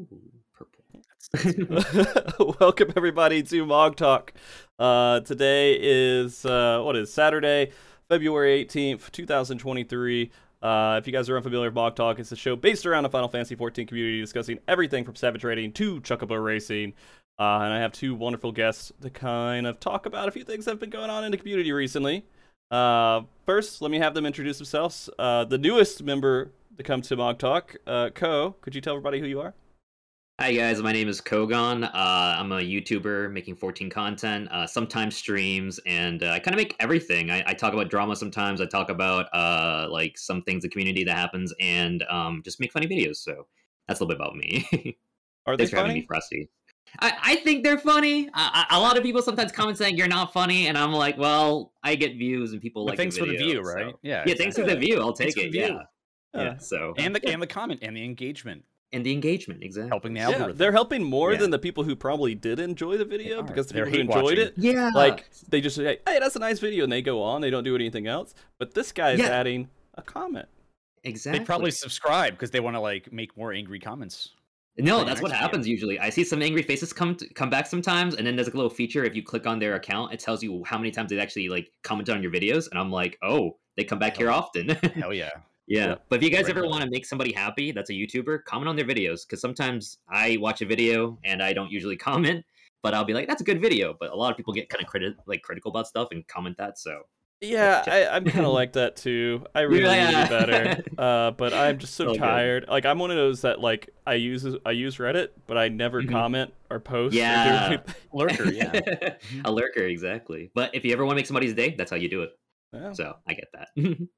Ooh, purple. Welcome everybody to Mog Talk. Uh, today is uh, what is Saturday, February 18th, 2023. Uh, if you guys are unfamiliar with Mog Talk, it's a show based around the Final Fantasy 14 community discussing everything from Savage Raiding to Chocobo Racing. Uh, and I have two wonderful guests to kind of talk about a few things that have been going on in the community recently. Uh, first, let me have them introduce themselves. Uh, the newest member to come to Mog Talk, uh, Ko, could you tell everybody who you are? Hi guys, my name is Kougaon. Uh, I'm a YouTuber making 14 content, uh, sometimes streams, and uh, I kind of make everything. I, I, talk about drama sometimes. I talk about uh, like some things the community that happens, and um, just make funny videos. So that's a little bit about me. Are they Thanks for funny? having me, Frosty. I, I think they're funny. I, I, a lot of people sometimes comment saying you're not funny, and I'm like, well, I get views and people But like. thanks the for the video, view, so- right? Yeah. Yeah, thanks for the view. I'll take Thanks it. Yeah. yeah. So And the and the comment and the engagement, and the engagement exactly helping the algorithm. Yeah, algorithm. they're helping more Yeah. than the people who probably did enjoy the video are. because the They're people who enjoyed watching. it, Yeah. like they just say, "Hey, that's a nice video," and they go on. They don't do anything else. But this guy is Yeah. adding a comment. exactly. They probably subscribe because they want to like make more angry comments. No, that's what next happens usually. I see some angry faces come to, come back sometimes, and then there's a little feature. If you click on their account, it tells you how many times they've actually like commented on your videos, and I'm like, oh, they come back here often. Hell yeah. Yeah. Yeah. But if you guys ever want to make somebody happy, that's a YouTuber, comment on their videos because sometimes I watch a video and I don't usually comment, but I'll be like, that's a good video. But a lot of people get kind of criti- like critical about stuff and comment that. So Yeah, I, I'm kind of like that too. I really need to Yeah. do better, uh, but I'm just so So good. tired. Like I'm one of those that like I use I use Reddit, but I never Mhm. comment or post. or Yeah. anything. Lurker, yeah. a lurker, exactly. But if you ever want to make somebody's day, that's how you do it. Yeah. So I get that.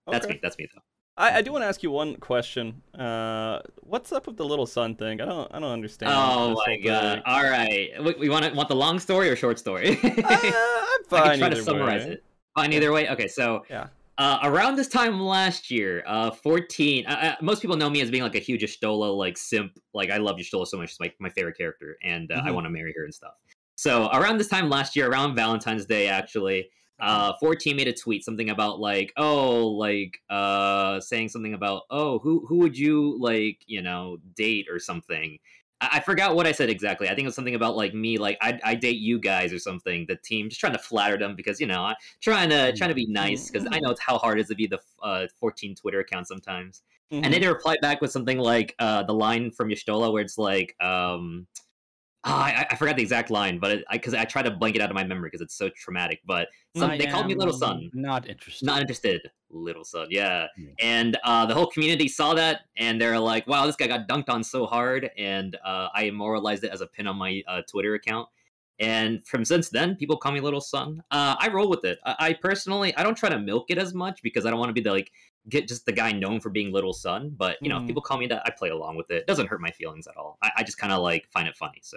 that's Okay. me. That's me though. I, I do want to ask you one question. Uh, what's up with the little sun thing? I don't I don't understand. Oh my god! thing. All right, we, we want to want the long story or short story? Uh, I'm fine. I can try to summarize way. it. Fine either way. Okay, so Yeah. uh, around this time last year, uh, 14. Uh, most people know me as being like a huge Y'shtola like simp. Like I love Y'shtola so much; she's like my favorite character, and uh, I Mhm. want to marry her and stuff. So around this time last year, around Valentine's Day, actually, uh, 14 made a tweet something about like, oh, like uh, saying something about, oh, who who would you like, you know, date or something. I I forgot what I said exactly. I think it was something about like me, like I I date you guys or something. The team just trying to flatter them because you know I trying to trying to be nice because I know it's how hard it is to be the uh, 14 Twitter account sometimes. Mhm. And then they replied back with something like uh, the line from Y'shtola where it's like, um, ah, I, I forgot the exact line, but it, I because I try to blank it out of my memory because it's so traumatic. But some, I they called me little son. Not interested. Not interested, little son. Yeah, Yeah. and uh, the whole community saw that, and they're like, "Wow, this guy got dunked on so hard." And uh, I immortalized it as a pin on my uh, Twitter account. And from since then, people call me little son. Uh, I roll with it. I, I personally, I don't try to milk it as much because I don't want to be the like get just the guy known for being little son. But you know, if Mhm. people call me that, I play along with it. It doesn't hurt my feelings at all. I, I just kind of like find it funny. So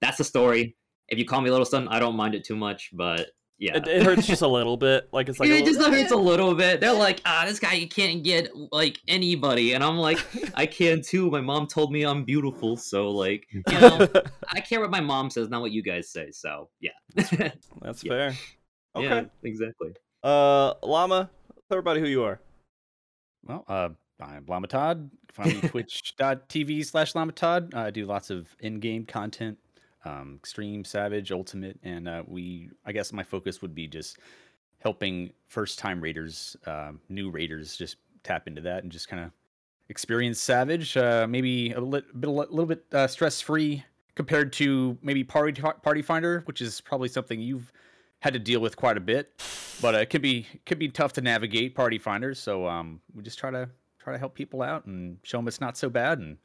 that's the story. If you call me little son, I don't mind it too much. But yeah, It, it hurts just a little bit. Like it's like it just little- hurts a little bit. They're like, ah, this guy you can't get like anybody, and I'm like, I can too. My mom told me I'm beautiful, so like, you know, I care what my mom says, not what you guys say. So yeah, That's Yeah. fair. Okay. yeah, exactly. Uh, Llama, tell everybody who you are. Well, uh, I'm Llamatodd. Find me twitch.tv slash Llamatodd. I do lots of in-game content, um, extreme, savage, ultimate, and uh, we. I guess my focus would be just helping first-time raiders, um, new raiders, just tap into that and just kind of experience savage. Uh, maybe a lit, bit, a little bit uh, stress-free compared to maybe party party finder, which is probably something you've had to deal with quite a bit but uh, it could be it can be tough to navigate party finders so um we just try to try to help people out and show them it's not so bad and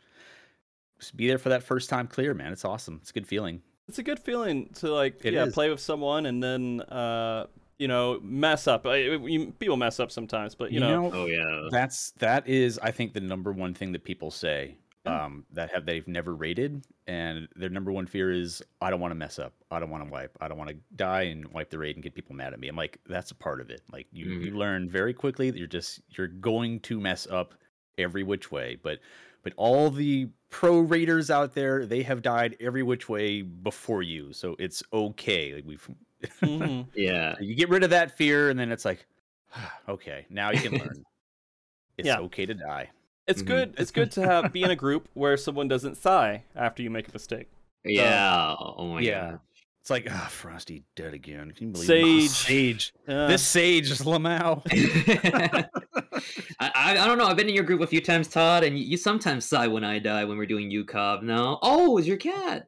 just be there for that first time clear man it's awesome it's a good feeling It's a good feeling to like It yeah is. play with someone and then uh you know mess up. I, you, people mess up sometimes, but you, know, Oh yeah, that's that is i think the number one thing that people say Yeah. Um that have they've never rated and their number one fear is i don't want to mess up i don't want to wipe i don't want to die and wipe the raid and get people mad at me i'm like that's a part of it like you Mhm. you learn very quickly that you're just you're going to mess up every which way but but all the pro raiders out there they have died every which way before you so it's okay like we've mhm. yeah. you get rid of that fear and then it's like okay now you can learn it's Yeah. okay to die It's Mhm. good. It's good to have be in a group where someone doesn't sigh after you make a mistake. Yeah. oh my yeah. god. It's like, ah, Frosty dead again. Can you believe Sage. it? Sage. Uh, This Sage is Lamau. I, I I don't know. I've been in your group a few times, Todd, and you, you sometimes sigh when I die when we're doing UCOB. No, oh, is your cat.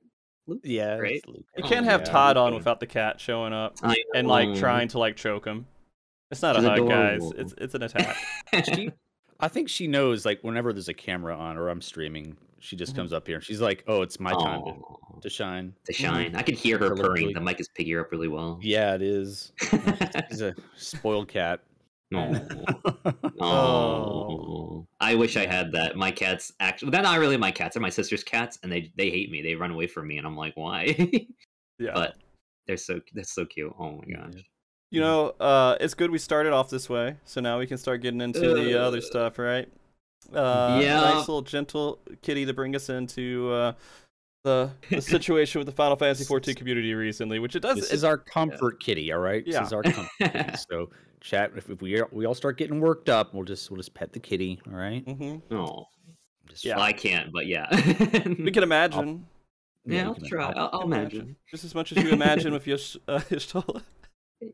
yeah. Right? it's Luke. you Oh, can't have yeah, Todd on without the cat showing up and like trying to like choke him. It's not She's a hug, guys. It's it's an attack. She, I think she knows, like, whenever there's a camera on or I'm streaming, she just Mhm. comes up here and she's like, oh, it's my time to, to shine. to shine. I can hear her Her purring. The mic is picking her up really well. Yeah, it is. She's a spoiled cat. Aw. Oh, I wish I had that. My cats actually, they're not really my cats. They're my sister's cats, and they they hate me. They run away from me, and I'm like, why? Yeah. but they're so they're so cute. Oh my gosh. You know, uh, it's good we started off this way, so now we can start getting into the other Uh, stuff, right? Uh, yeah. Nice little gentle kitty to bring us into uh, the the situation with the Final Fantasy XIV community recently, which it does. This it- is our comfort kitty, all right? Yeah. This is our comfort kitty. So, chat, if, if we we all start getting worked up, we'll just we'll just pet the kitty, all right? Mhm. Oh, Just Yeah. I can't, but yeah. We can imagine, yeah, you I'll can- try. I'll, I'll imagine. just as much as you imagine with your uh, Y'shtola.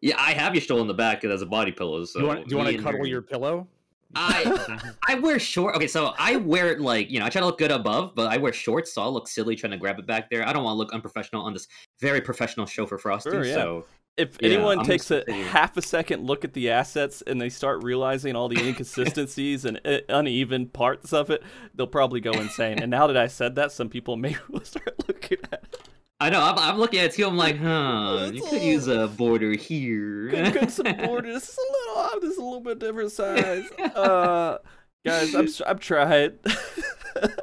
Yeah, I have Y'shtola in the back as a body pillow. So do you want, do you want to cuddle her- your pillow? I I wear short. Okay, so I wear it like you know I try to look good above, but I wear shorts, so I'll look silly trying to grab it back there. I don't want to look unprofessional on this very professional show for Frosty. Sure, yeah. So If Yeah, anyone I'm takes a gonna half a second look at the assets and they start realizing all the inconsistencies and uh, uneven parts of it, they'll probably go insane. and now that I said that, some people may will start looking at it. I know I'm, I'm looking at it too. I'm like, huh, you could use a border here. Could cut some borders. This is a little off. This is a little bit different size. Uh, guys, I'm I'm trying.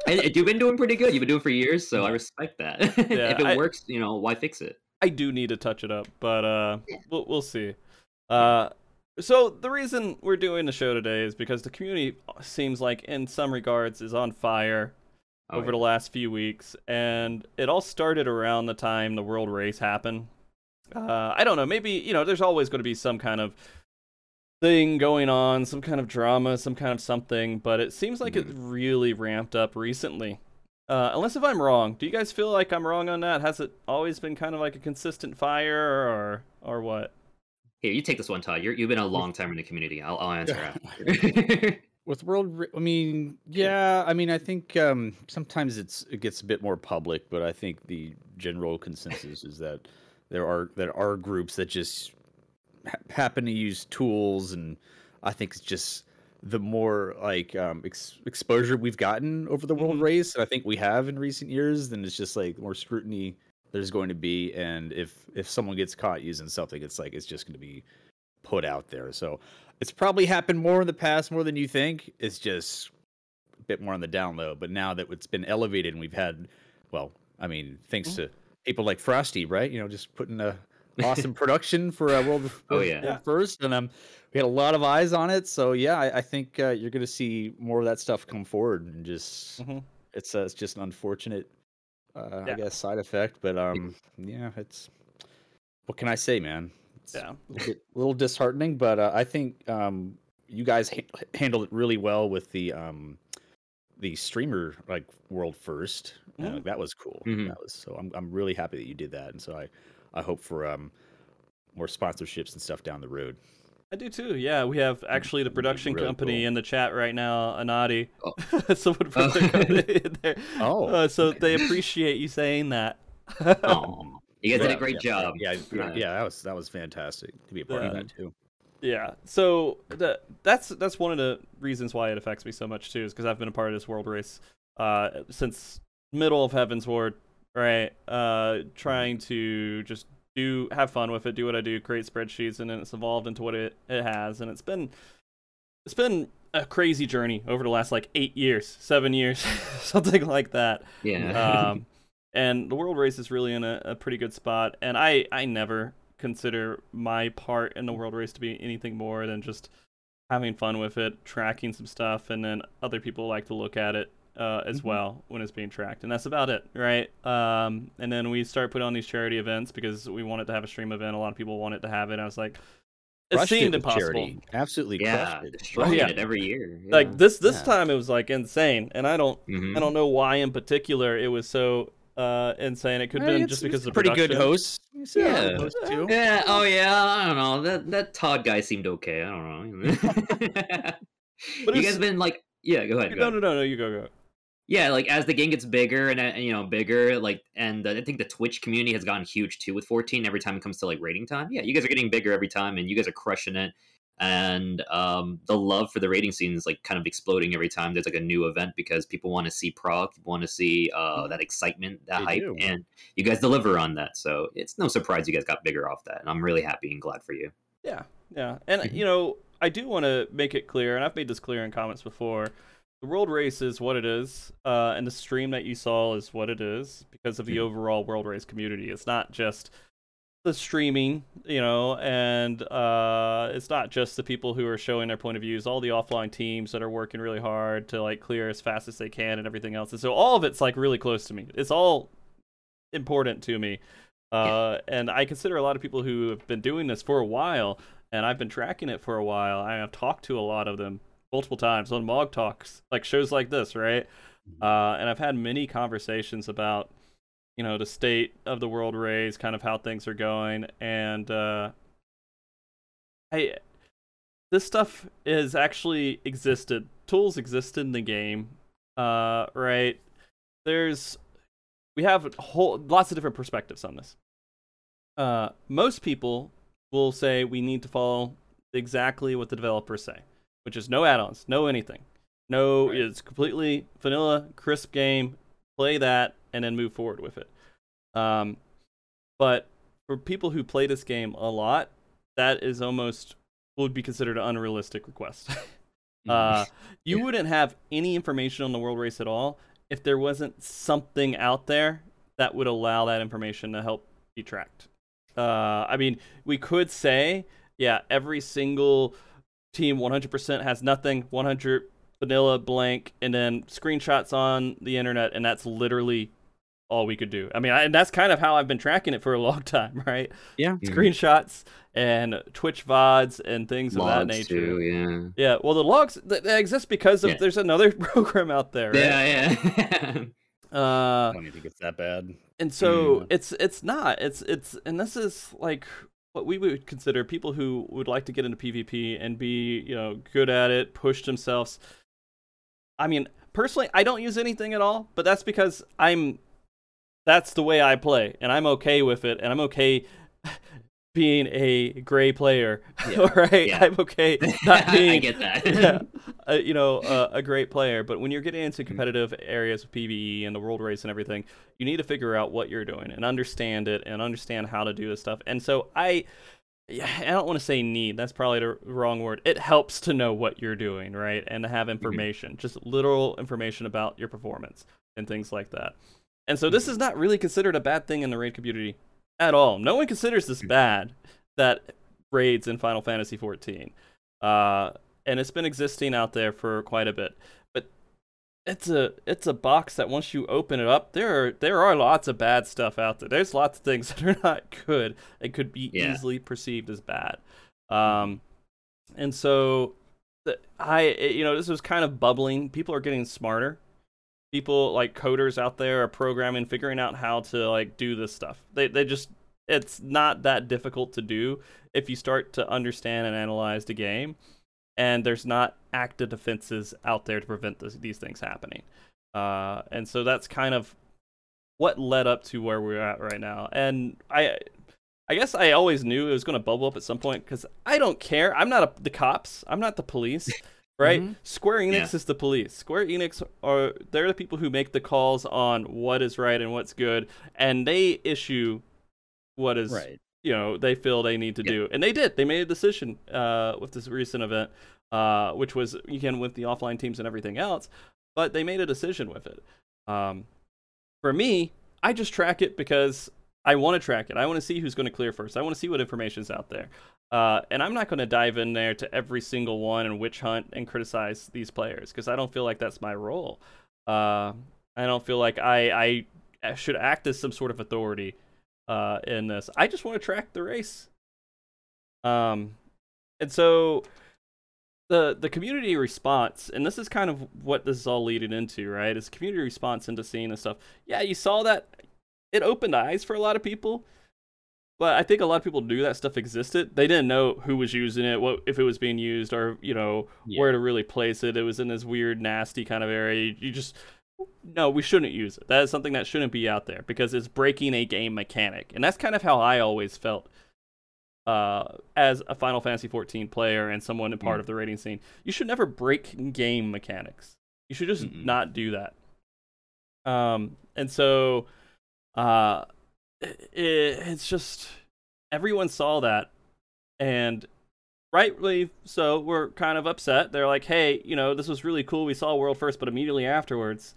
and, you've been doing pretty good. You've been doing it for years, so I respect that. Yeah, if it I- works, you know, why fix it? I do need to touch it up, but uh, we'll we'll see. Uh, so the reason we're doing the show today is because the community seems like, in some regards, is on fire Oh, over yeah. the last few weeks, and it all started around the time the world race happened. Uh, I don't know. Maybe you know, there's always going to be some kind of thing going on, some kind of drama, some kind of something, but it seems like it really ramped up recently. Uh, unless if I'm wrong, do you guys feel like I'm wrong on that? Has it always been kind of like a consistent fire, or or what? Here, you take this one, Todd. You're, you've been a long time in the community. I'll, I'll answer after. With world, Re- I mean, yeah, I mean, I think um, sometimes it's it gets a bit more public, but I think the general consensus is that there are there are groups that just ha- happen to use tools, and I think it's just the more like um, ex- exposure we've gotten over the world Mhm. race, and I think we have in recent years, then it's just like more scrutiny there's going to be, and if if someone gets caught using something, it's like it's just going to be put out there. So it's probably happened more in the past, more than you think. It's just a bit more on the down low. But now that it's been elevated and we've had, well, I mean, thanks Mhm. to people like Frosty, right? You know, just putting a awesome production for uh, World, Oh, yeah. World First, and um, we had a lot of eyes on it. So yeah, I, I think uh, you're going to see more of that stuff come forward, and just Mhm. it's uh, it's just an unfortunate, uh, Yeah. I guess, side effect. But um, yeah, it's what can I say, man? It's Yeah. a little, bit, a little disheartening, but uh, I think um, you guys ha- handled it really well with the um, the streamer like world first. Uh, Mhm. that was cool. Mhm. That was so. I'm I'm really happy that you did that, and so I I hope for um more sponsorships and stuff down the road. I do too. Yeah, we have actually the production really company cool. in the chat right now, Anadi. Oh. Someone put their Oh. code in there. Oh, Uh, so okay. they appreciate you saying that. Aw, you guys did a great yeah, job. Yeah, yeah, Yeah. yeah, that was that was fantastic to be a part of that too. Yeah. So that that's that's one of the reasons why it affects me so much too, is because I've been a part of this world race uh, since middle of Heavensward, right? Uh, trying to just do have fun with it, do what I do, create spreadsheets, and then it's evolved into what it, it has, and it's been it's been a crazy journey over the last like eight years, seven years, something like that. Yeah. um, and the world race is really in a, a pretty good spot. And I, I never consider my part in the world race to be anything more than just having fun with it, tracking some stuff, and then other people like to look at it uh, as Mhm. well when it's being tracked. And that's about it, right? Um, and then we start putting on these charity events because we wanted to have a stream event. A lot of people wanted to have it. I was like, it Crushed seemed with impossible. Charity. Absolutely Yeah, crushed it. destroying yeah. it every year. Yeah. Like this this Yeah. time it was like insane, and I don't Mhm. I don't know why in particular it was so uh insane. It could have Hey, been just because it's of a pretty good host. He's a Yeah. host too. Yeah. Oh yeah. I don't know. That that Todd guy seemed okay. I don't know. But you it's- guys been like, yeah. Go ahead. Go No, ahead. no, no, no. You go, go. Yeah, like as the game gets bigger and uh, you know bigger, like, and uh, I think the Twitch community has gotten huge too with 14. Every time it comes to like rating time, yeah, you guys are getting bigger every time, and you guys are crushing it. And um, the love for the rating scene is like kind of exploding every time there's like a new event because people want to see prog, people want to see uh, that excitement, that They hype, do. and you guys deliver on that. So it's no surprise you guys got bigger off that, and I'm really happy and glad for you. Yeah, yeah. And Mhm. you know, I do want to make it clear, and I've made this clear in comments before. The world race is what it is, uh, and the stream that you saw is what it is because of the Mhm. overall world race community. It's not just the streaming, you know, and uh, it's not just the people who are showing their point of views. All the offline teams that are working really hard to like clear as fast as they can and everything else. And so all of it's like really close to me. It's all important to me. Uh, and I consider a lot of people who have been doing this for a while, and I've been tracking it for a while. I have talked to a lot of them multiple times on Mog Talks, like shows like this, right? Uh, and I've had many conversations about, you know, the state of the world race, kind of how things are going, and uh, I, this stuff is actually existed. Tools exist in the game, uh, right? There's, we have whole lots of different perspectives on this. Uh, most people will say we need to follow exactly what the developers say, which is no add-ons, no anything. No, Right. it's completely vanilla, crisp game. Play that and then move forward with it. Um, but for people who play this game a lot, that is almost would be considered an unrealistic request. uh, you Yeah. wouldn't have any information on the world race at all if there wasn't something out there that would allow that information to help be tracked. Uh, I mean, we could say, yeah, every single team 100% has nothing, 100 vanilla blank, and then screenshots on the internet, and that's literally all we could do. I mean, I, and that's kind of how I've been tracking it for a long time, right? Yeah. Mhm. Screenshots and Twitch VODs and things of that Logs nature. too, yeah. Yeah, well, the logs th- they exist because of Yeah. there's another program out there, right? Yeah, yeah. Uh, I don't even think it's that bad. and so Mm. it's it's not it's it's and this is like what we would consider people who would like to get into PvP and be you know good at it, push themselves. I mean, personally, I don't use anything at all, but that's because I'm that's the way I play, and I'm okay with it, and I'm okay being a gray player. Yeah. right? Yeah. I'm okay not being I get that. yeah, uh, you know, uh, a great player. But when you're getting into competitive areas of PVE and the world race and everything, you need to figure out what you're doing and understand it and understand how to do this stuff. And so I, yeah, I don't want to say need. That's probably the wrong word. It helps to know what you're doing, right, and to have information, just literal information about your performance and things like that. And so this is not really considered a bad thing in the raid community at all. No one considers this bad that raids in Final Fantasy 14. Uh, and it's been existing out there for quite a bit. But it's a it's a box that once you open it up, there are there are lots of bad stuff out there. There's lots of things that are not good and could be Yeah. easily perceived as bad. Um, and so I you know this was kind of bubbling. People are getting smarter. People like coders out there are programming, figuring out how to like do this stuff. They they just it's not that difficult to do if you start to understand and analyze the game and there's not active defenses out there to prevent this, these things happening. Uh, and so that's kind of what led up to where we're at right now. And i i guess i always knew it was going to bubble up at some point because i don't care. I'm not a, the cops. I'm not the police right Mhm. square enix Yeah. is the police square enix are they're the people who make the calls on what is right and what's good and they issue what is Right. you know they feel they need to Yeah. do and they did they made a decision uh with this recent event uh which was again with the offline teams and everything else but they made a decision with it um for me i just track it because i want to track it i want to see who's going to clear first i want to see what information's out there uh and i'm not going to dive in there to every single one and witch hunt and criticize these players because i don't feel like that's my role uh i don't feel like i i should act as some sort of authority uh, in this. I just want to track the race. Um, and so the the community response, and this is kind of what this is all leading into, right? Is community response into seeing and stuff. Yeah, you saw that it opened eyes for a lot of people. But I think a lot of people knew that stuff existed. They didn't know who was using it, what if it was being used, or you know Yeah. where to really place it. It was in this weird, nasty kind of area. You- just no, we shouldn't use it. That is something that shouldn't be out there because it's breaking a game mechanic, and that's kind of how I always felt uh, as a Final Fantasy 14 player and someone in part Mm. of the rating scene. You should never break game mechanics. You should just Mm-mm. not do that. Um, and so, uh, it, it's just everyone saw that, and rightly so, we're kind of upset. They're like, "Hey, you know, this was really cool. We saw World first, but immediately afterwards."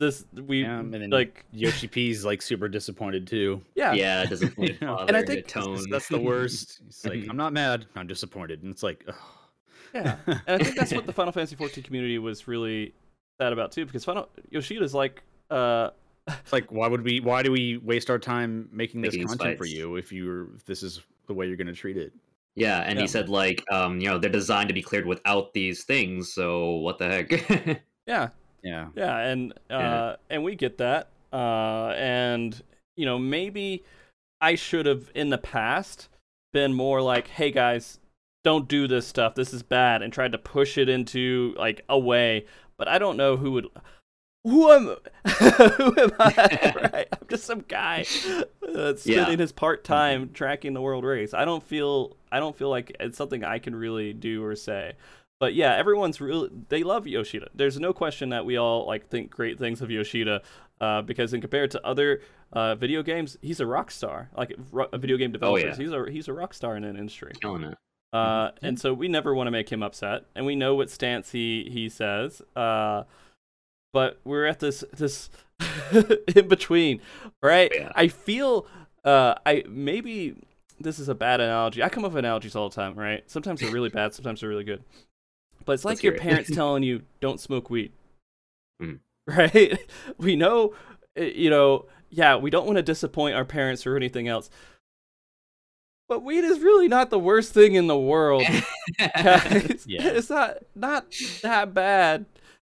This we Yeah, and then like Yoshi P's like super disappointed too. yeah Yeah, disappointed You know, father. and I think That's- tone. That's the worst. It's like I'm not mad. I'm disappointed, and it's like, ugh. Yeah, and I think that's what the Final Fantasy 14 community was really sad about too, because Final Yoshida's like, uh, It's like, why would we? Why do we waste our time making this Making these content for you if you're if this is the way you're going to treat it? Yeah, and Yeah. he said like, um, you know, they're designed to be cleared without these things. So what the heck? yeah, Yeah. yeah, and uh, Yeah. and we get that, uh, and you know maybe I should have in the past been more like, hey guys, don't do this stuff. This is bad, and tried to push it into like a way. But I don't know who would. Who am who am I? right? I'm just some guy that's Yeah. spending his part time tracking the world race. I don't feel I don't feel like it's something I can really do or say. But yeah, everyone's really they love Yoshida. There's no question that we all like think great things of Yoshida, uh, because in compared to other uh, video games, he's a rock star. Like ro- video game developers, yeah. he's a he's a rock star in an industry. Killing it. Uh, and so we never want to make him upset, and we know what stance he he says. Uh, but we're at this this in between, right? Yeah. I feel uh, I maybe this is a bad analogy. I come up with analogies all the time, right? Sometimes they're really bad, sometimes they're really good. But it's like Let's your parents telling you don't smoke weed, Mm. right? We know, uh, you know, yeah, we don't want to disappoint our parents or anything else. But weed is really not the worst thing in the world. Yeah. It's not not that bad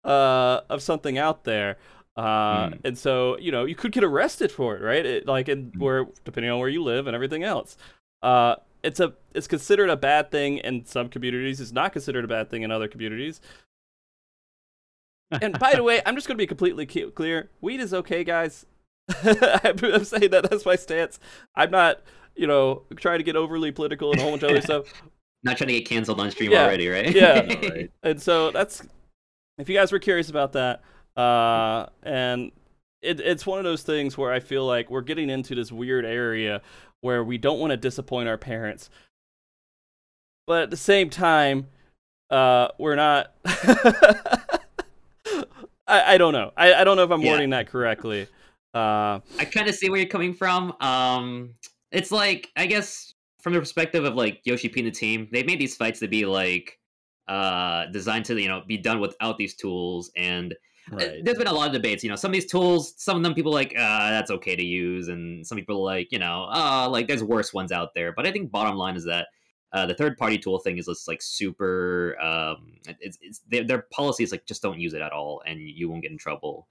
uh, of something out there. Uh, Mm. And so, you know, you could get arrested for it, right? It, like, in Mm. where depending on where you live and everything else. Uh, it's a it's considered a bad thing in some communities. It's not considered a bad thing in other communities. And by the way, I'm just going to be completely clear. Weed is okay, guys. I'm saying that that's my stance. I'm not, you know, trying to get overly political and a whole bunch of other stuff. Not trying to get canceled on stream Yeah. already, right? Yeah. Right. And so that's if you guys were curious about that, uh, and it, it's one of those things where I feel like we're getting into this weird area where we don't want to disappoint our parents, but at the same time, uh, we're not. I, I don't know. I, I don't know if I'm Yeah. wording that correctly. Uh, I kind of see where you're coming from. Um, it's like I guess from the perspective of like Yoshi P and the team, they made these fights to be like uh designed to you know be done without these tools. And uh, Right. there's been a lot of debates you know some of these tools some of them people are like uh that's okay to use. And some people are like you know uh like there's worse ones out there. But i think bottom line is that uh, the third party tool thing is just like super um it's, it's their, their policy is like just don't use it at all and you won't get in trouble.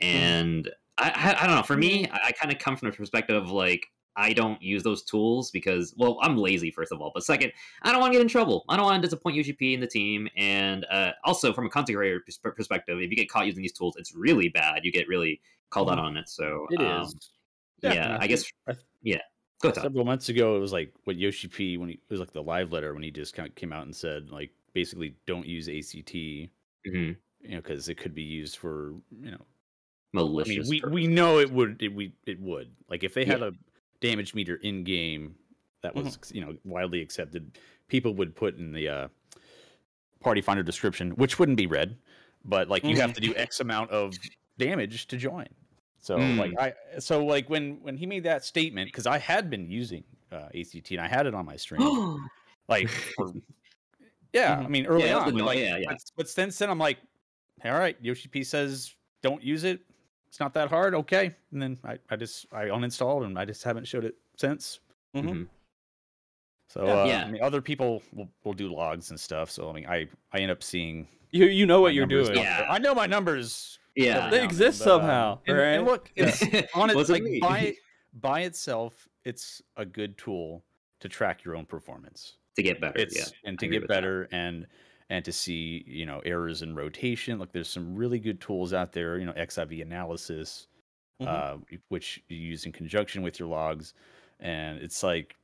And I, I i don't know for me i, I kind of come from the perspective of like i don't use those tools because well i'm lazy first of all but second I don't want to get in trouble. I don't want to disappoint Yoshi P and the team. And uh, also, from a content creator perspective, if you get caught using these tools, it's really bad. You get really called out on it. So It is. um, Yeah, I guess. I th- Yeah, go ahead. Several months ago it was like what Yoshi P when he it was like the live letter when he just kind of came out and said like basically don't use ACT you Mhm. know because it could be used for you know I Malicious. mean we we know it would it, we it would like if they had a damage meter in game that was Mm-hmm. you know widely accepted people would put in the uh party finder description which wouldn't be read but like you have to do x amount of damage to join so Mm. like i so like when when he made that statement because i had been using uh, act and i had it on my stream like for, yeah i Mhm. mean early Yeah, on like, yeah, yeah. But, but since then i'm like all right yoshi p says don't use it it's not that hard okay and then i, I just i uninstalled and i just haven't showed it since mhm. Mhm. So Yeah. uh, Yeah. I mean, other people will, will do logs and stuff. So I mean, I I end up seeing You you know what you're doing. Yeah. I know my numbers. Yeah. They now exist then, but, uh, somehow, and, and look, it's on it What's it like by by itself, it's a good tool to track your own performance. to get better. It's yeah. and to get with that. better and and to see you know errors in rotation. Like there's some really good tools out there. You know XIV analysis, Mhm. uh, which you use in conjunction with your logs, and it's like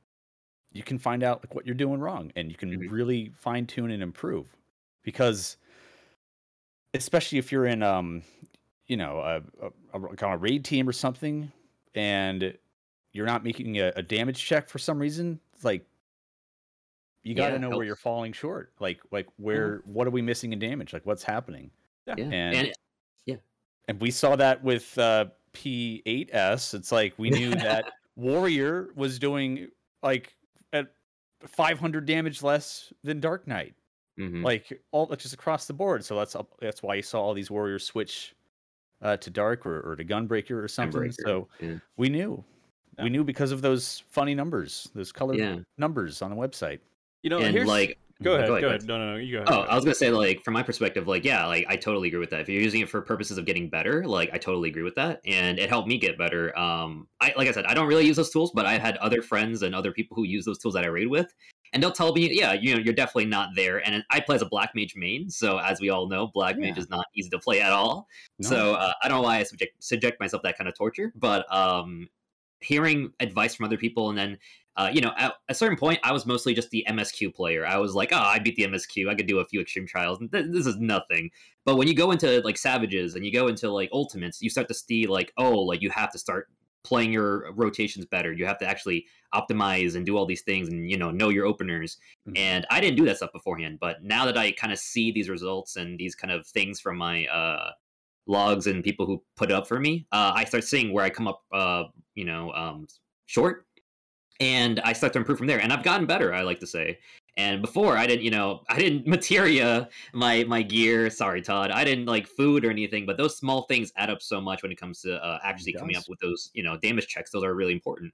you can find out like what you're doing wrong, and you can Mhm. really fine tune and improve because especially if you're in um you know a, a, a kind of raid team or something and you're not making a, a damage check for some reason like you got to Yeah, know where you're falling short like like where what are we missing in damage like what's happening Yeah. and And and we saw that with uh p8s it's like we knew that warrior was doing like at 500 damage less than dark knight mhm. like all just across the board. So that's up- that's why you saw all these warriors switch uh, to dark or, or to gunbreaker or something. Gunbreaker, So yeah. we knew, we knew because of those funny numbers, those colored Yeah. numbers on the website. You know, and here's like go ahead, go go ahead, ahead. No, no, no, you go ahead. Oh, go ahead. I was gonna say, like, from my perspective, like, yeah, like, I totally agree with that. If you're using it for purposes of getting better, like, I totally agree with that, and it helped me get better. Um, I, like I said, I don't really use those tools, but I've had other friends and other people who use those tools that I raid with, and they'll tell me, yeah, you know, you're definitely not there. And I play as a black mage main, so as we all know, black mage is not easy to play at all. No. So uh, I don't know why I subject subject myself to that kind of torture, but um, hearing advice from other people and then uh, you know, at a certain point, I was mostly just the MSQ player. I was like, oh, I beat the MSQ. I could do a few extreme trials. th- This is nothing. But when you go into like Savages and you go into like Ultimates, you start to see like, oh, like you have to start playing your rotations better. You have to actually optimize and do all these things and, you know, know your openers. Mhm. And I didn't do that stuff beforehand. But now that I kind of see these results and these kind of things from my uh, logs and people who put up for me, uh, I start seeing where I come up, uh, you know, um, short and I start to improve from there. And I've gotten better, I like to say. And before, I didn't, you know, I didn't materia my my gear. Sorry, Todd. I didn't like food or anything. But those small things add up so much when it comes to uh, actually coming up with those, you know, damage checks. Those are really important.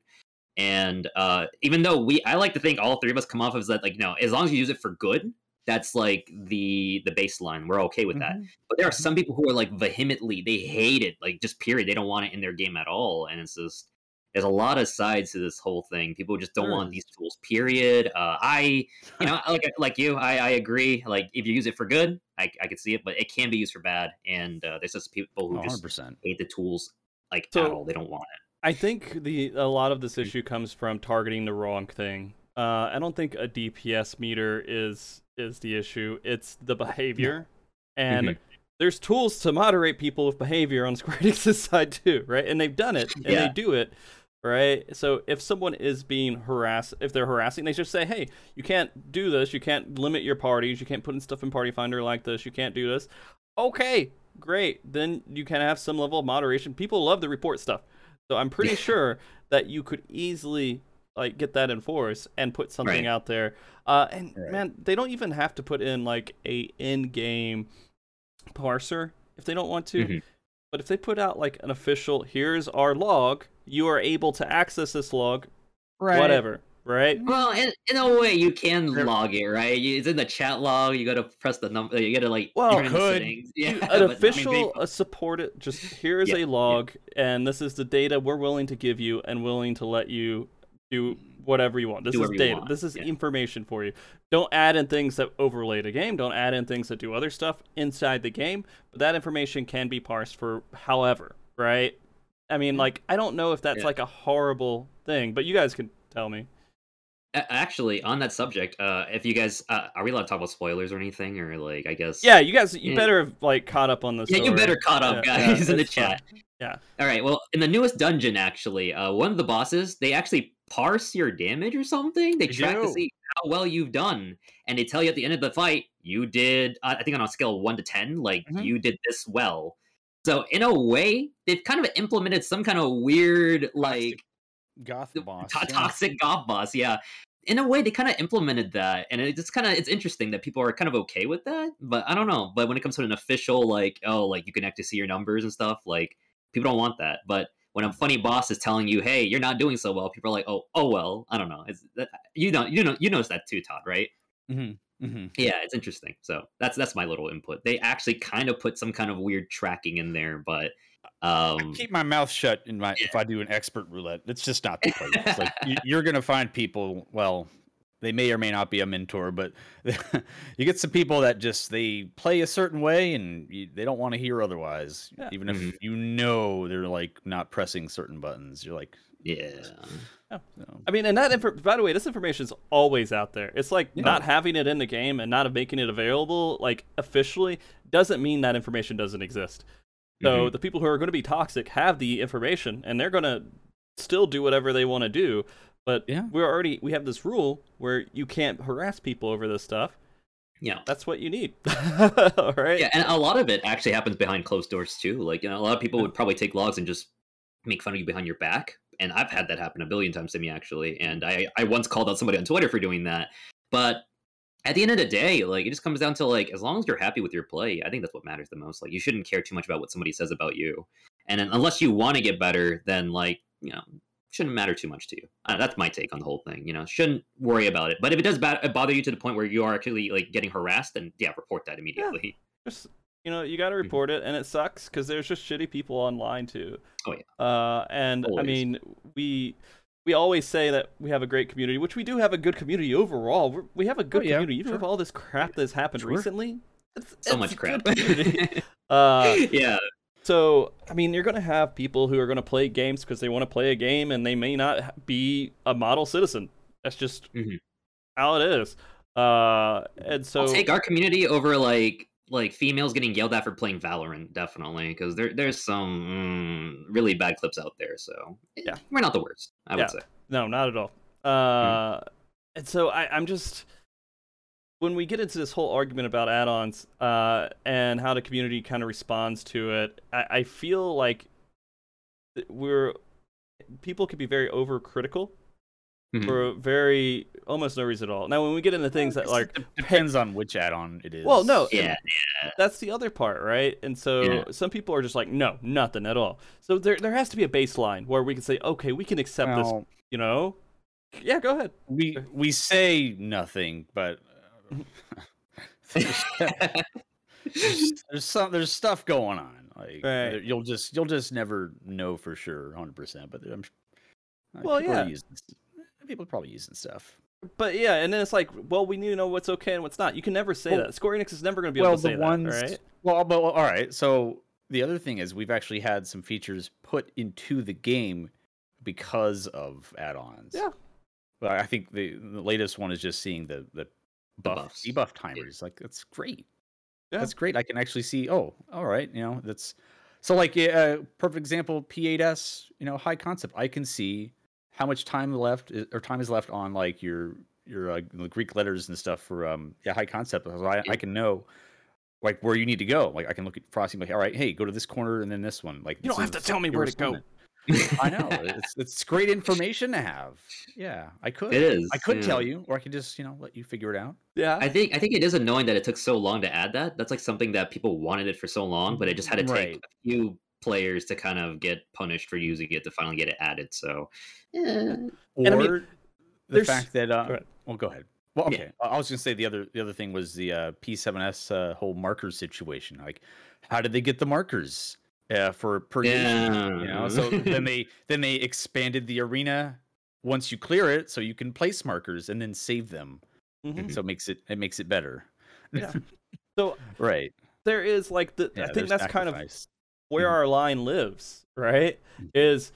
And uh, even though we, I like to think all three of us come off as that, like, no, as long as you use it for good, that's like the the baseline. We're okay with that. Mhm. But there are Mhm. some people who are like vehemently, they hate it, like just period. They don't want it in their game at all. And it's just there's a lot of sides to this whole thing. People just don't There want these tools. Period. Uh, I, you know, like like you, I, I agree. Like if you use it for good, I, I could see it, but it can be used for bad. And uh, there's just people who Oh, just 100%. hate the tools like So- at all. They don't want it. I think the a lot of this issue comes from targeting the wrong thing. Uh, I don't think a DPS meter is is the issue. It's the behavior, and Mhm. there's tools to moderate people with behavior on Square Enix's side too, right? And they've done it, and Yeah. they do it, right? So if someone is being harassed, if they're harassing, they just say, "Hey, you can't do this. You can't limit your parties. You can't put in stuff in Party Finder like this. You can't do this." Okay, great. Then you can have some level of moderation. People love to report stuff. So I'm pretty sure that you could easily like get that enforced and put something Right. out there. Uh, and Right. man, they don't even have to put in like a in-game parser if they don't want to. Mhm. But if they put out like an official, here's our log, you are able to access this log, Right. whatever, right? Well, in, in a way, you can log it, right? You- It's in the chat log. You got to press the number. You got to like. Well, turn in the could. Yeah, You- but, an I mean, official they- uh, supported just here is Yeah, a yeah. log and this is the data we're willing to give you and willing to let you do whatever you want this Do is data this is yeah. information for you don't add in things that overlay the game don't add in things that do other stuff inside the game but that information can be parsed for however right i mean like i don't know if that's Yeah. like a horrible thing but you guys can tell me Actually, on that subject, uh, if you guys uh, are we allowed to talk about spoilers or anything, or like I guess yeah you guys you Yeah. better have like caught up on this yeah, you better caught up, Yeah, guys, in the chat. Yeah. All right. Well, in the newest dungeon, actually, uh, one of the bosses they actually parse your damage or something. They track to see how well you've done, and they tell you at the end of the fight you did. Uh, I think on a scale of one to ten, like Mhm. you did this well. So in a way, they've kind of implemented some kind of weird like Goth boss. to- yeah. toxic goth boss yeah in a way they kind of implemented that and it just kind of it's interesting that people are kind of okay with that but i don't know but when it comes to an official like oh like you can actually see your numbers and stuff like people don't want that but when a funny boss is telling you, "Hey, you're not doing so well," people are like, "Oh, oh well." I don't know. It's, that, you know, you know, you notice that too, Todd, right? Mm-hmm. Mm-hmm. Yeah, it's interesting. So that's that's my little input. They actually kind of put some kind of weird tracking in there, but um, keep my mouth shut in my if I do an expert roulette. It's just not the place. It's like you, you're gonna find people. Well, they may or may not be a mentor, but you get some people that just they play a certain way and you, they don't want to hear otherwise. Yeah. Even if Mhm. you know they're like not pressing certain buttons, you're like, yeah, no. I mean, and that info- by the way, this information is always out there. It's like Yeah. not having it in the game and not making it available, like officially, doesn't mean that information doesn't exist. So mm-hmm. the people who are going to be toxic have the information, and they're going to still do whatever they want to do. But Yeah. we're already we have this rule where you can't harass people over this stuff. yeah. That's what you need. All right. Yeah, and a lot of it actually happens behind closed doors too. Like, you know, a lot of people would probably take logs and just make fun of you behind your back. And I've had that happen a billion times to me actually. And I, I once called out somebody on Twitter for doing that. But at the end of the day, like it just comes down to like as long as you're happy with your play, I think that's what matters the most. Like you shouldn't care too much about what somebody says about you. And unless you want to get better, then like, you know, shouldn't matter too much to you. Uh, that's my take on the whole thing. You know, shouldn't worry about it. But if it does bother you to the point where you are actually like getting harassed, then yeah, report that immediately. Just you know, you got to report it, and it sucks because there's just shitty people online too. Oh, yeah. Uh, and I mean, we we always say that we have a great community, which we do have a good community overall. We're, we have a good Oh, yeah, community, even sure. with all this crap that's happened Sure. recently. It's, so it's much crap. uh, yeah, so I mean, you're gonna have people who are gonna play games because they want to play a game, and they may not be a model citizen. That's just Mhm. how it is. Uh, and so I'll take our community over like like females getting yelled at for playing Valorant, definitely, because there there's some mm, really bad clips out there. So eh, Yeah. we're not the worst, I Yeah. would say. No, not at all. Uh, and so I, I'm just when we get into this whole argument about add-ons uh, and how the community kind of responds to it, I, I feel like we're people can be very overcritical Mhm. for very almost no reason at all. Now, when we get into things that like It depends on which add-on it is. Well, no, Yeah, that's the other part, right? And so Yeah. some people are just like, no, nothing at all. So there there has to be a baseline where we can say, okay, we can accept this. You know? Yeah, go ahead. we we say nothing, but uh, there's, there's, there's some there's stuff going on. Like Right. you'll just you'll just never know for sure, hundred percent. But I'm Well, people are yeah. Using, s- people are probably using stuff. But yeah, and then it's like, well, we need to know what's okay and what's not. You can never say Well- that. Square Enix is never going to be well, able to the say ones, that, right? well, but well, all right. So the other thing is we've actually had some features put into the game because of add-ons. Yeah. But I think the the latest one is just seeing the the buff buffs. debuff timers. Like that's great. Yeah. That's great. I can actually see. Oh, all right. You know, that's so like uh, perfect example. P8s. You know, high concept. I can see how much time left is, or time is left on like your your uh, Greek letters and stuff for um yeah high concept. So I, Yeah. I can know like where you need to go. Like I can look at Frosty like, all right, hey, go to this corner and then this one. Like You don't have to tell me where to go. I know it's it's great information to have. Yeah, I could. it is. I could yeah. tell you, or I could just you know let you figure it out. Yeah. I think I think it is annoying that it took so long to add that. That's like something that people wanted it for so long, but it just had to take Right. a few players to kind of get punished for using it to finally get it added. So, yeah. Or I mean, the fact that uh, Go well, go ahead. Well, okay. I I was gonna say the other the other thing was the uh, P7S uh, whole marker situation. Like, how did they get the markers uh, for per nation? You know, so then they then they expanded the arena once you clear it, so you can place markers and then save them. Mhm. So it makes it it makes it better. Yeah. So right. there is like the Yeah, I think there's that's kind of sacrifice. Where Mhm. our line lives, right? Is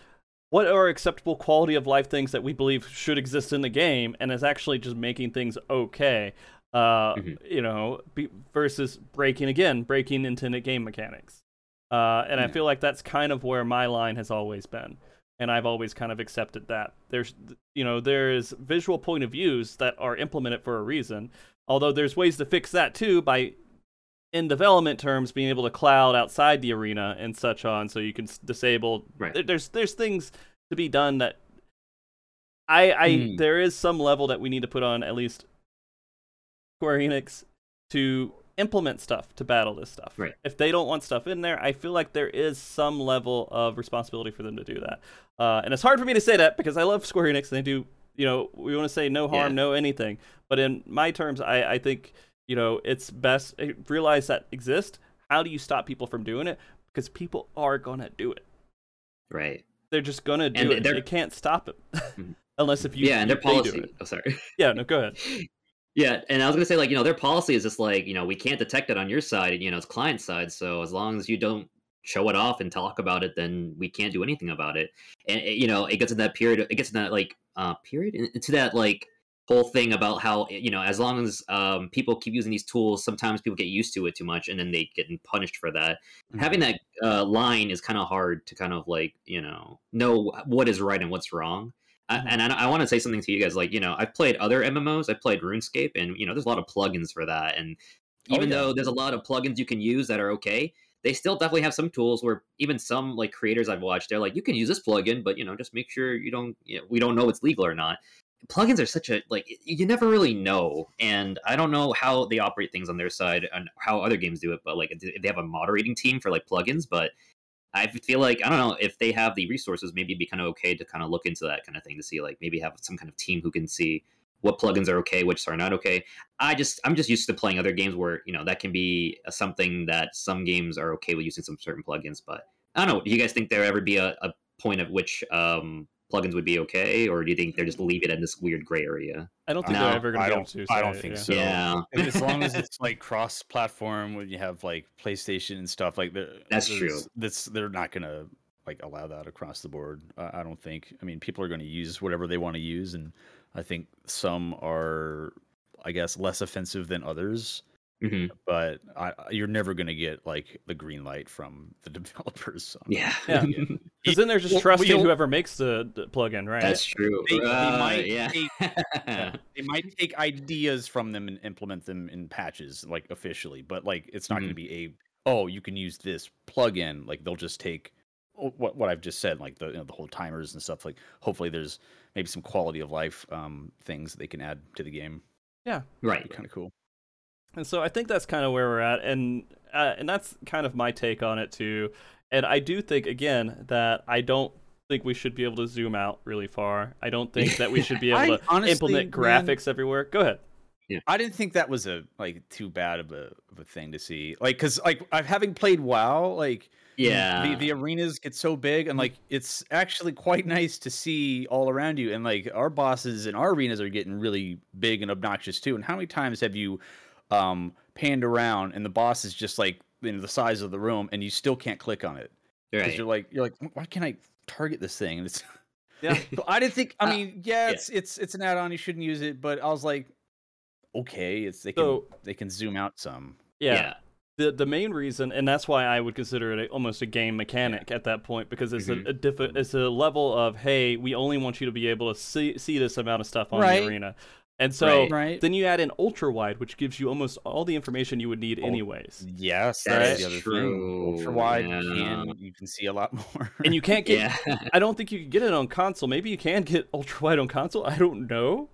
what are acceptable quality of life things that we believe should exist in the game, and is actually just making things okay, uh, Mhm. you know, be, versus breaking again, breaking intended game mechanics. Uh, and I feel like that's kind of where my line has always been, and I've always kind of accepted that. There's, you know, there's visual point of views that are implemented for a reason, although there's ways to fix that too by in development terms being able to cloud outside the arena and such on so you can s- disable Right. there- there's there's things to be done that i i Hmm. there is some level that we need to put on at least square enix to implement stuff to battle this stuff. Right. If they don't want stuff in there, I feel like there is some level of responsibility for them to do that. Uh, and it's hard for me to say that because I love Square Enix and they do, you know, we want to say no harm, Yeah. no anything. But in my terms, I, I think, you know, it's best eh, realize that exists. How do you stop people from doing it? Because people are gonna do it. right. They're just gonna do And it. they're- You can't stop it. Mhm. Unless if you yeah, and their they policy. Oh, sorry. Yeah, no, go ahead. Yeah, and I was gonna say like you know their policy is just like you know we can't detect it on your side, you know it's client side. So as long as you don't show it off and talk about it, then we can't do anything about it. And it, you know it gets in that period. It gets in that like uh period in- into that like whole thing about how you know as long as um people keep using these tools, sometimes people get used to it too much, and then they get punished for that. Mhm. Having that uh, line is kind of hard to kind of like you know know what is right and what's wrong. I, Mhm. and I, I want to say something to you guys. Like, you know, I've played other MMOs. I've played RuneScape, and you know, there's a lot of plugins for that. And Oh, even yeah. though there's a lot of plugins you can use that are okay, they still definitely have some tools where even some like creators I've watched, they're like, you can use this plugin, but you know, just make sure you don't. You know, we don't know it's legal or not. Plugins are such a like you never really know, and I don't know how they operate things on their side and how other games do it. But like, they have a moderating team for like plugins, but I feel like I don't know if they have the resources. Maybe it'd be kind of okay to kind of look into that kind of thing to see like maybe have some kind of team who can see what plugins are okay, which are not okay. I just I'm just used to playing other games where you know that can be something that some games are okay with using some certain plugins. But I don't know. Do you guys think there ever be a, a point at which um, plugins would be okay, or do you think they're just leave it in this weird gray area? I don't think No, they're ever gonna I be able don't- to. I don't think yeah. so. yeah, And as long as it's like cross-platform, when you have like PlayStation and stuff like that. That's true. That's they're not gonna like allow that across the board. I, I don't think. I mean, people are going to use whatever they want to use, and I think some are, I guess, less offensive than others. hmm But I, I- you're never going to get like the green light from the developers. So. yeah, Yeah. Because then they're just Well, trusting we'll- whoever makes the, the plugin, right? that's true. They- they Uh, might yeah. take- They might take ideas from them and implement them in patches, like officially. But like, it's not going to be a oh, you can use this plugin. Like they'll just take oh, what what I've just said, like the you know, the whole timers and stuff. Like hopefully there's maybe some quality of life um, things they can add to the game. Yeah, right. Kind of cool. And so I think that's kind of where we're at, and uh, and that's kind of my take on it too. And I do think again that I don't think we should be able to zoom out really far. I don't think that we should be able to honestly, implement man- graphics everywhere. Go ahead. I didn't think that was a like too bad of a of a thing to see. Like, cause like I've having played WoW, like Yeah. the the arenas get so big and like it's actually quite nice to see all around you and like our bosses and our arenas are getting really big and obnoxious too and how many times have you um panned around and the boss is just like you know the size of the room and you still can't click on it because right. you're like you're like why can't i target this thing and it's Yeah. i didn't think i Uh, mean yeah yeah. it's it's it's an add-on you shouldn't use it but i was like okay it's they can So- they can zoom out some Yeah. yeah. The the main reason, and that's why I would consider it a, almost a game mechanic at that point, because it's Mhm. a, a diff- it's a level of hey, we only want you to be able to see see this amount of stuff on Right. the arena, and so Right. right then you add in ultra wide, which gives you almost all the information you would need anyways. yes that's is the other true, ultra wide yeah. you can you can see a lot more And you can't get. Yeah. I don't think you can get it on console. Maybe you can get ultra wide on console. I don't know.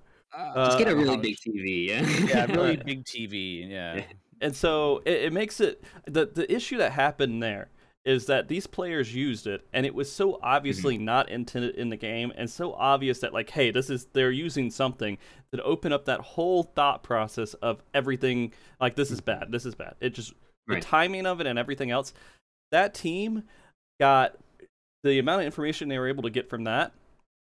Just get Uh, a really how- big TV. Yeah. yeah really big tv yeah And so it, it makes it the the issue that happened there is that these players used it and it was so obviously mm-hmm. not intended in the game and so obvious that like hey this is they're using something that open up that whole thought process of everything like this is mm-hmm. bad this is bad. It just Right. the timing of it and everything else that team got the amount of information they were able to get from that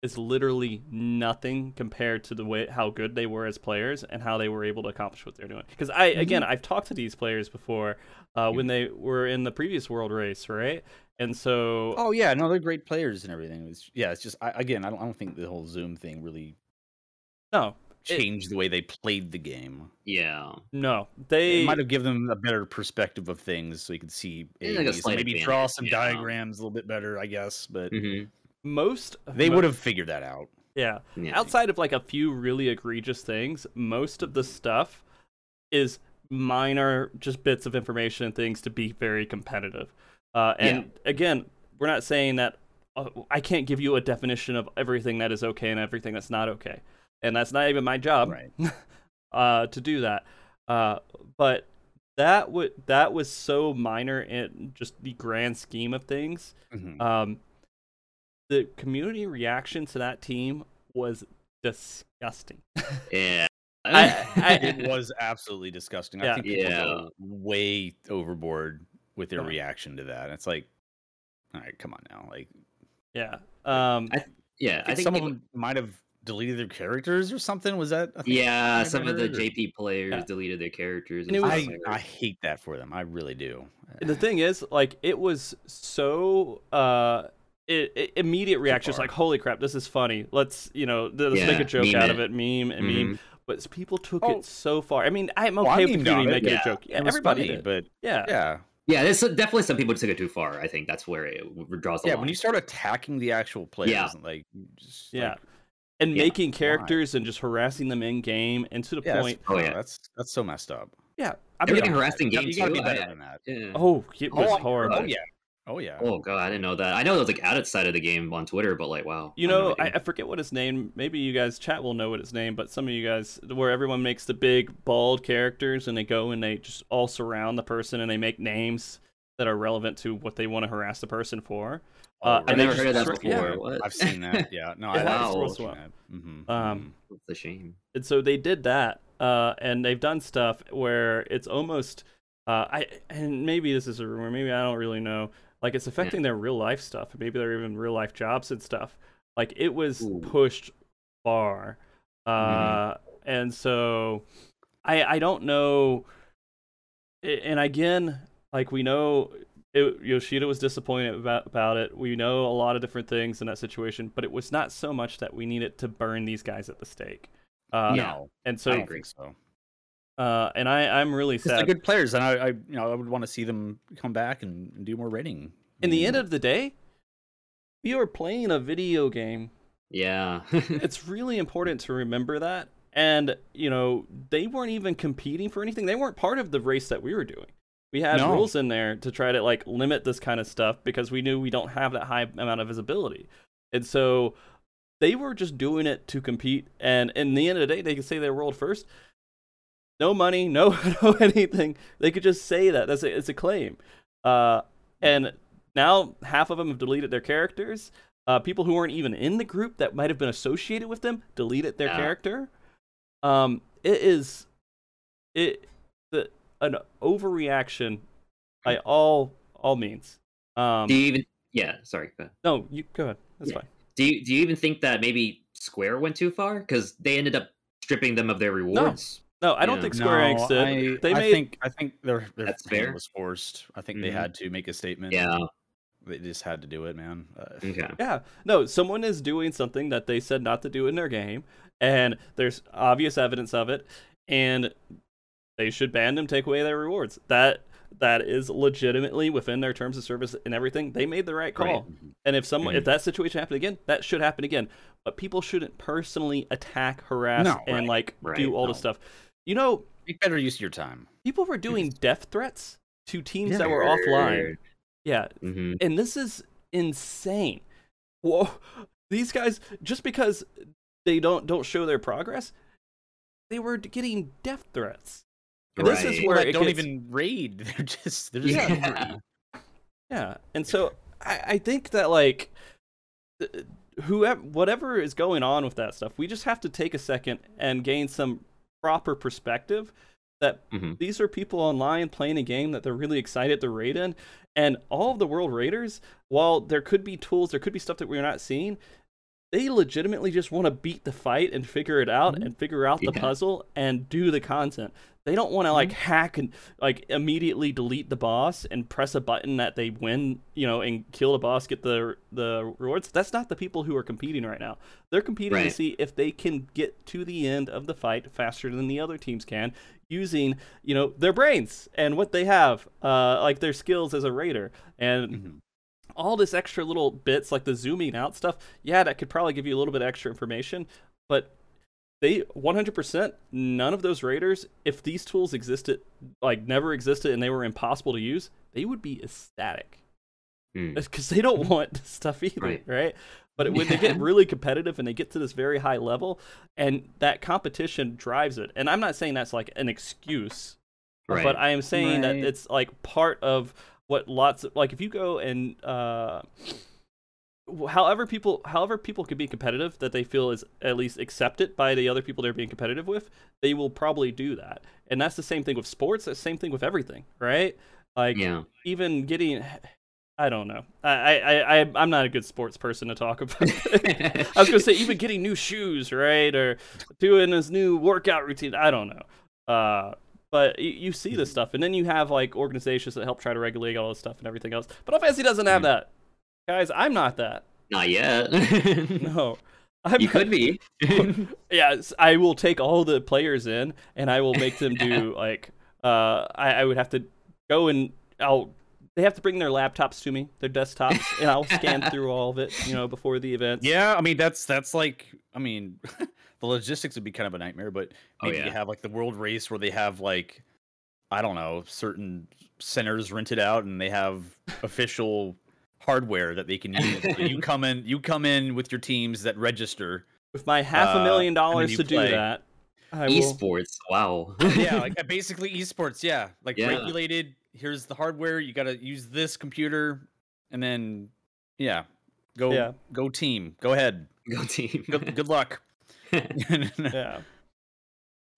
is literally nothing compared to the way how good they were as players and how they were able to accomplish what they're doing. Because I again, I've talked to these players before uh, when they were in the previous world race, right? And so Oh yeah, no, they're great players and everything. It's, yeah, it's just I, again, I don't, I don't think the whole Zoom thing really no, It- changed the way they played the game. yeah. no, It they might have given them a better perspective of things, so you could see like a AOEs, maybe draw some yeah. diagrams a little bit better, I guess. But hmm most they mo- would have figured that out. yeah. yeah. Outside of like a few really egregious things, most of the stuff is minor, just bits of information and things to be very competitive. Uh, and again, we're not saying that uh, I can't give you a definition of everything that is okay and everything that's not okay, and that's not even my job Right. uh, to do that. Uh, but that would that was so minor in just the grand scheme of things. Mhm. Um, the community reaction to that team was disgusting. Yeah. I- I- it was absolutely disgusting. Yeah. I think people Yeah. go way overboard with their Yeah. reaction to that. It's like, all right, come on now. Like, yeah. Um, I- yeah, I I think some of people- them might have deleted their characters or something. Was that? a thing yeah, I some of the or- JP players Yeah. deleted their characters. And and was- I, I hate that for them. I really do. the thing is, like, it was so uh. It, it- immediate reaction was far. like, "Holy crap, this is funny! Let's you know, let's make a joke out it. of it, meme and meme." Mhm. But people took Oh. it so far. I mean, I'm Oh, I okay with the community making yeah. a joke. Yeah, everybody funny, did. but yeah, yeah, Yeah, there's definitely some people took it too far. I think that's where it draws the yeah. line. Yeah, when you start attacking the actual players, Yeah. like, just, Yeah. like, and Yeah, making characters and just harassing them in game, and to the yeah, point. that's, Oh, yeah. that's that's so messed up. Yeah, I They're mean, getting harassed in You game gotta- you gotta be better than that. yeah. oh, it was Oh, I- horrible. Oh yeah. Oh yeah. Oh god, I didn't know that. I know it was like side of the game on Twitter, but like wow. You I had no know, I. I forget what his name. Maybe you guys chat will know what his name, but some of you guys, where everyone makes the big bald characters and they go and they just all surround the person and they make names that are relevant to what they want to harass the person for. Oh, Uh, right. I've never heard of that before. yeah. What? I've seen that. Yeah. No, I, wow. I've seen that. Mm-hmm. Um, What's the shame? and so they did that uh, and they've done stuff where it's almost uh, i and maybe this is a rumor maybe i don't really know like it's affecting their real life stuff maybe their even real life jobs and stuff like it was Ooh. pushed far uh, and so i i don't know and again like we know it, Yoshida was disappointed about, about it. We know a lot of different things in that situation, but it was not so much that we needed to burn these guys at the stake. Uh, no, and so, don't think so. Uh, and I, I'm really Because they're sad. good players, and I, I, you know, I would want to see them come back and, and do more raiding. In the end of the day, you are playing a video game. Yeah. It's really important to remember that. And you know, they weren't even competing for anything. They weren't part of the race that we were doing. We had No. rules in there to try to like limit this kind of stuff because we knew we don't have that high amount of visibility. And so they were just doing it to compete. And in the end of the day, they could say they were world first. No money, no, no anything. They could just say that. That's a, it's a claim. Uh, and now half of them have deleted their characters. Uh, people who weren't even in the group that might have been associated with them deleted their Yeah. character. Um, it is it the an overreaction by all all means. Um, do you even? Yeah. Sorry. No, you go ahead. That's Yeah. fine. Do you do you even think that maybe Square went too far because they ended up stripping them of their rewards? No, I don't Yeah. think Square Enix did. I, they I made think I think their their That's fair. was forced. I think they Mhm. had to make a statement. Yeah. they just had to do it, man. Uh, Okay. Yeah, no, someone is doing something that they said not to do in their game, and there's obvious evidence of it, and they should ban them, take away their rewards. That that is legitimately within their terms of service and everything. They made the right call. Right. And if someone, Mhm. if that situation happened again, that should happen again. But people shouldn't personally attack, harass, No, and right, like right, do all no. the stuff. You know, Make better use of your time. people were doing death threats to teams Yeah. that were offline. Yeah, hmm and this is insane. Whoa, these guys just because they don't don't show their progress, they were getting death threats. And This is where it don't gets- even raid. They're just they're just Yeah. Yeah, and so I, I think that like whoever whatever is going on with that stuff, we just have to take a second and gain some proper perspective that Mhm. these are people online playing a game that they're really excited to raid in, and all of the world raiders, while there could be tools, there could be stuff that we're not seeing. They legitimately just want to beat the fight and figure it out Mhm. and figure out the Yeah. puzzle and do the content. They don't want to like hack and like immediately delete the boss and press a button that they win, you know, and kill the boss, get the the rewards. That's not the people who are competing right now. They're competing to see if they can get to the end of the fight faster than the other teams can using, you know, their brains and what they have, uh, like their skills as a raider and Mhm. all this extra little bits like the zooming out stuff. Yeah, that could probably give you a little bit extra information, but they 100% none of those raiders if these tools existed like never existed and they were impossible to use they would be ecstatic Hmm. because they don't want stuff either right, Right. but when they get really competitive and they get to this very high level and that competition drives it and i'm not saying that's like an excuse Right. But I am saying that it's like part of what lots of like if you go and uh however people however people can be competitive that they feel is at least accepted by the other people they're being competitive with they will probably do that. And that's the same thing with sports that's the same thing with everything right? Like yeah. even getting i don't know. I i, I i'm not a good sports person to talk about. I was gonna say even getting new shoes right? Or doing this new workout routine i don't know. Uh but you, you see this stuff. And then you have like organizations that help try to regulate all this stuff and everything else. But Fantasy doesn't have that guys i'm not that Not yet. no I'm you could be. yes, I will take all the players in, and I will make them do like uh, I, I would have to go and I'll. They have to bring their laptops to me, their desktops, and I'll scan through all of it, you know, before the event. Yeah, I mean that's that's like I mean the logistics would be kind of a nightmare, but Oh, maybe yeah. you have like the world race where they have like I don't know certain centers rented out and they have official hardware that they can use. So you come in, you come in with your teams that register. With my half a Uh, million dollars you to do that, I will. Esports. Wow. Yeah, like uh, basically esports. Yeah, like Yeah. regulated. Here's the hardware. You got to use this computer, and then yeah, go Yeah. go team. Go ahead. Go team. Good, good luck. yeah.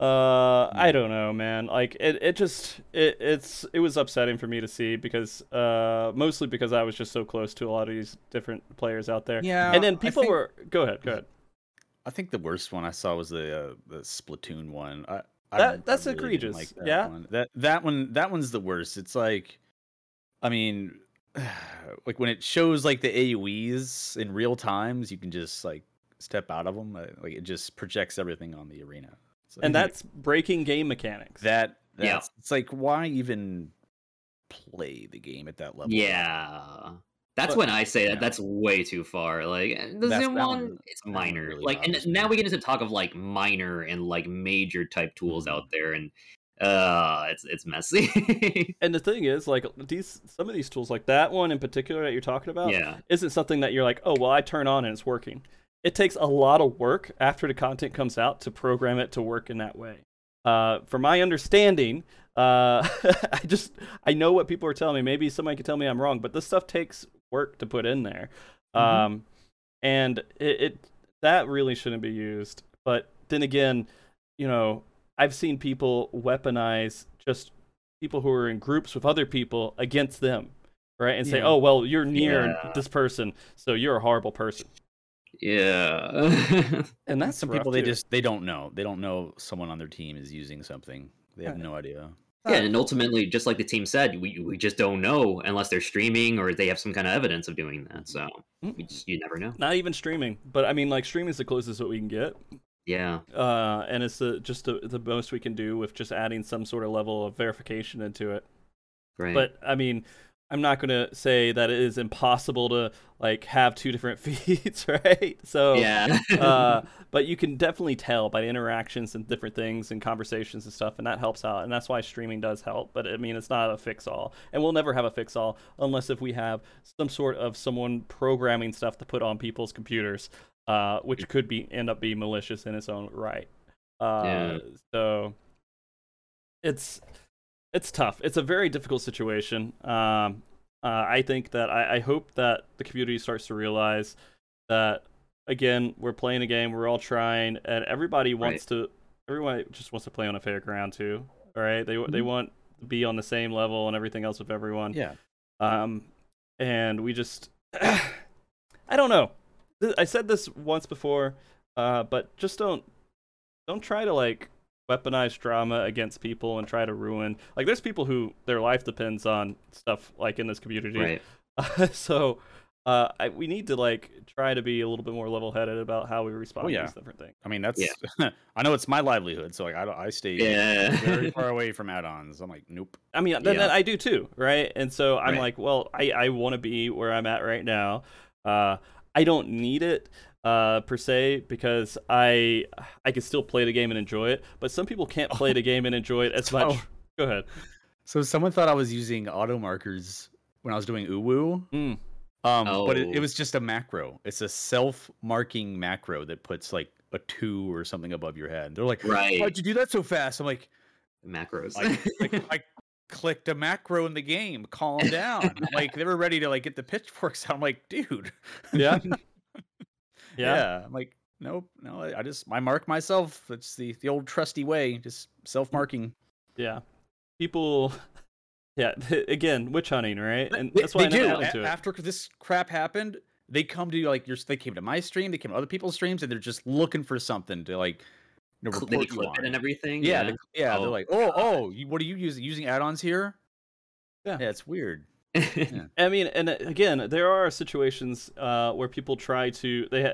Uh, I don't know, man. Like it, it just it, it's it was upsetting for me to see because uh mostly because I was just so close to a lot of these different players out there. Yeah, And then people think- were go ahead, go ahead. I think the worst one I saw was the uh, the Splatoon one. I, I That- I that's really egregious, Like that yeah? one. That that one that one's the worst. It's like, I mean, like when it shows like the AOE's in real times, you can just like step out of them. Like it just projects everything on the arena. It's like, And that's breaking game mechanics. that. Yeah. It's like why even play the game at that level? Yeah. That's But- when I say that Yeah. that's way too far. Like eh, the That's- Zoom one, one- it's minor. really like, and bothers now we get into talk of like minor and like major type tools Mhm. out there, and uh, it's it's messy. And the thing is, like these some of these tools, like that one in particular that you're talking about, yeah, isn't something that you're like, oh well, I turn on and it's working. It takes a lot of work after the content comes out to program it to work in that way. Uh, from my understanding, uh, I just I know what people are telling me. Maybe somebody could tell me I'm wrong, but this stuff takes work to put in there, Mhm. um, and it, it that really shouldn't be used. But then again, you know, I've seen people weaponize just people who are in groups with other people against them, right? And say, "Oh, well, you're near Yeah. this person, so you're a horrible person." Yeah. And that's some rough, people they just they don't know. They don't know someone on their team is using something. They have Yeah. no idea. yeah, and ultimately, just like the team said, we we just don't know unless they're streaming or they have some kind of evidence of doing that. So we just, you never know. not even streaming, but I mean, like streaming is the closest that we can get. Yeah, uh, and it's the, just the, the most we can do with just adding some sort of level of verification into it. right. But I mean, I'm not gonna say that it is impossible to like have two different feeds, right? So yeah, uh, but you can definitely tell by the interactions and different things and conversations and stuff, and that helps out. And that's why streaming does help. But I mean, it's not a fix all, and we'll never have a fix all unless if we have some sort of someone programming stuff to put on people's computers, uh, which could be end up being malicious in its own right. Uh, Yeah. So it's it's tough. It's a very difficult situation. Um, uh, I think that I, I hope that the community starts to realize that again we're playing a game, we're all trying, and everybody wants to. Everyone just wants to play on a fair ground too. All right, they they Mhm. want to be on the same level and everything else with everyone. Yeah. Um, and we just, I don't know. I said this once before, uh, but just don't, don't try to like weaponize drama against people and try to ruin. Like, there's people who their life depends on stuff like in this community. right. so, uh, I, we need to like try to be a little bit more level-headed about how we respond to yeah. these different things. I mean, that's yeah. I know it's my livelihood, so like I I stay Yeah. very far away from add-ons. I'm like, nope. I mean, then, Yeah. then I do too, right? And so I'm Right. like, well, I, I want to be where I'm at right now. Uh, I don't need it uh, per se because I I can still play the game and enjoy it. But some people can't play the game and enjoy it as So- much. Go ahead. So someone thought I was using auto markers when I was doing uwu. Mm. Um, but it, it Oh. was just a macro. It's a self-marking macro that puts like a two or something above your head. They're like, Right. "Why'd you do that so fast?" I'm like, macros. I, I, I clicked a macro in the game. Calm down. like they were ready to like get the pitchforks out. I'm like, dude. Yeah. yeah. Yeah. I'm like, nope, no. I- just I mark myself. It's the the old trusty way, just self marking. Yeah. People. Yeah. Again, witch hunting, right? And They, that's why they I do. A- it. After this crap happened, they come to like your. They came to my stream. They came to other people's streams, and they're just looking for something to like. You know, Cl- Did he report you on. and everything? Yeah, they- yeah. Oh, they're like, oh, oh, you, what are you using? Using add-ons here? Yeah. yeah, it's weird. I mean, and uh, again, there are situations uh, where people try to they ha-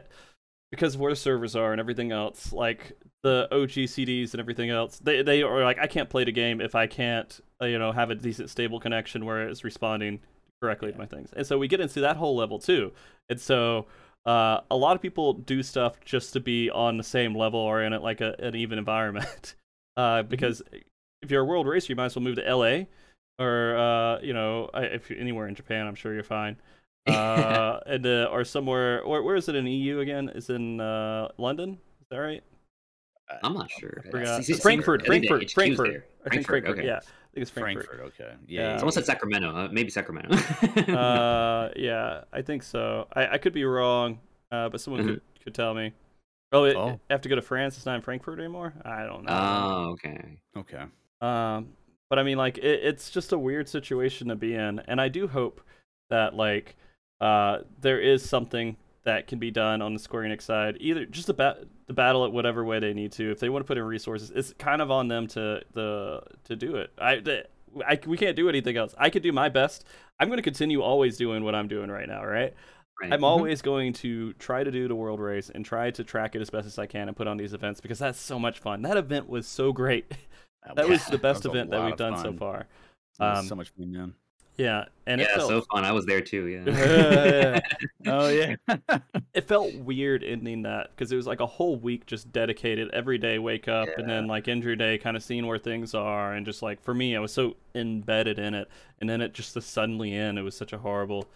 because of where the servers are and everything else, like the OG CDs and everything else. They they are like, I can't play the game if I can't, uh, you know, have a decent stable connection where it's responding correctly to my things. And so we get into that whole level too. And so uh, a lot of people do stuff just to be on the same level or in it like a, an even environment. uh, because if you're a world racer, you might as well move to LA or uh, you know, if you're anywhere in Japan, I'm sure you're fine. Uh, and uh, or somewhere, where, where is it in EU again? Is in uh, London? Is that right? I'm not sure. Forgot. See- see- Frankfurt, I think Frankfurt, Frankfurt. I think Frankfurt, Frankfurt. okay. Yeah, I think it's Frankfurt. Frankfurt. Okay. Yeah. Yeah. Someone said Sacramento. Uh, maybe Sacramento. uh, yeah, I think so. I, I could be wrong, uh, but someone could, could tell me. Oh, it, Oh. I have to go to France. It's not in Frankfurt anymore. I don't know. oh, okay. okay. Um, but I mean, like, it, it's just a weird situation to be in, and I do hope that like, uh, there is something that can be done on the Square Enix side, either just ba- to battle it whatever way they need to. If they want to put in resources, it's kind of on them to the to do it. I, the, I we can't do anything else. I could do my best. I'm going to continue always doing what I'm doing right now, right? Right. I'm always going to try to do the world race and try to track it as best as I can and put on these events because that's so much fun. That event was so great. That was the best a event that we've done so far. Um, so much fun, man. Yeah, and it yeah, felt so fun. I was there too. Yeah. Oh yeah. it felt weird ending that because it was like a whole week just dedicated every day wake up and then like injury day kind of seeing where things are and just like for me I was so embedded in it and then it just to suddenly end it was such a horrible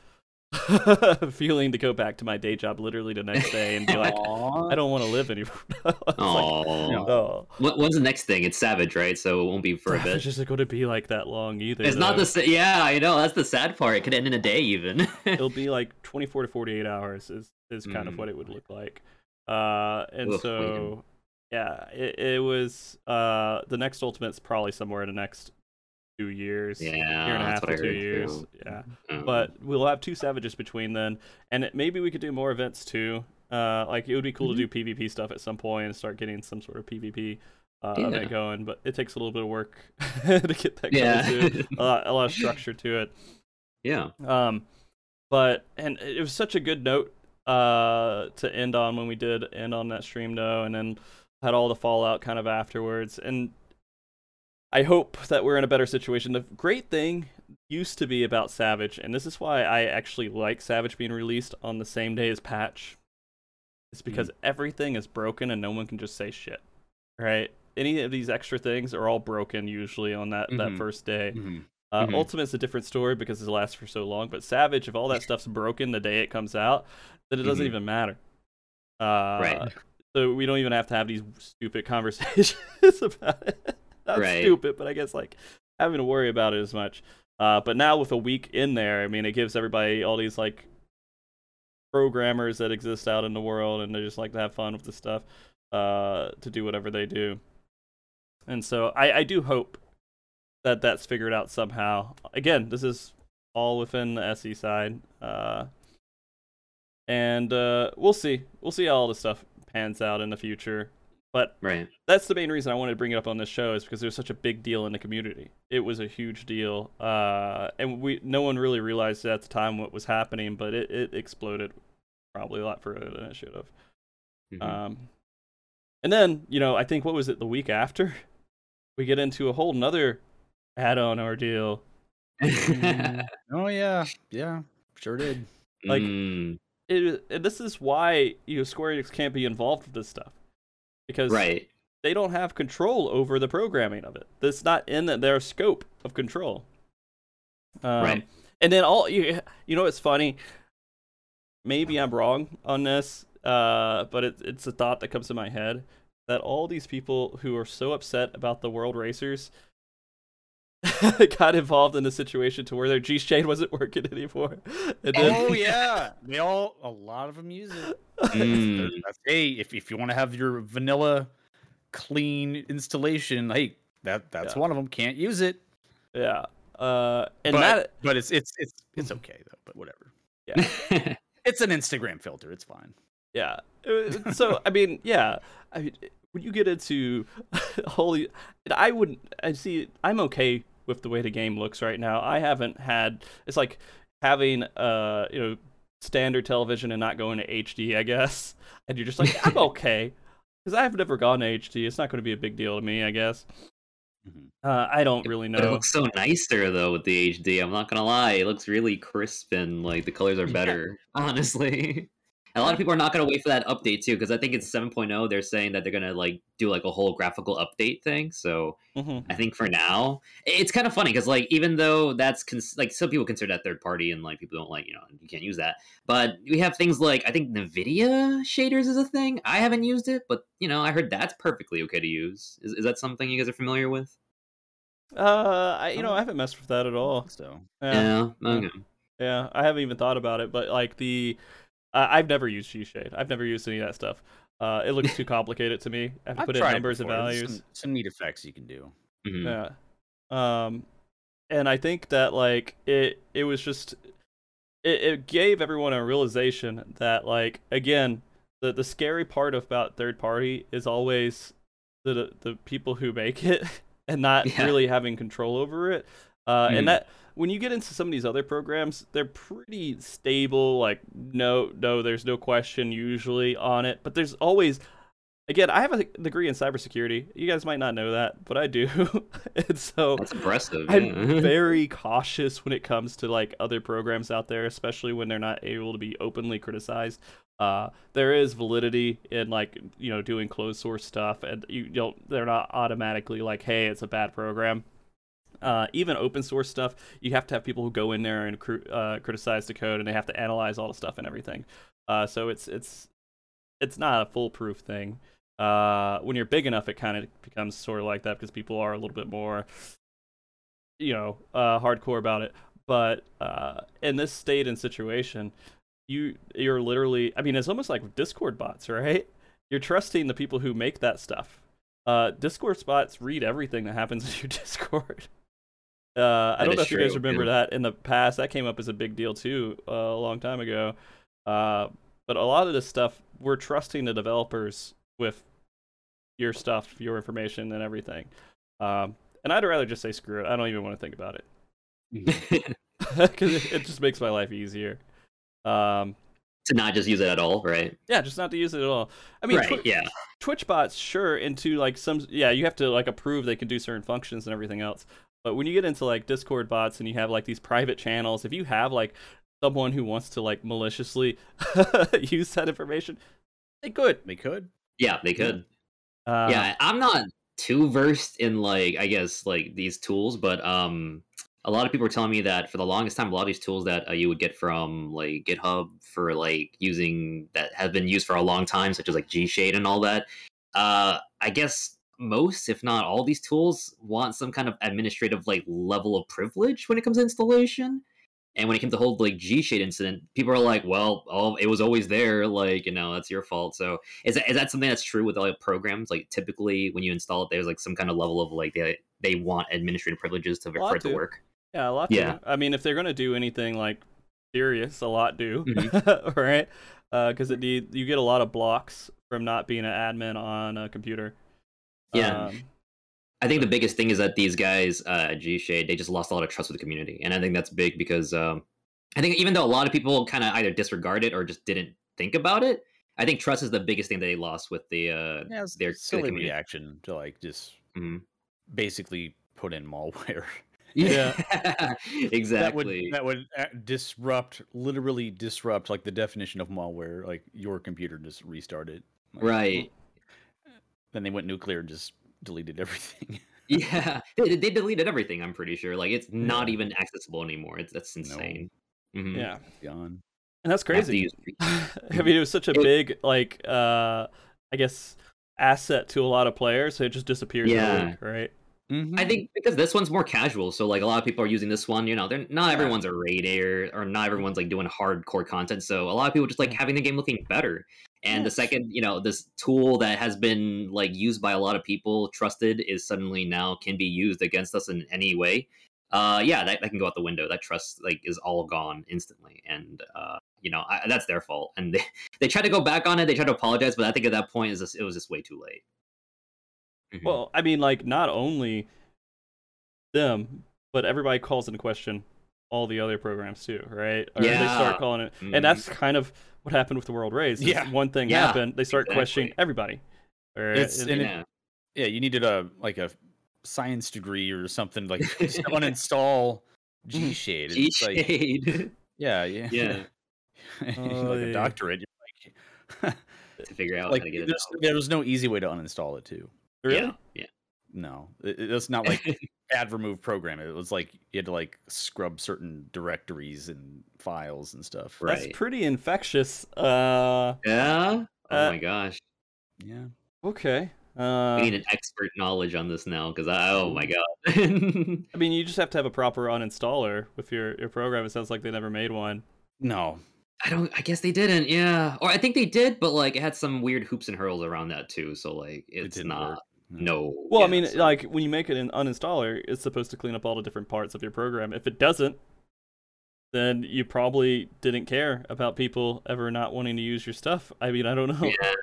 feeling to go back to my day job literally the next day and be like I don't want to live anymore. Like, Oh. What, when's the next thing? It's Savage, right? So it won't be for a bit. It's just going to be like that long either. It's not the sa- yeah, I know. That's the sad part. It could end in a day even. It'll be like 24 to 48 hours is is kind of Mm. what it would look like. Uh, and Ugh, so waiting. yeah, it, it was uh the next Ultimate's probably somewhere in the next two years, yeah, year and a half that's what I to two years. too. Yeah, Um, but we'll have two Savages between then, and it, maybe we could do more events too. Uh, like it would be cool to do PvP stuff at some point and start getting some sort of PvP uh, Yeah. event going. But it takes a little bit of work to get that going yeah. A lot, a lot of structure to it. yeah, Um, but and it was such a good note uh to end on when we did end on that stream though, and then had all the fallout kind of afterwards. And I hope that we're in a better situation. The great thing used to be about Savage, and this is why I actually like Savage being released on the same day as patch. It's because everything is broken and no one can just say shit. Right? Any of these extra things are all broken usually on that, that Mhm. first day. Mhm. Uh, Mhm. Ultimate's a different story because it lasts for so long. But Savage, if all that stuff's broken the day it comes out, then it doesn't Mhm. even matter. Uh, Right. So we don't even have to have these stupid conversations about it. Not Right. stupid, but I guess like having to worry about it as much. Uh, but now with a week in there, I mean, it gives everybody all these like programmers that exist out in the world, and they just like to have fun with the stuff, uh, to do whatever they do. And so I, I do hope that that's figured out somehow. Again, this is all within the SE side, uh, and uh, we'll see. We'll see how all this stuff pans out in the future. But right. that's the main reason I wanted to bring it up on this show is because there's such a big deal in the community. It was a huge deal, uh, and we no one really realized at the time what was happening, but it, it exploded probably a lot further than it should have. Mhm. Um, and then you know I think what was it the week after we get into a whole nother add-on ordeal. Oh yeah, yeah, sure did. like- Mm, It, and this is why you know Square Enix can't be involved with this stuff because right. they don't have control over the programming of it. That's not in their scope of control. Um, Right. And then all you you know it's funny? Maybe I'm wrong on this, uh, but it, it's a thought that comes to my head. that all these people who are so upset about the world racers got involved in a situation to where their G Shade wasn't working anymore. And then, Oh yeah, they all a lot of them use it. Mm. Hey, if if you want to have your vanilla clean installation, hey, that that's Yeah. one of them. Can't use it, yeah. Uh, and but, that but it's it's it's it's okay though. But whatever, yeah. it's an Instagram filter. It's fine. Yeah. Uh, So I mean, yeah. I mean, when you get into holy, I wouldn't. I see. I'm okay with the way the game looks right now. I haven't had. It's like having uh you know standard television and not going to HD. I guess, and you're just like I'm okay because I've never gone to HD. It's not going to be a big deal to me. I guess. Mhm. Uh, I don't really But it looks so nice there though with the HD. I'm not gonna lie, it looks really crisp and like the colors are Yeah. better. A lot of people are not gonna wait for that update too because I think it's 7.0. They're saying that they're gonna like do like a whole graphical update thing. So Mhm. I think for now, it's kind of funny because like even though that's cons- like some people consider that third party and like people don't like you know you can't use that, but we have things like I think Nvidia shaders is a thing. I haven't used it, but you know I heard that's perfectly okay to use. Is, is that something you guys are familiar with? Uh, I you know I haven't messed with that at all. So Yeah. Yeah. Okay. Yeah, I haven't even thought about it, but like the, uh, I've never used G Shade. I've never used any of that stuff. Uh, it looks too complicated to me. I have to I've put in numbers and before. There's values. Some, some neat effects you can do. Mhm. Yeah. Um, and I think that like it, it was just, it, it gave everyone a realization that like again, the the scary part about third party is always the the people who make it and not Yeah. really having control over it. Uh, Mhm. and that when you get into some of these other programs, they're pretty stable. Like no, no, there's no question usually on it, but there's always. Again, I have a degree in cybersecurity. You guys might not know that, but I do. and so That's impressive. I'm very cautious when it comes to like other programs out there, especially when they're not able to be openly criticized. Uh, there is validity in like you know doing closed source stuff, and you don't. They're not automatically like, hey, it's a bad program. Uh, even open source stuff, you have to have people who go in there and cru- uh, criticize the code, and they have to analyze all the stuff and everything. Uh, so it's it's it's not a foolproof thing. Uh, when you're big enough, it kind of becomes sort of like that because people are a little bit more, you know, uh, hardcore about it. But uh, in this state and situation, you you're literally, I mean, it's almost like Discord bots, right? You're trusting the people who make that stuff. Discord bots read everything that happens in your Discord. Uh, I don't know if you guys remember yeah. that in the past. That came up as a big deal too uh, a long time ago. Uh, but a lot of this stuff, we're trusting the developers with your stuff, your information, and everything. Um, and I'd rather just say screw it. I don't even want to think about it because it, it just makes my life easier. Um, to not just use it at all, right? yeah, just not to use it at all. I mean, right. Yeah. Twitch bots, sure, into like some, yeah, you have to like approve they can do certain functions and everything else. But when you get into like Discord bots and you have like these private channels, if you have like someone who wants to like maliciously use that information, they could. They could. Yeah, they could. Uh, yeah, I'm not too versed in like I guess like these tools, but um, a lot of people are telling me that for the longest time, a lot of these tools that uh, you would get from like GitHub for like using that have been used for a long time, such as like G Shade and all that. Uh, I guess most, if not all, these tools want some kind of administrative like level of privilege when it comes to installation. And when it came to the whole like G Shade incident, people are like, "Well, oh, it was always there. Like, you know, that's your fault." So, is that, is that something that's true with all programs? Like, typically when you install it, there's like some kind of level of like they they want administrative privileges to for it to work. Yeah, a lot. Yeah. Do. I mean, if they're gonna do anything like serious, a lot do, Mm-hmm. right? Because it need you get a lot of blocks from not being an admin on a computer. Yeah. Um, I think the biggest thing is that these guys uh, G Shade they just lost a lot of trust with the community, and I think that's big because um, I think even though a lot of people kind of either disregard it or just didn't think about it, I think trust is the biggest thing that they lost with the uh, Yeah, their their silly community. reaction to like just Mhm. basically put in malware. Yeah. exactly. That would that would uh, disrupt, literally disrupt, like the definition of malware. Like your computer just restarted. Like, right. Then they went nuclear and just deleted everything. Yeah, they, they deleted everything. I'm pretty sure. Like it's not even accessible anymore. It's that's No. insane. Mhm. yeah, Gone. and that's You have to crazy. use- I mean, it was such a It- big like uh, I guess asset to a lot of players, so it just disappears. Yeah. week, right. Mhm. I think because this one's more casual, so like a lot of people are using this one. You know, they're not everyone's a raider or not everyone's like doing hardcore content. So a lot of people just like having the game looking better. And the second, you know, this tool that has been like used by a lot of people, trusted, is suddenly now can be used against us in any way. Uh, yeah, that, that can go out the window. That trust like is all gone instantly, and uh, you know I, that's their fault. And they they try to go back on it. They try to apologize, but I think at that point is just, it was just way too late. Mhm. Well, I mean, like not only them, but everybody calls into question all the other programs too, right? Or they start calling it, and that's kind of what happened with the World Race. Yeah. one thing Yeah, happened, they start questioning everybody. Or It's- it- and it- yeah. yeah, you needed a like a science degree or something like just uninstall G Shade. G It's like, shade yeah, yeah, Yeah. like a doctorate. You're like, to figure out like how to get it there's, out. there was no easy way to uninstall it too. really? Yeah, yeah. No, it, it's not like add remove program. It was like you had to like scrub certain directories and files and stuff. Right. That's pretty infectious. Uh, Yeah. Oh Uh, my gosh. Yeah. okay. Uh, we need an expert knowledge on this now because I oh my god. I mean, you just have to have a proper uninstaller with your, your program. It sounds like they never made one. No. I don't. I guess they didn't. Yeah. Or I think they did, but like it had some weird hoops and hurdles around that too. So like it's didn't not. work. No. Well, I mean, so- like when you make it an uninstaller, it's supposed to clean up all the different parts of your program. If it doesn't, then you probably didn't care about people ever not wanting to use your stuff. I mean, I don't know. Yeah.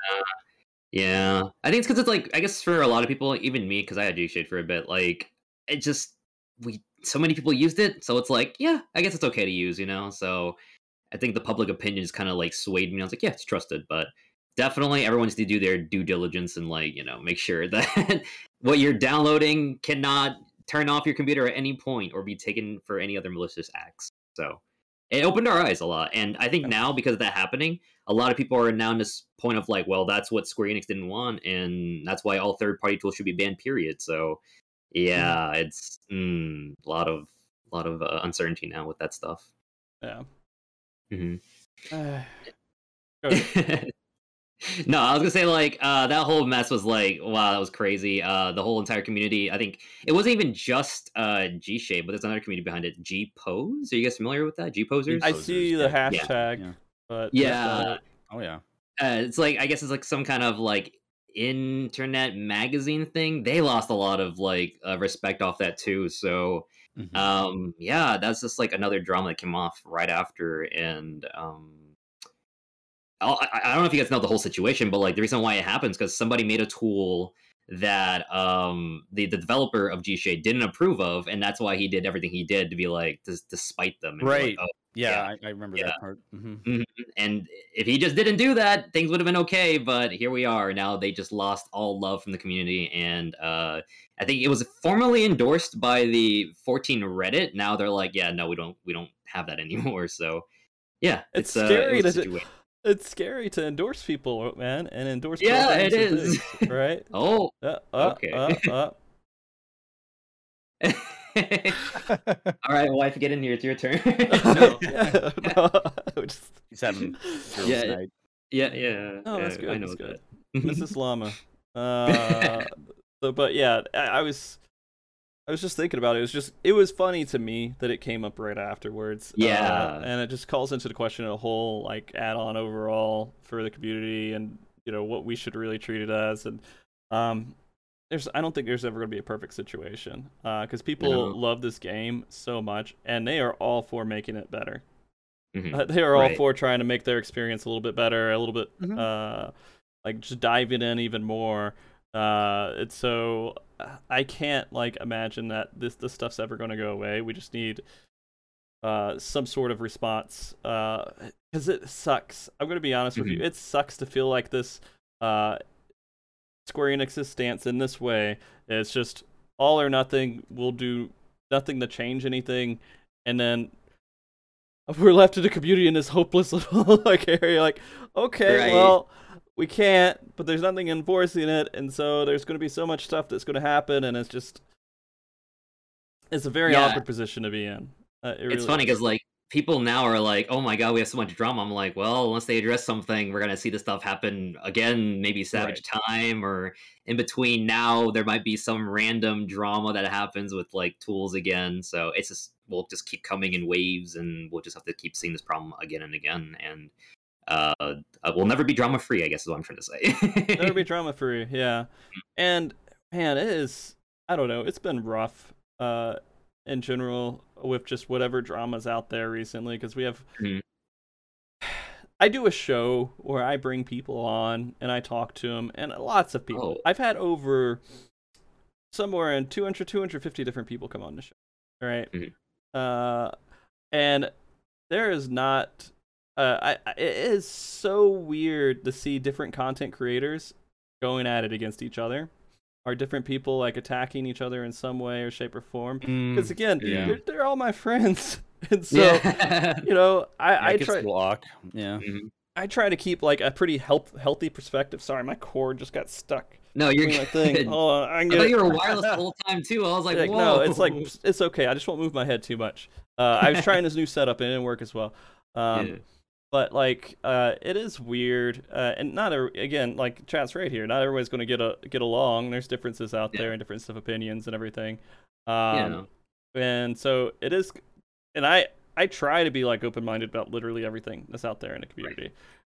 Yeah. I think it's because it's like I guess for a lot of people, even me, because I had G Shade for a bit, like it just we so many people used it, so it's like, yeah, I guess it's okay to use, you know? So I think the public opinion is kind of like swayed me. I was like, yeah, it's trusted, but definitely everyone needs to do their due diligence and like, you know, make sure that what you're downloading cannot turn off your computer at any point or be taken for any other malicious acts. So it opened our eyes a lot. And I think now because of that happening, a lot of people are now in this point of like, well, that's what Square Enix didn't want, and that's why all third party tools should be banned. Period. So, yeah, it's mm, a lot of a lot of uh, uncertainty now with that stuff. Yeah. hmm Uh. no, I was gonna say like uh, that whole mess was like wow, that was crazy. Uh, the whole entire community. I think it wasn't even just uh, G Shade, but there's another community behind it. G Pose. Are you guys familiar with that? G Posers. I see the yeah. Yeah. hashtag, Yeah. but yeah, that's. Oh yeah. uh, it's like I guess it's like some kind of like internet magazine thing. They lost a lot of like uh, respect off that too. So Mhm. um, yeah, that's just like another drama that came off right after, and um, I'll- I, I don't know if you guys know the whole situation, but like the reason why it happens because somebody made a tool that um the, the developer of G Shade didn't approve of, and that's why he did everything he did to be like to, to spite them. Be like, Right. "Oh, yeah, I, I remember Yeah. that part. hmm Mhm. And if he just didn't do that, things would have been okay. But here we are. Now they just lost all love from the community. And uh, I think it was formally endorsed by the 14 Reddit. Now they're like, yeah, no, we don't, we don't have that anymore. So yeah, It's uh, it scary to- situation. It's scary to endorse people, man, and endorse. People. Yeah, programs it and is. things, right? Oh, Uh, uh, Okay. uh, uh. all right, wife, get in here. It's your turn. No. Yeah, no, just- He's having girls' Yeah, night. yeah, yeah. Oh, that's uh, good. I know that's that. good. Mrs. Llama. Uh, so, but yeah, I, I was, I was just thinking about it. It was just, it was funny to me that it came up right afterwards. Uh, Yeah. and it just calls into the question a whole like add-on overall for the community and you know what we should really treat it as. And um, there's, I don't think there's ever going to be a perfect situation because people No. love this game so much and they are all for making it better. Mhm. Uh, they are all Right. for trying to make their experience a little bit better, a little bit Mhm. uh, like just diving in even more. Uh, it's so I can't like imagine that this this stuff's ever going to go away. We just need uh some sort of response uh because it sucks. I'm going to be honest with you. It sucks to feel like this. Uh, Square Enix's stance in this way is just all or nothing. We'll do nothing to change anything, and then we're left in the community in this hopeless little like area. Like, okay, Right. well, we can't, but there's nothing enforcing it, and so there's going to be so much stuff that's going to happen, and it's just it's a very Yeah. awkward position to be in. Uh, it it's funny because like people now are like, "Oh my god, we have so much drama." I'm like, "Well, once they address something, we're gonna see this stuff happen again. Maybe Savage Time, or in between now, there might be some random drama that happens with like tools again. So it's just we'll just keep coming in waves, and we'll just have to keep seeing this problem again and again. And uh, uh we'll never be drama free. I guess is what I'm trying to say. never be drama free. Yeah, and man, it is. I don't know. It's been rough. Uh, in general with just whatever dramas out there recently because we have mm-hmm. I do a show where I bring people on and I talk to them and lots of people. Oh. I've had over somewhere in 200 250 different people come on the show. Right? Mm-hmm. Uh and there is not uh I, I it is so weird to see different content creators going at it against each other are different people like attacking each other in some way or shape or form because mm, again yeah. they're, they're, all my friends and so yeah. you know i yeah, i try block yeah mm-hmm. i try to keep like a pretty health, healthy perspective sorry my cord just got stuck no, you're good. Thing. Oh, I, I thought you were wireless the whole time too. I was like, like no, it's like it's okay. I just won't move my head too much. Uh, I was trying this new setup and it didn't work as well. Um, yeah but like uh, it is weird uh, and not a, again like chat's right here not everybody's going to get a get along there's differences out yeah. there and differences of opinions and everything um, yeah. and so it is and i i try to be like open-minded about literally everything that's out there in the community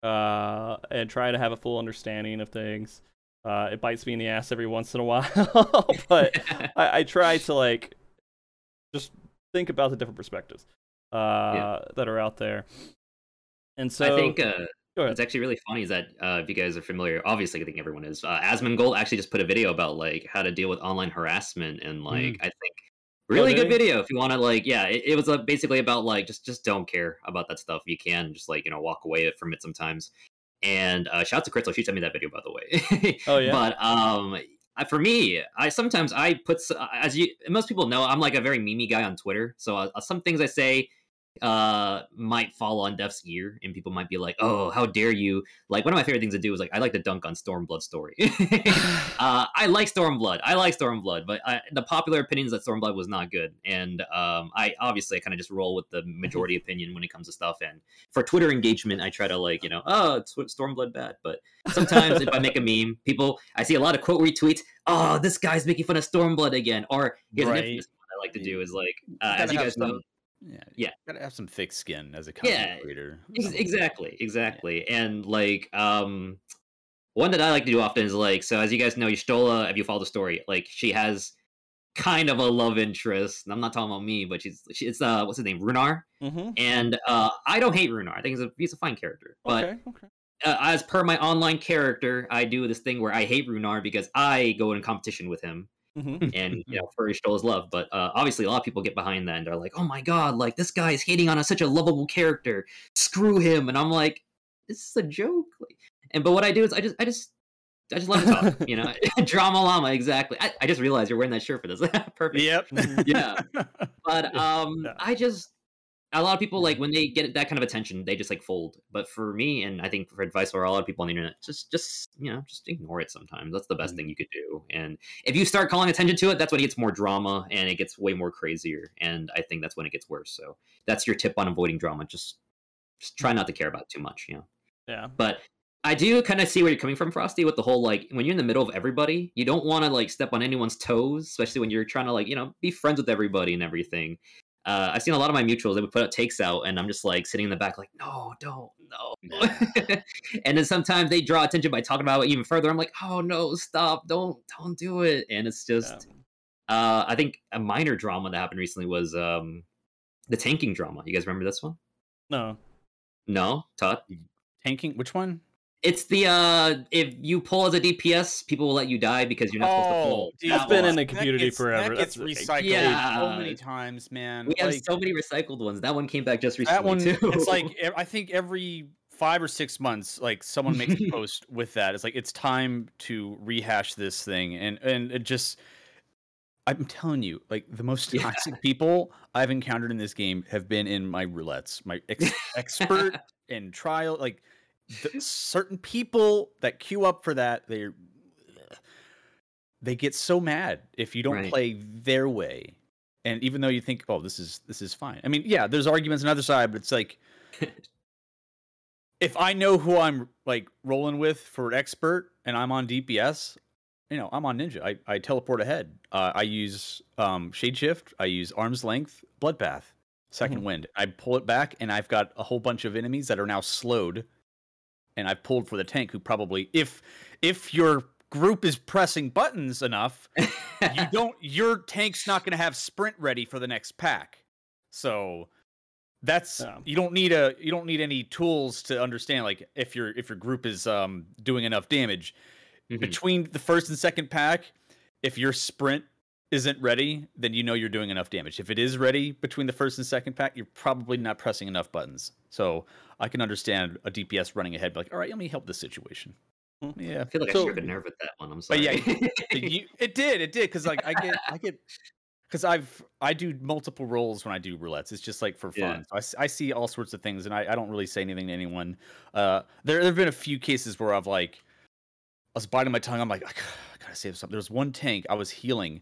right. uh, and try to have a full understanding of things uh, it bites me in the ass every once in a while but I, I try to like just think about the different perspectives uh, yeah. that are out there and so I think uh, it's actually really funny is that uh, if you guys are familiar, obviously I think everyone is. Uh, Asmongold actually just put a video about like how to deal with online harassment, and like mm. I think really good video if you want to like yeah it, it was uh, basically about like just just don't care about that stuff. You can just like you know walk away from it sometimes. And uh shout out to crystal she sent me that video by the way. Oh yeah? But um for me i sometimes i put as you most people know i'm like a very memey guy on twitter. So uh, some things i say uh might fall on deaf's ear and people might be like oh how dare you. Like one of my favorite things to do is like i like to dunk on stormblood story. Uh i like stormblood. I like stormblood but I, the popular opinion is that stormblood was not good and um i obviously kind of just roll with the majority opinion when it comes to stuff and for twitter engagement i try to like you know oh it's stormblood bad but sometimes if i make a meme people i see a lot of quote retweets oh this guy's making fun of stormblood again or here's right. an I like to do is like uh, as you guys some... know yeah, yeah. Gotta have some thick skin as a content yeah, creator. Exactly, exactly. Yeah. And like, um, one that I like to do often is like, so as you guys know, Y'shtola, if you follow the story, like she has kind of a love interest. And I'm not talking about me, but she's she, it's uh what's his name, Runar. Mm-hmm. And uh, I don't hate Runar. I think he's a he's a fine character. But okay, okay. Uh, as per my online character, I do this thing where I hate Runar because I go in competition with him mm-hmm. and you know for Y'shtola's love. But uh, obviously, a lot of people get behind that and are like, "Oh my god, like this guy is hating on a, such a lovable character. Screw him!" And I'm like, "This is a joke." And but what I do is I just I just I just love him talk, you know. Drama llama, exactly. I, I just realized you're wearing that shirt for this. Perfect. Yep. yeah. But um, I just a lot of people like when they get that kind of attention they just like fold. But for me and i think for advice for a lot of people on the internet just just you know just ignore it sometimes. That's the best mm-hmm. thing you could do. And if you start calling attention to it that's when it gets more drama and it gets way more crazier. And i think that's when it gets worse. So that's your tip on avoiding drama. Just just try not to care about too much you know. Yeah. But I do kind of see where you're coming from, Frosty, with the whole like when you're in the middle of everybody, you don't want to like step on anyone's toes, especially when you're trying to like you know be friends with everybody and everything uh, I've seen a lot of my mutuals they would put out takes out, and I'm just like sitting in the back, like, no, don't, no. and then sometimes they draw attention by talking about it even further. I'm like, oh no, stop, don't, don't do it. And it's just, yeah. uh, I think a minor drama that happened recently was um, the tanking drama. You guys remember this one? No. No, Todd. Tanking? Which one? It's the uh if you pull as a DPS, people will let you die because you're not supposed to pull. Dude, it's been in the community gets, forever. That gets That's recycled yeah. so many times, man. We like, have so many recycled ones. That one came back just recently that one, too. It's like I think every five or six months, like someone makes a post with that. It's like it's time to rehash this thing, and and it just. I'm telling you, like the most toxic yeah. people I've encountered in this game have been in my roulettes, my ex- expert and trial, like the, certain people that queue up for that they they get so mad if you don't right. play their way And even though you think, oh, this is this is fine. I mean, yeah, there's arguments on the other side, but it's like if I know who I'm like rolling with for expert and I'm on DPS, you know, I'm on ninja. I, I teleport ahead. Uh, I use um, shade shift. I use arm's length, bloodbath, 2nd Mhm. wind. I pull it back, and I've got a whole bunch of enemies that are now slowed. And I've pulled for the tank, who probably, if if your group is pressing buttons enough, you don't. Your tank's not going to have sprint ready for the next pack. So that's you don't need a you don't need any tools to understand like if your if your group is um doing enough damage Mhm. between the first and second pack, if your sprint isn't ready, then you know you're doing enough damage. If it is ready between the first and second pack, you're probably not pressing enough buttons. So I can understand a DPS running ahead, be like, all right, let me help this situation. Hmm. Yeah, I feel like So- I struck a nerve with that one. I'm sorry. But sorry. yeah, It- you- it did, it did, because like I get, I get, because I've I do multiple roles when I do roulettes. It's just like for Yeah. fun. So I s- I, see all sorts of things, and I, I don't really say anything to anyone. Uh, there there have been a few cases where I've like, I was biting my tongue. I'm like, I gotta save something. There was one tank I was healing,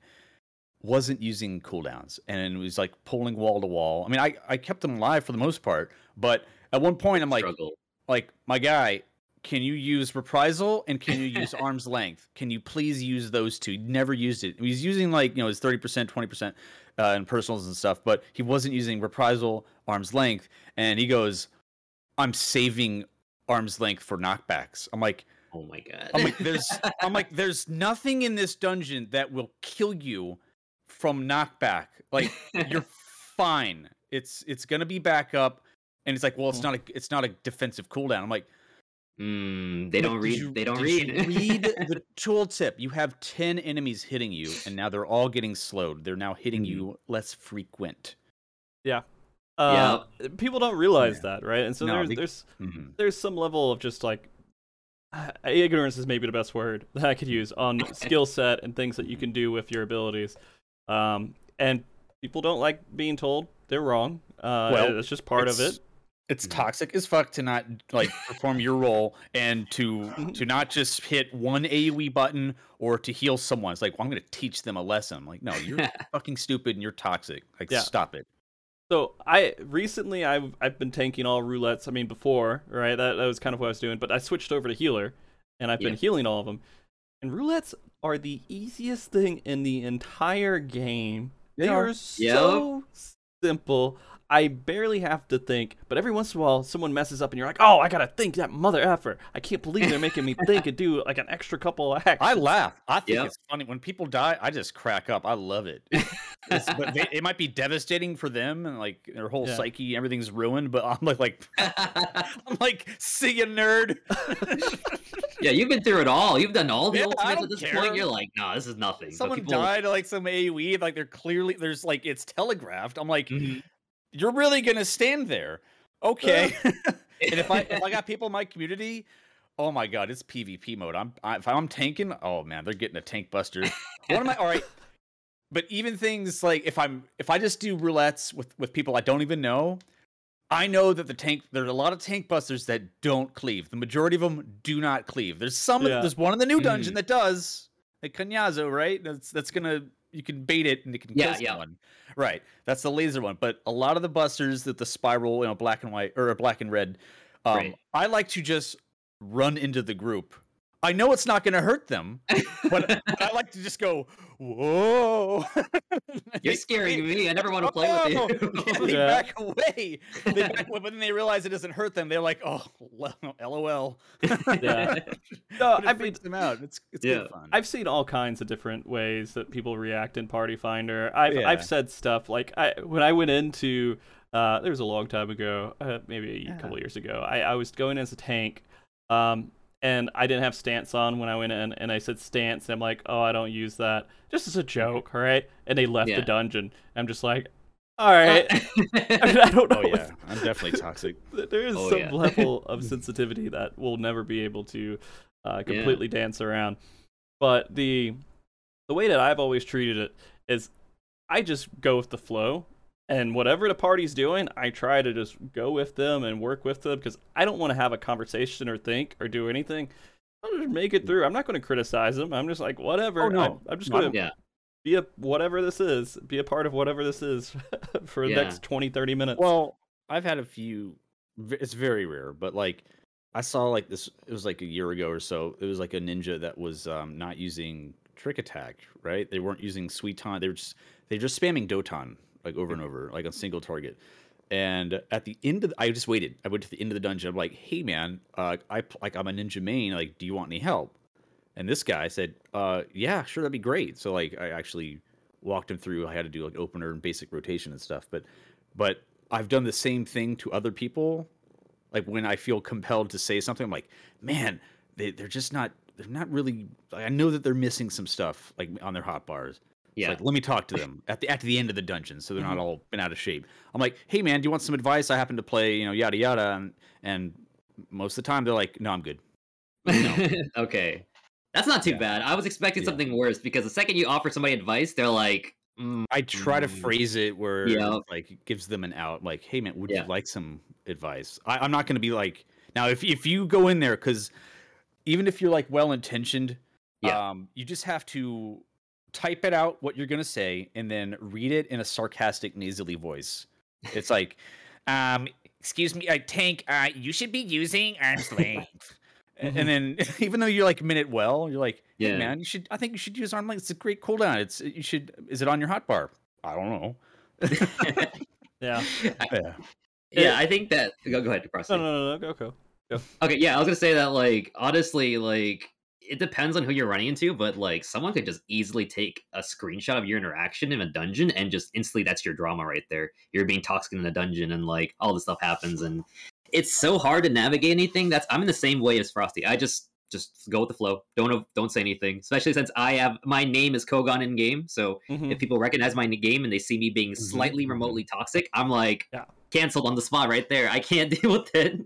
wasn't using cooldowns, and it was like pulling wall to wall. I mean, I I kept them alive for the most part, but at one point I'm like, Struggle. like my guy can you use reprisal and can you use arm's length? Can you please use those two? He never used it. He was using like you know his 30% 20% uh, in personals and stuff but he wasn't using reprisal arm's length and he goes i'm saving arm's length for knockbacks. I'm like Oh my god. i'm like there's i'm like there's nothing in this dungeon that will kill you from knockback. Like you're fine. It's it's gonna be back up and it's like well it's not a it's not a defensive cooldown i'm like Mm, they don't read. you- they don't read. read the tooltip. You have 10 enemies hitting you, and now they're all getting slowed. They're now hitting Mhm. you less frequent. Yeah. Uh, people don't realize that, right? And so No, there's they- there's Mhm. there's some level of just like ignorance is maybe the best word that I could use on skill set and things that you can do with your abilities. Um, and people don't like being told they're wrong. Uh, Well, it's just part of it. It's Mhm. toxic as fuck to not like perform your role and to to not just hit one AoE button or to heal someone. It's like, well, I'm going to teach them a lesson. I'm like, no, you're fucking stupid and you're toxic. Like, Yeah. stop it. So I recently I've I've been tanking all roulettes. I mean before, right? That that was kind of what I was doing, but I switched over to healer, and I've been healing all of them. And roulettes are the easiest thing in the entire game. They They are are. so simple. I barely have to think, but every once in a while, someone messes up, and you're like, "Oh, I gotta think that mother effer! I can't believe they're making me think and do like an extra couple of actions." I laugh. I think Yep. it's funny when people die. I just crack up. I love it. But they, it might be devastating for them and like their whole Yeah. psyche, everything's ruined. But I'm like, like I'm like, see you, nerd. yeah, you've been through it all. You've done all the Yeah, I ultimates don't at this care. point. You're like, no, this is nothing. Someone people- died like some AOE, like they're clearly there's like it's telegraphed. I'm like, Mhm. You're really gonna stand there, okay? and if I if I got people in my community. Oh my god, it's PvP mode. I'm I, if I'm tanking, oh man, they're getting a tank buster. What am I? All right, but even things like if I'm if I just do roulettes with with people I don't even know, I know that the tank there's a lot of tank busters that don't cleave. The majority of them do not cleave. There's some Yeah. there's one in the new dungeon Mm. that does. Like Cagnazzo, right? That's that's gonna you can bait it and it can Yeah, kill yeah. someone. Right. That's the laser one. But a lot of the busters that the spiral, you know, black and white or a black and red, um, Right. I like to just run into the group. I know it's not going to hurt them, but, but I like to just go, whoa. You're scaring me. I never want to play Oh, with you. yeah, they Yeah. back away. They back away, but then they realize it doesn't hurt them. They're like, oh, lol. Yeah. No, I mean, freaks them out. It's, it's Yeah. good fun. I've seen all kinds of different ways that people react in Party Finder. I've Yeah. I've said stuff like I when I went into uh, there was a long time ago, uh, maybe a Yeah. couple years ago. I, I was going as a tank, um, and I didn't have stance on when I went in, and I said stance. And I'm like, oh, I don't use that, just as a joke, all right? And they left Yeah. the dungeon. I'm just like, all right. I, mean, I don't know. oh, if yeah. I'm definitely toxic. there is Oh, some yeah. level of sensitivity that we'll never be able to uh, completely dance around. But the the way that I've always treated it is I just go with the flow. And whatever the party's doing, I try to just go with them and work with them because I don't want to have a conversation or think or do anything. I'll just make it through. I'm not going to criticize them. I'm just like, whatever. Oh, no. I'm, I'm just going to yeah. be a whatever this is. Be a part of whatever this is for the next 20, 30 minutes. Well, I've had a few. It's very rare, but like I saw like this. It was like a year ago or so. It was like a ninja that was um, not using trick attack. Right? They weren't using Suiton. They were just they were just spamming Doton like over and over, like on single target. And at the end of, the, I just waited. I went to the end of the dungeon. I'm like, "Hey, man, uh, I like I'm a ninja main. Like, do you want any help?" And this guy said, uh, "Yeah, sure, that'd be great." So like, I actually walked him through. I had to do like opener and basic rotation and stuff. But, but I've done the same thing to other people. Like when I feel compelled to say something, I'm like, "Man, they they're just not. They're not really. I know that they're missing some stuff like on their hot bars. It's Yeah. like, let me talk to them at the at the end of the dungeon, so they're not all been out of shape. I'm like, hey man, do you want some advice? I happen to play, you know, yada yada, and, and most of the time they're like, no, I'm good. okay. That's not too Yeah. bad. I was expecting Yeah. something worse because the second you offer somebody advice, they're like, mm, I try to Mm. phrase it where Yeah. like it gives them an out. Like, hey man, would you like some advice? I, I'm not going to be like now if if you go in there because even if you're like well intentioned, Yeah. um, you just have to type it out what you're going to say and then read it in a sarcastic nasally voice. It's like, um, excuse me, uh, Tank, uh, you should be using arm's length. A- Mhm. And then, even though you're like meant it well, you're like, hey, Yeah. man, you should. I think you should use arm length. It's a great cooldown. It's you should. Is it on your hotbar? I don't know. yeah. Yeah. yeah, I think that. Go, go ahead, proceed. No, no, no, no, go, go. Okay, yeah, I was gonna say that like honestly, like it depends on who you're running into, but like someone could just easily take a screenshot of your interaction in a dungeon and just instantly that's your drama right there. You're being toxic in a dungeon and like all this stuff happens and it's so hard to navigate anything. That's I'm in the same way as Frosty. I just just go with the flow. Don't don't say anything. Especially since I have my name is Kougaon in game, so Mhm. if people recognize my game and they see me being slightly mhm. remotely toxic, I'm like Yeah. canceled on the spot right there. I can't deal with it.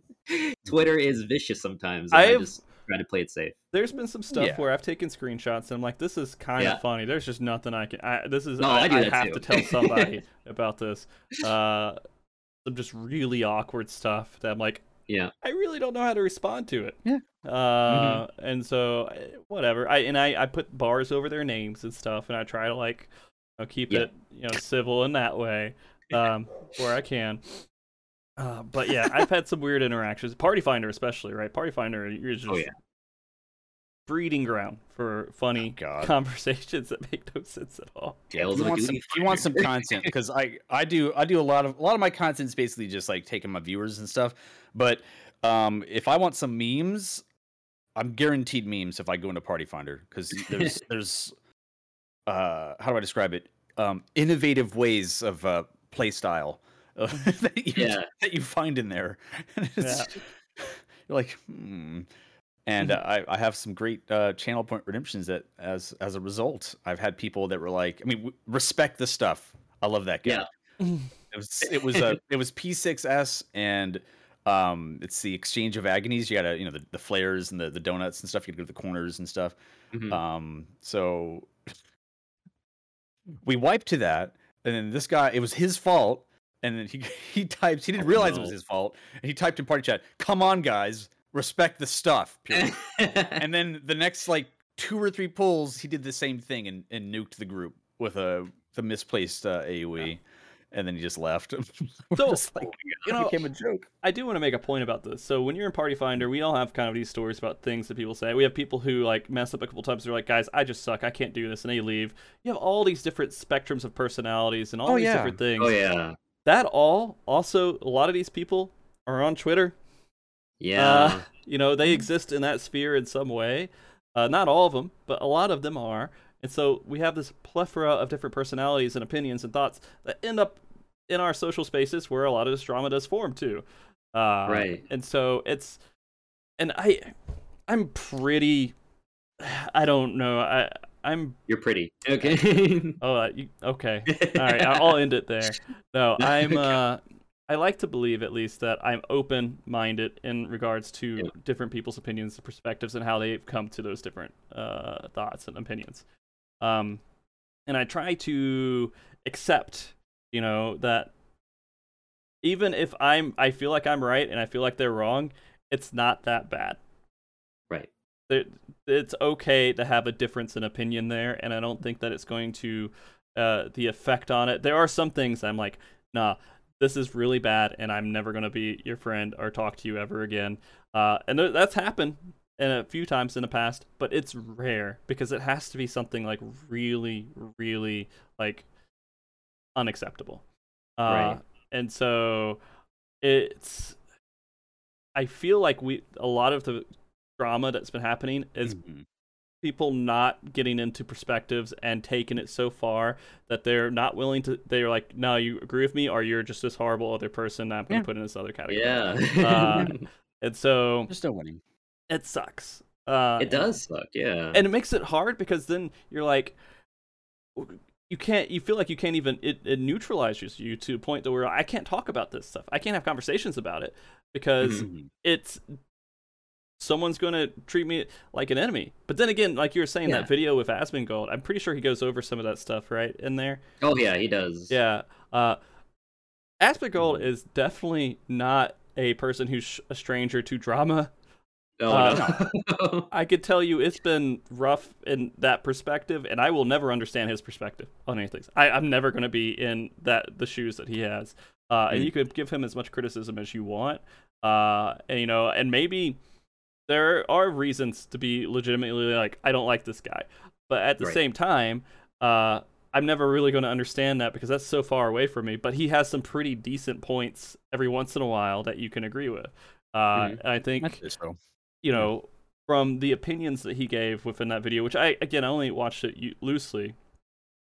Twitter is vicious sometimes. I've- just try to play it safe. There's been some stuff Yeah. where I've taken screenshots and I'm like, this is kind of Yeah. funny. There's just nothing I can. I, this is. No, I, I do I that have too. to tell somebody about this. Uh, some just really awkward stuff that I'm like, Yeah. I really don't know how to respond to it. Yeah. Uh, and so eh, whatever. I and I I put bars over their names and stuff, and I try to like you know, keep Yeah. it you know civil in that way, um, where I can. Uh, but yeah, I've had some weird interactions. Party Finder, especially, right? Party Finder, you're just Oh, yeah. breeding ground for funny God. conversations that make no sense at all. Tales you of a want some, you want some content because I I do I do a lot of a lot of my content's basically just like taking my viewers and stuff. But um, if I want some memes, I'm guaranteed memes if I go into Party Finder because there's there's uh how do I describe it? Um, innovative ways of uh, play style uh, that you Yeah. that you find in there. It's, You're like, hmm. And uh, I, I have some great uh, channel point redemptions that, as as a result, I've had people that were like, I mean, w- respect the stuff. I love that guy. Yeah. It was it was uh, it was P6S and um it's the exchange of agonies. You gotta you know the, the flares and the, the donuts and stuff. You gotta go to the corners and stuff. Mhm. Um, so we wiped to that, and then this guy, it was his fault. And then he he types, he didn't Oh, realize it was his fault, and he typed in party chat, "Come on, guys, respect the stuff." And then the next like two or three pulls, he did the same thing and, and nuked the group with a the misplaced uh, AOE, and then he just left. So, just like, you it know, became a joke. I do want to make a point about this. So when you're in Party Finder, we all have kind of these stories about things that people say. We have people who like mess up a couple times. They're like, "Guys, I just suck. I can't do this," and they leave. You have all these different spectrums of personalities and all Oh, these yeah. different things. oh yeah. That all also a lot of these people are on Twitter. Yeah. Uh, you know, they exist in that sphere in some way. Uh, not all of them, but a lot of them are. And so we have this plethora of different personalities and opinions and thoughts that end up in our social spaces where a lot of this drama does form too. Uh, Right. And so it's, and I, I'm pretty, I don't know. I, I'm, You're pretty. Okay. oh, uh, you, okay. All right, I'll end it there. No, I'm. Uh, I like to believe at least that I'm open-minded in regards to Yeah. different people's opinions and perspectives and how they've come to those different uh, thoughts and opinions. Um, and I try to accept, you know, that even if I'm, I feel like I'm right and I feel like they're wrong, it's not that bad. It's okay to have a difference in opinion there, and I don't think that it's going to uh, the effect on it. There are some things I'm like, nah, this is really bad, and I'm never gonna be your friend or talk to you ever again. Uh, and th- that's happened in a few times in the past, but it's rare because it has to be something like really, really like unacceptable. Uh, Right. And so it's. I feel like we a lot of the drama that's been happening is Mhm. people not getting into perspectives and taking it so far that they're not willing to they're like no you agree with me or you're just this horrible other person that i'm going to Yeah. put in this other category Yeah. Uh, and so There's no winning. it sucks uh it does suck. Yeah. and it makes it hard because then you're like you can't you feel like you can't even it, it neutralizes you to a point to where i can't talk about this stuff i can't have conversations about it because Mhm. it's someone's going to treat me like an enemy. But then again, like you were saying, Yeah. that video with Asmongold, I'm pretty sure he goes over some of that stuff right in there. oh yeah, he does. Yeah, uh, Asmongold is definitely not a person who's a stranger to drama. Oh Uh, no. I could tell you it's been rough in that perspective, and I will never understand his perspective on anything. I, I'm never going to be in that the shoes that he has. Uh, And Mm. you could give him as much criticism as you want, uh, and you know, and maybe there are reasons to be legitimately like, I don't like this guy, but at the Right. same time, uh, I'm never really going to understand that because that's so far away from me. But he has some pretty decent points every once in a while that you can agree with. Uh, Mhm. I think I'd so. you know, from the opinions that he gave within that video, which I again I only watched it u- loosely,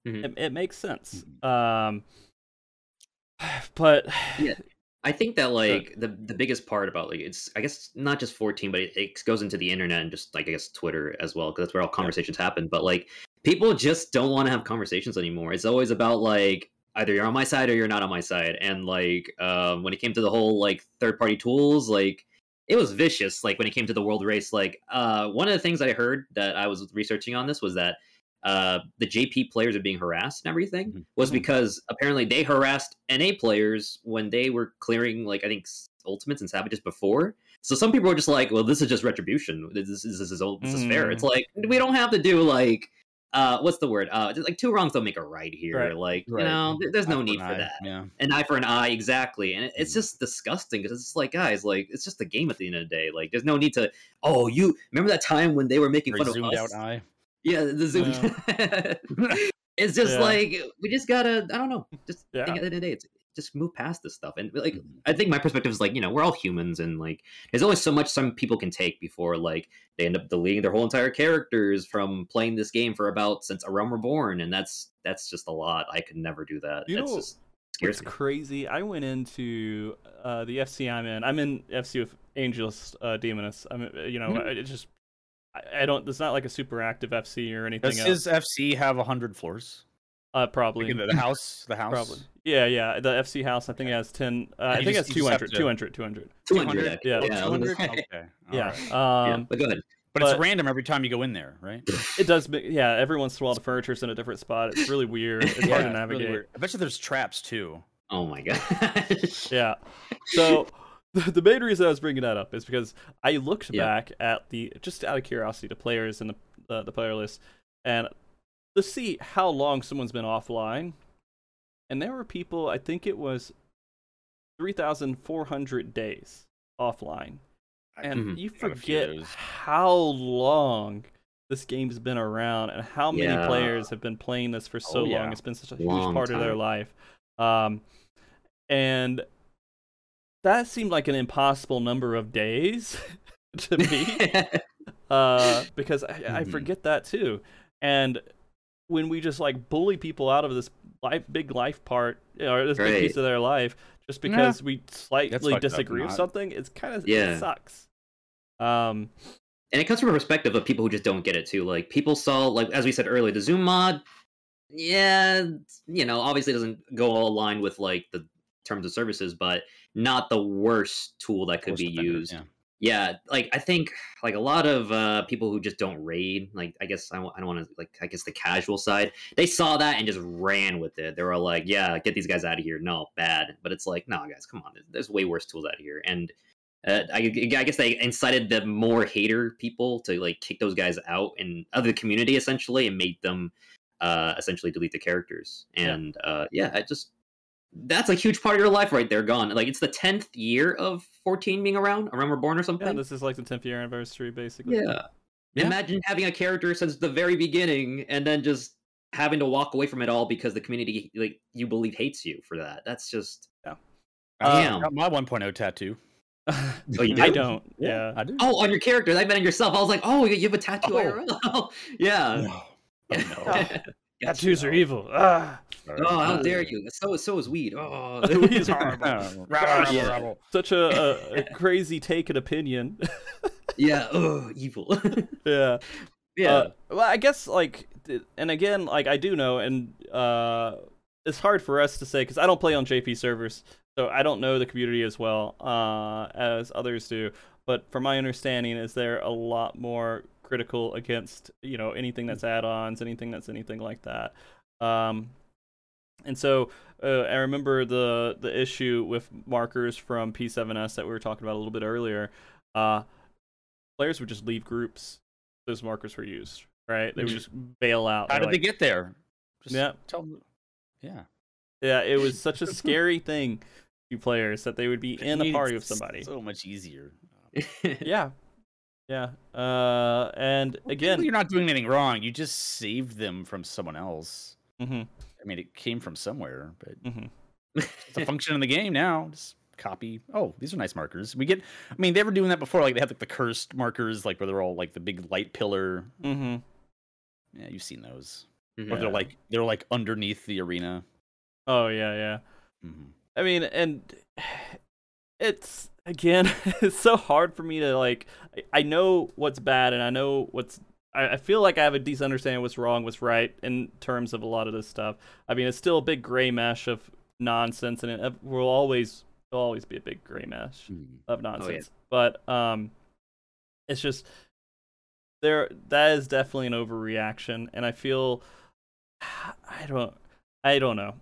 Mhm. it, it makes sense. Mhm. Um, but Yeah. I think that like the the biggest part about like it's I guess not just 14, but it, it goes into the internet and just like I guess Twitter as well because that's where all conversations happen. But like people just don't want to have conversations anymore. It's always about like either you're on my side or you're not on my side. And like um, when it came to the whole like third party tools, like it was vicious. Like when it came to the world race, like uh, one of the things I heard that I was researching on this was that uh, the JP players are being harassed and everything Mhm. was Mhm. because apparently they harassed NA players when they were clearing like I think ultimates and savages before. So some people were just like, "Well, this is just retribution. This is this is, old. this is fair." It's like we don't have to do like uh what's the word? Uh like two wrongs don't make a right here. Right. Like Right. you know, there- there's no for need an for that. Yeah. An eye for an eye, exactly. And it, it's Mhm. just disgusting because it's like, guys, like it's just a game at the end of the day. Like there's no need to. Oh, you remember that time when they were making Very fun of zoomed us? out eye. Yeah, the zoom. it's just Yeah. like we just gotta. I don't know. Just Yeah. think at the end of the day, it's just move past this stuff. And like, Mhm. I think my perspective is like, you know, we're all humans, and like, there's always so much some people can take before like they end up deleting their whole entire characters from playing this game for about since A Realm Reborn, and that's that's just a lot. I could never do that. You That's know just it's crazy. I went into uh, the FC I'm in. I'm in FC with Angelus uh, Demoness. I'm uh, you know Mhm. it just I, I don't. It's not like a super active FC or anything Does else. his FC have hundred floors? uh, probably. Like in the, the house, the house. Probably. Yeah, yeah. The FC house, I think, has 10. Uh, I you think it has you just have 200, to- 200, 200. 200, 200? actually. Yeah. yeah, I was gonna 200? say. Okay. Yeah. alright. yeah, Um, but go ahead. But, but- it's random every time you go in there, right? It does, ma- yeah. Every once in a while, the furniture's in a different spot. It's really weird. It's hard to Yeah, it's really navigate. weird. I bet you there's traps too. Oh my gosh. Yeah. So the, the main reason I was bringing that up is because I looked Yeah. back at the just out of curiosity, the players and the the, the player list, and to see how long someone's been offline. And there were people. I think it was three thousand four hundred days offline. And Mhm. you Got a few of forget how long this game's been around and how many Yeah. players have been playing this for so Oh, long. It's been such a huge Long part of their life. Um, and that seemed like an impossible number of days to me uh, because I, I Mhm. forget that too. And when we just like bully people out of this life, big life part or this big piece of their life just because we slightly disagree with something, it's kind of Yeah. it sucks. Um, and it comes from a perspective of people who just don't get it too. Like people saw, like as we said earlier, the Zoom mod. Yeah, you know, obviously doesn't go all aligned with like the terms of services, but not the worst tool that could Worst be used. yeah. Yeah, like I think like a lot of uh people who just don't raid, like I guess I, w- I don't want to like I guess the casual side, they saw that and just ran with it. They were like, "Yeah, get these guys out of here." No, bad. But it's like, no, guys, come on. There's, way worse tools out here, and uh, I, I guess they incited the more hater people to like kick those guys out and of the community essentially, and made them uh, essentially delete the characters. And yeah, uh, yeah I just that's a huge part of your life right there gone. Like it's the tenth year of fourteen being around. I remember born or something. Yeah, this is like the tenth year anniversary, basically. Yeah. yeah. Imagine having a character since the very beginning and then just having to walk away from it all because the community like you believe hates you for that. That's just yeah. Uh, got my 1.0 tattoo. oh, you do? I don't. Yeah. yeah. I do. Oh, on your character. I meant on yourself. I was like, oh, you have a tattoo oh. yeah. No. Oh, no. Tattoos are evil. Ah. Oh, how dare you? So so is weed. Oh, weed's horrible. yeah. Such a, a, a, crazy take and opinion. yeah. Oh, evil. yeah. Yeah. Uh, well, I guess like, and again, like I do know, and uh, it's hard for us to say because I don't play on JP servers, so I don't know the community as well uh, as others do. But from my understanding, is there a lot more critical against you know anything that's add-ons, anything that's anything like that. Um, and so uh, I remember the the issue with markers from P7S that we were talking about a little bit earlier. Uh, players would just leave groups. Those markers were used, right? They would mm-hmm. just bail out. How did like, they get there? Just yeah. Tell them. Yeah. Yeah, it was such a scary thing to players that they would be in a party with somebody. So much easier. yeah, yeah. Uh, and well, again, you're not doing anything wrong. You just saved them from someone else. Mm-hmm. I mean, it came from somewhere, but mm-hmm. it's a function in the game now. Just copy. Oh, these are nice markers. We get. I mean, they were doing that before. Like they had like the cursed markers, like where they're all like the big light pillar. Mm-hmm. Yeah, you've seen those. Mm-hmm. Or they're like they're like underneath the arena. Oh yeah, yeah. Mm-hmm. I mean, and it's again, it's so hard for me to like. I know what's bad, and I know what's. I, I feel like I have a decent understanding of what's wrong, what's right in terms of a lot of this stuff. I mean, it's still a big gray mesh of nonsense, and it will always will always be a big gray mesh mm. of nonsense. Oh, yeah. But um, it's just there. That is definitely an overreaction, and I feel. I don't. I don't know.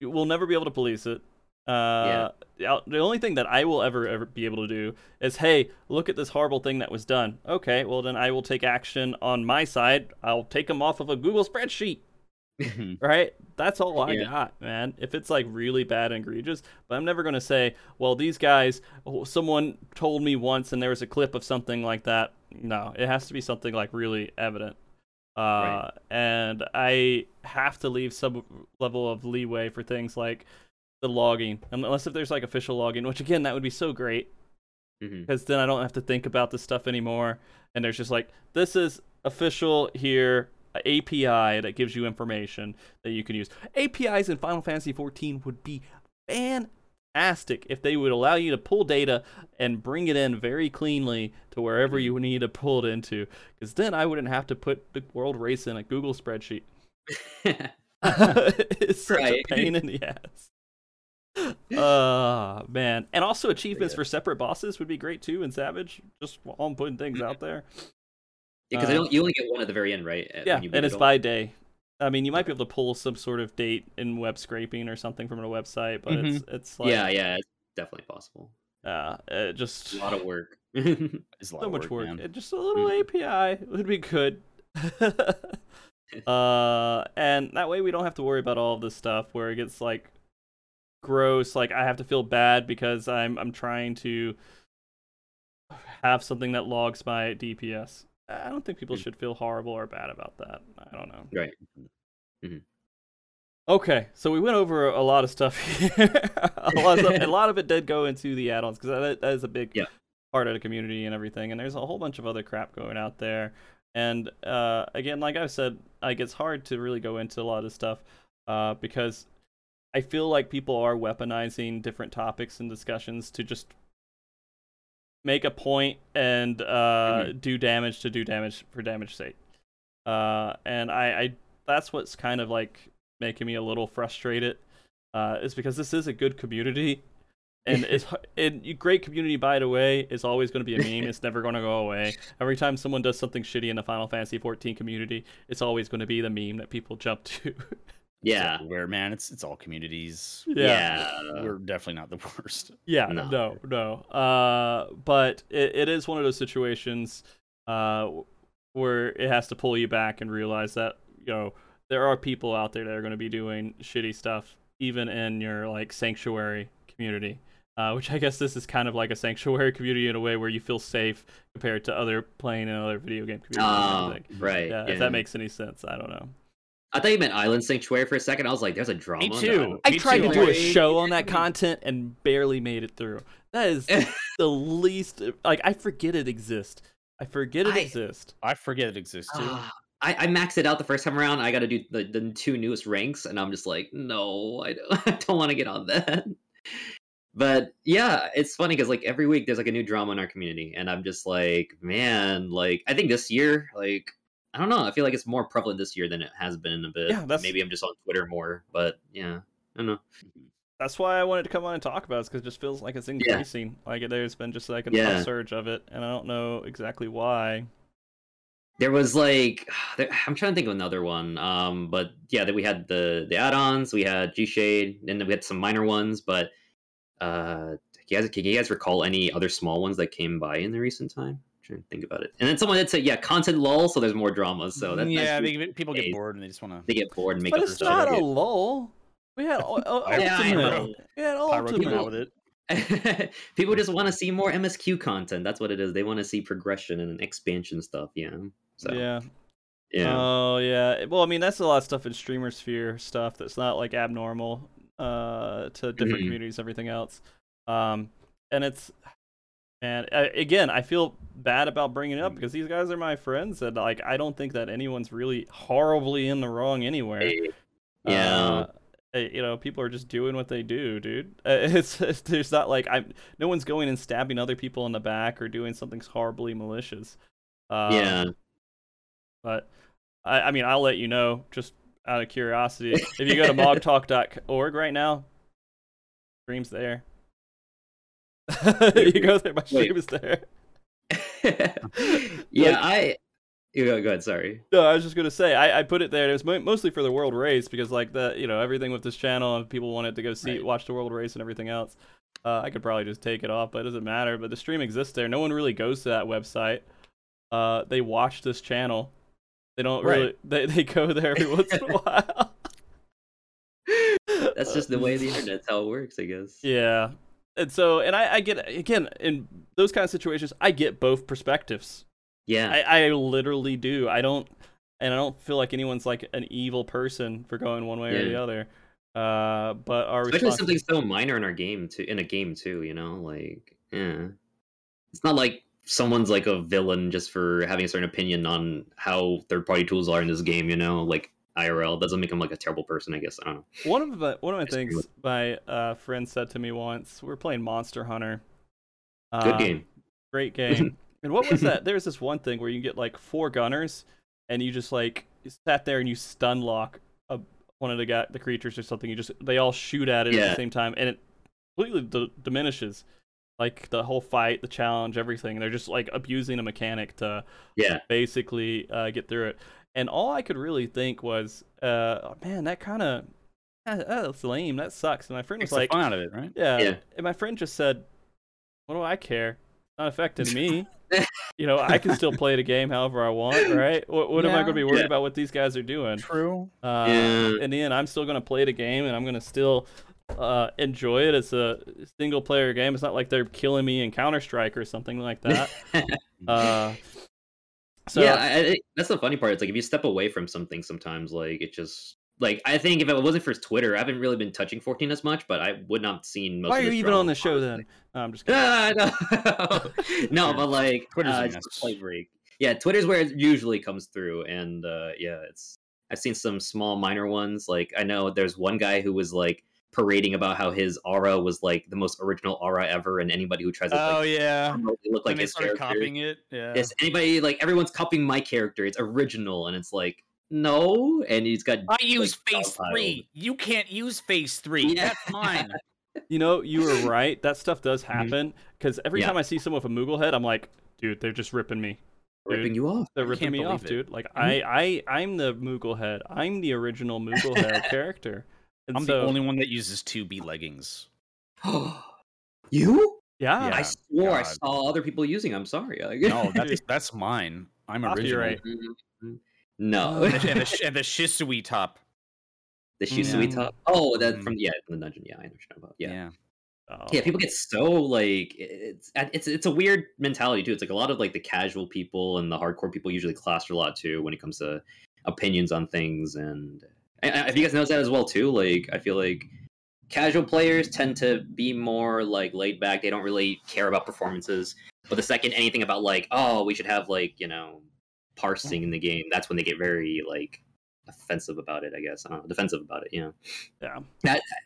We'll never be able to police it. Uh, yeah. the only thing that I will ever ever be able to do is, hey, look at this horrible thing that was done. Okay, well then I will take action on my side. I'll take them off of a Google spreadsheet. Right? That's all I yeah. got, man. If it's like really bad and egregious, but I'm never gonna say, well, these guys. Oh, someone told me once, and there was a clip of something like that. No, it has to be something like really evident. Uh, right. and I have to leave some level of leeway for things like the logging, unless if there's like official logging, which again that would be so great because mm-hmm. then I don't have to think about this stuff anymore. And there's just like this is official here API that gives you information that you can use. APIs in Final Fantasy 14 would be fantastic if they would allow you to pull data and bring it in very cleanly to wherever mm-hmm. you need to pull it into. Because then I wouldn't have to put the world race in a Google spreadsheet. it's such right. a pain in the ass uh man. And also achievements for separate bosses would be great too in savage. Just while i'm putting things mm-hmm. out there. Yeah because uh, you only get one at the very end right? Yeah and it's by day. I mean you might be able to pull some sort of date in web scraping or something from a website but mm-hmm. it's it's like yeah yeah it's definitely possible. Uh it just a lot of work. It's so much work, work. just a little mm-hmm. api would be good. Uh and that way we don't have to worry about all of this stuff where it gets like gross like i have to feel bad because i'm i'm trying to have something that logs my dps i don't think people mm-hmm. should feel horrible or bad about that. I don't know. Right. Mm-hmm. okay so we went over a lot of stuff here. A, lot of stuff, a lot of it did go into the add-ons because that, that is a big yeah. part of the community and everything and there's a whole bunch of other crap going out there. And uh, again like i said like it's hard to really go into a lot of stuff uh, because I feel like people are weaponizing different topics and discussions to just make a point and uh, mm-hmm. do damage to do damage for damage sake. Uh, and I, I, that's what's kind of like making me a little frustrated. Uh, is because this is a good community, and it's and great community. By the way, is always going to be a meme. it's never going to go away. Every time someone does something shitty in the Final Fantasy 14 community, it's always going to be the meme that people jump to. Yeah. Where man, it's it's all communities. Yeah. Yeah. We're definitely not the worst. Yeah, No. no, no. Uh, but it, it is one of those situations uh, where it has to pull you back and realize that you know there are people out there that are going to be doing shitty stuff, even in your like sanctuary community. Uh, which I guess this is kind of like a sanctuary community in a way where you feel safe compared to other playing in other video game communities. I Oh, right. Yeah, yeah. if that makes any sense, I don't know. I thought you meant Island Sanctuary for a second. I was like, there's a drama. Me too. that. I Me tried too. to do a show on that content and barely made it through. That is the least like I forget it exists. I forget it I- exists. I forget it exists too. Ah, I, I maxed it out the first time around. I got to do the, the two newest ranks, and I'm just like, no, I don't, I don't want to get on that. But yeah, it's funny because like every week there's like a new drama in our community, and I'm just like, man, like I think this year, like I don't know, I feel like it's more prevalent this year than it has been in a bit. Yeah, that's- maybe I'm just on Twitter more, but yeah, I don't know. That's why I wanted to come on and talk about it because it just feels like it's increasing. Like there's been just like an Yeah. upsurge of it, and I don't know exactly why. There was like I'm trying to think of another one. Um, but yeah, that we had the the add-ons, we had G Shade, and then we had some minor ones. But uh, can you guys can you guys recall any other small ones that came by in the recent time? I'm trying to think about it. And then someone did say, yeah, content lull, so there's more dramas. So that, yeah, that's they, people get bored and they just want to. they get bored and make But up it's for not stuff. a lull. We had u- u- Yeah, I know. We had Pyro came ultimate. out with it. People just want to see more MSQ content. That's what it is. They want to see progression and expansion stuff. Yeah. So Yeah. yeah. Oh yeah. Well, I mean that's a lot of stuff in streamer sphere stuff that's not like abnormal uh to different Mhm. communities, everything else. Um, and it's and uh, again, I feel bad about bringing it up because these guys are my friends, and like I don't think that anyone's really horribly in the wrong anywhere. yeah. Uh, uh, you know, people are just doing what they do, dude. Uh, It's, it's there's not like I'm. No one's going and stabbing other people in the back or doing something horribly malicious. Uh, yeah. but I, I mean, I'll let you know just out of curiosity. if you go to mogtalk.org right now, stream's there. you go there, my stream Wait. is there. yeah, I. You go, go ahead. Sorry. No, I was just gonna say I, I put it there. It was mo- mostly for the world race because like the you know everything with this channel and people wanted to go see Right. watch the world race and everything else. Uh, I could probably just take it off, but it doesn't matter. But the stream exists there. No one really goes to that website. Uh, they watch this channel. They don't Right. really. They they go there every once in a while. That's just the way the internet's how it works, I guess. Yeah. And so, and I, I get again in those kind of situations, I get both perspectives. Yeah. I, I literally do. I don't, and I don't feel like anyone's like an evil person for going one way or the other. Uh, but our Especially response, something so minor in our game too in a game too, you know? Like yeah. It's not like someone's like a villain just for having a certain opinion on how third party tools are in this game, you know? Like IRL doesn't make him like a terrible person, I guess. I don't know. one of the one of my Just things my uh, friend said to me once. We were playing Monster Hunter. Good Um, game. great game. and what was that? There's this one thing where you get like four gunners, and you just like you sat there and you stun lock a, one of the guy, the creatures or something. You just they all shoot at it at the same time, and it completely d- diminishes like the whole fight, the challenge, everything. They're just like abusing a mechanic to Yeah. basically uh, get through it. And all I could really think was, uh, oh, man, that kind of that's lame. That sucks. And my friend was Takes the like, fun out of it, right? yeah. Yeah. And my friend just said, "What do I care? It's not affecting me. you know, I can still play the game however I want, right? What, what am I going to be worried Yeah. about what these guys are doing? True. Uh, Yeah. In the end, I'm still going to play the game, and I'm going to still uh, enjoy it It's a single player game. It's not like they're killing me in Counter Strike or something like that. uh, so yeah, I, I, that's the funny part. It's like if you step away from something, sometimes like it just like I think if it wasn't for Twitter, I haven't really been touching 14 as much, but I would not have seen most. why are you even on the show honestly. then? No, I'm just kidding. No, no, but like Twitter's uh, a it's mess. a slight break. Yeah, Twitter's where it usually comes through, and uh, yeah, it's I've seen some small minor ones. Like I know there's one guy who was like parading about how his aura was like the most original aura ever, and anybody who tries to Oh like, yeah. look like When they his character. copying it, yeah. Yes, anybody like everyone's copying my character. It's original, and it's like no, and he's got I use like, phase style three. You can't use phase three. Yeah. That's mine. You know, you were right. That stuff does happen because every Mm-hmm. Yeah. time I see someone with a Moogle head, I'm like, dude, they're just ripping me. ripping you off. They're ripping me off, it. dude. Like Mm-hmm. I, I, I'm the Moogle head. I'm the original Moogle head character. And I'm so, the only one that uses 2B leggings. you? yeah, Yeah. I swore I saw other people using. I'm sorry. No, that's that's mine. I'm original. Copyright. no. And the, and the, and the Shisui top. the Shisui Yeah. top. Oh, that Mm. from yeah, from the dungeon. Yeah, I know what about. Yeah. Yeah. Oh. Yeah, people get so like it's it's it's a weird mentality too. It's like a lot of like the casual people and the hardcore people usually clash a lot too when it comes to opinions on things. And I, I, if you guys notice that as well too, like I feel like casual players tend to be more like laid back. They don't really care about performances. But the second anything about like oh we should have like you know parsing in the game, that's when they get very like offensive about it. I guess I don't know, defensive about it. You know. yeah.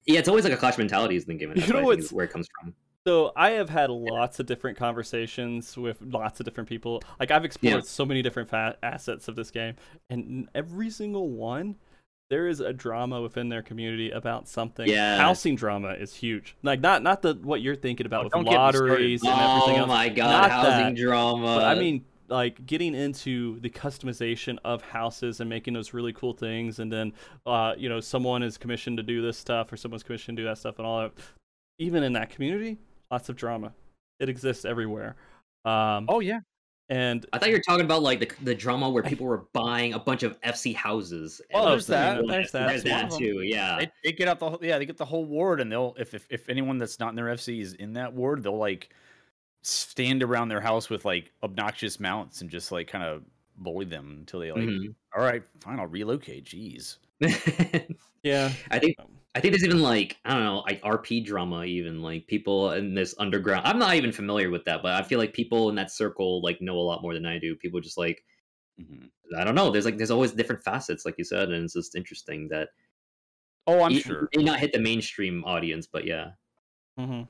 Yeah, it's always like a clash mentality is the game. That's You know what I think what's- where it comes from. So I have had lots of different conversations with lots of different people. Like I've explored Yeah. so many different fa- assets of this game, and every single one, there is a drama within their community about something. Yeah. housing drama is huge. Like not not the what you're thinking about Oh, with don't get me started. lotteries and everything oh else. my god, Not housing that, drama. But I mean, like getting into the customization of houses and making those really cool things, and then, uh, you know, someone is commissioned to do this stuff, or someone's commissioned to do that stuff, and all that. Even in that community, lots of drama. It exists everywhere. Um, Oh yeah. And I thought you were talking about like the, the drama where people were buying a bunch of FC houses. and, Well, like, there's that. There's that. There's that too. Yeah. They, they get out the whole, yeah they get the whole ward and they'll if, if if anyone that's not in their FC is in that ward they'll like stand around their house with like obnoxious mounts and just like kind of bully them until they like Mhm. all right fine I'll relocate jeez yeah, I think I think there's even like I don't know like RP drama even like people in this underground. I'm not even familiar with that, but I feel like people in that circle like know a lot more than I do. People just like Mhm. I don't know. There's like there's always different facets, like you said, and it's just interesting that oh I'm it- sure it may not hit the mainstream audience, but yeah. hmm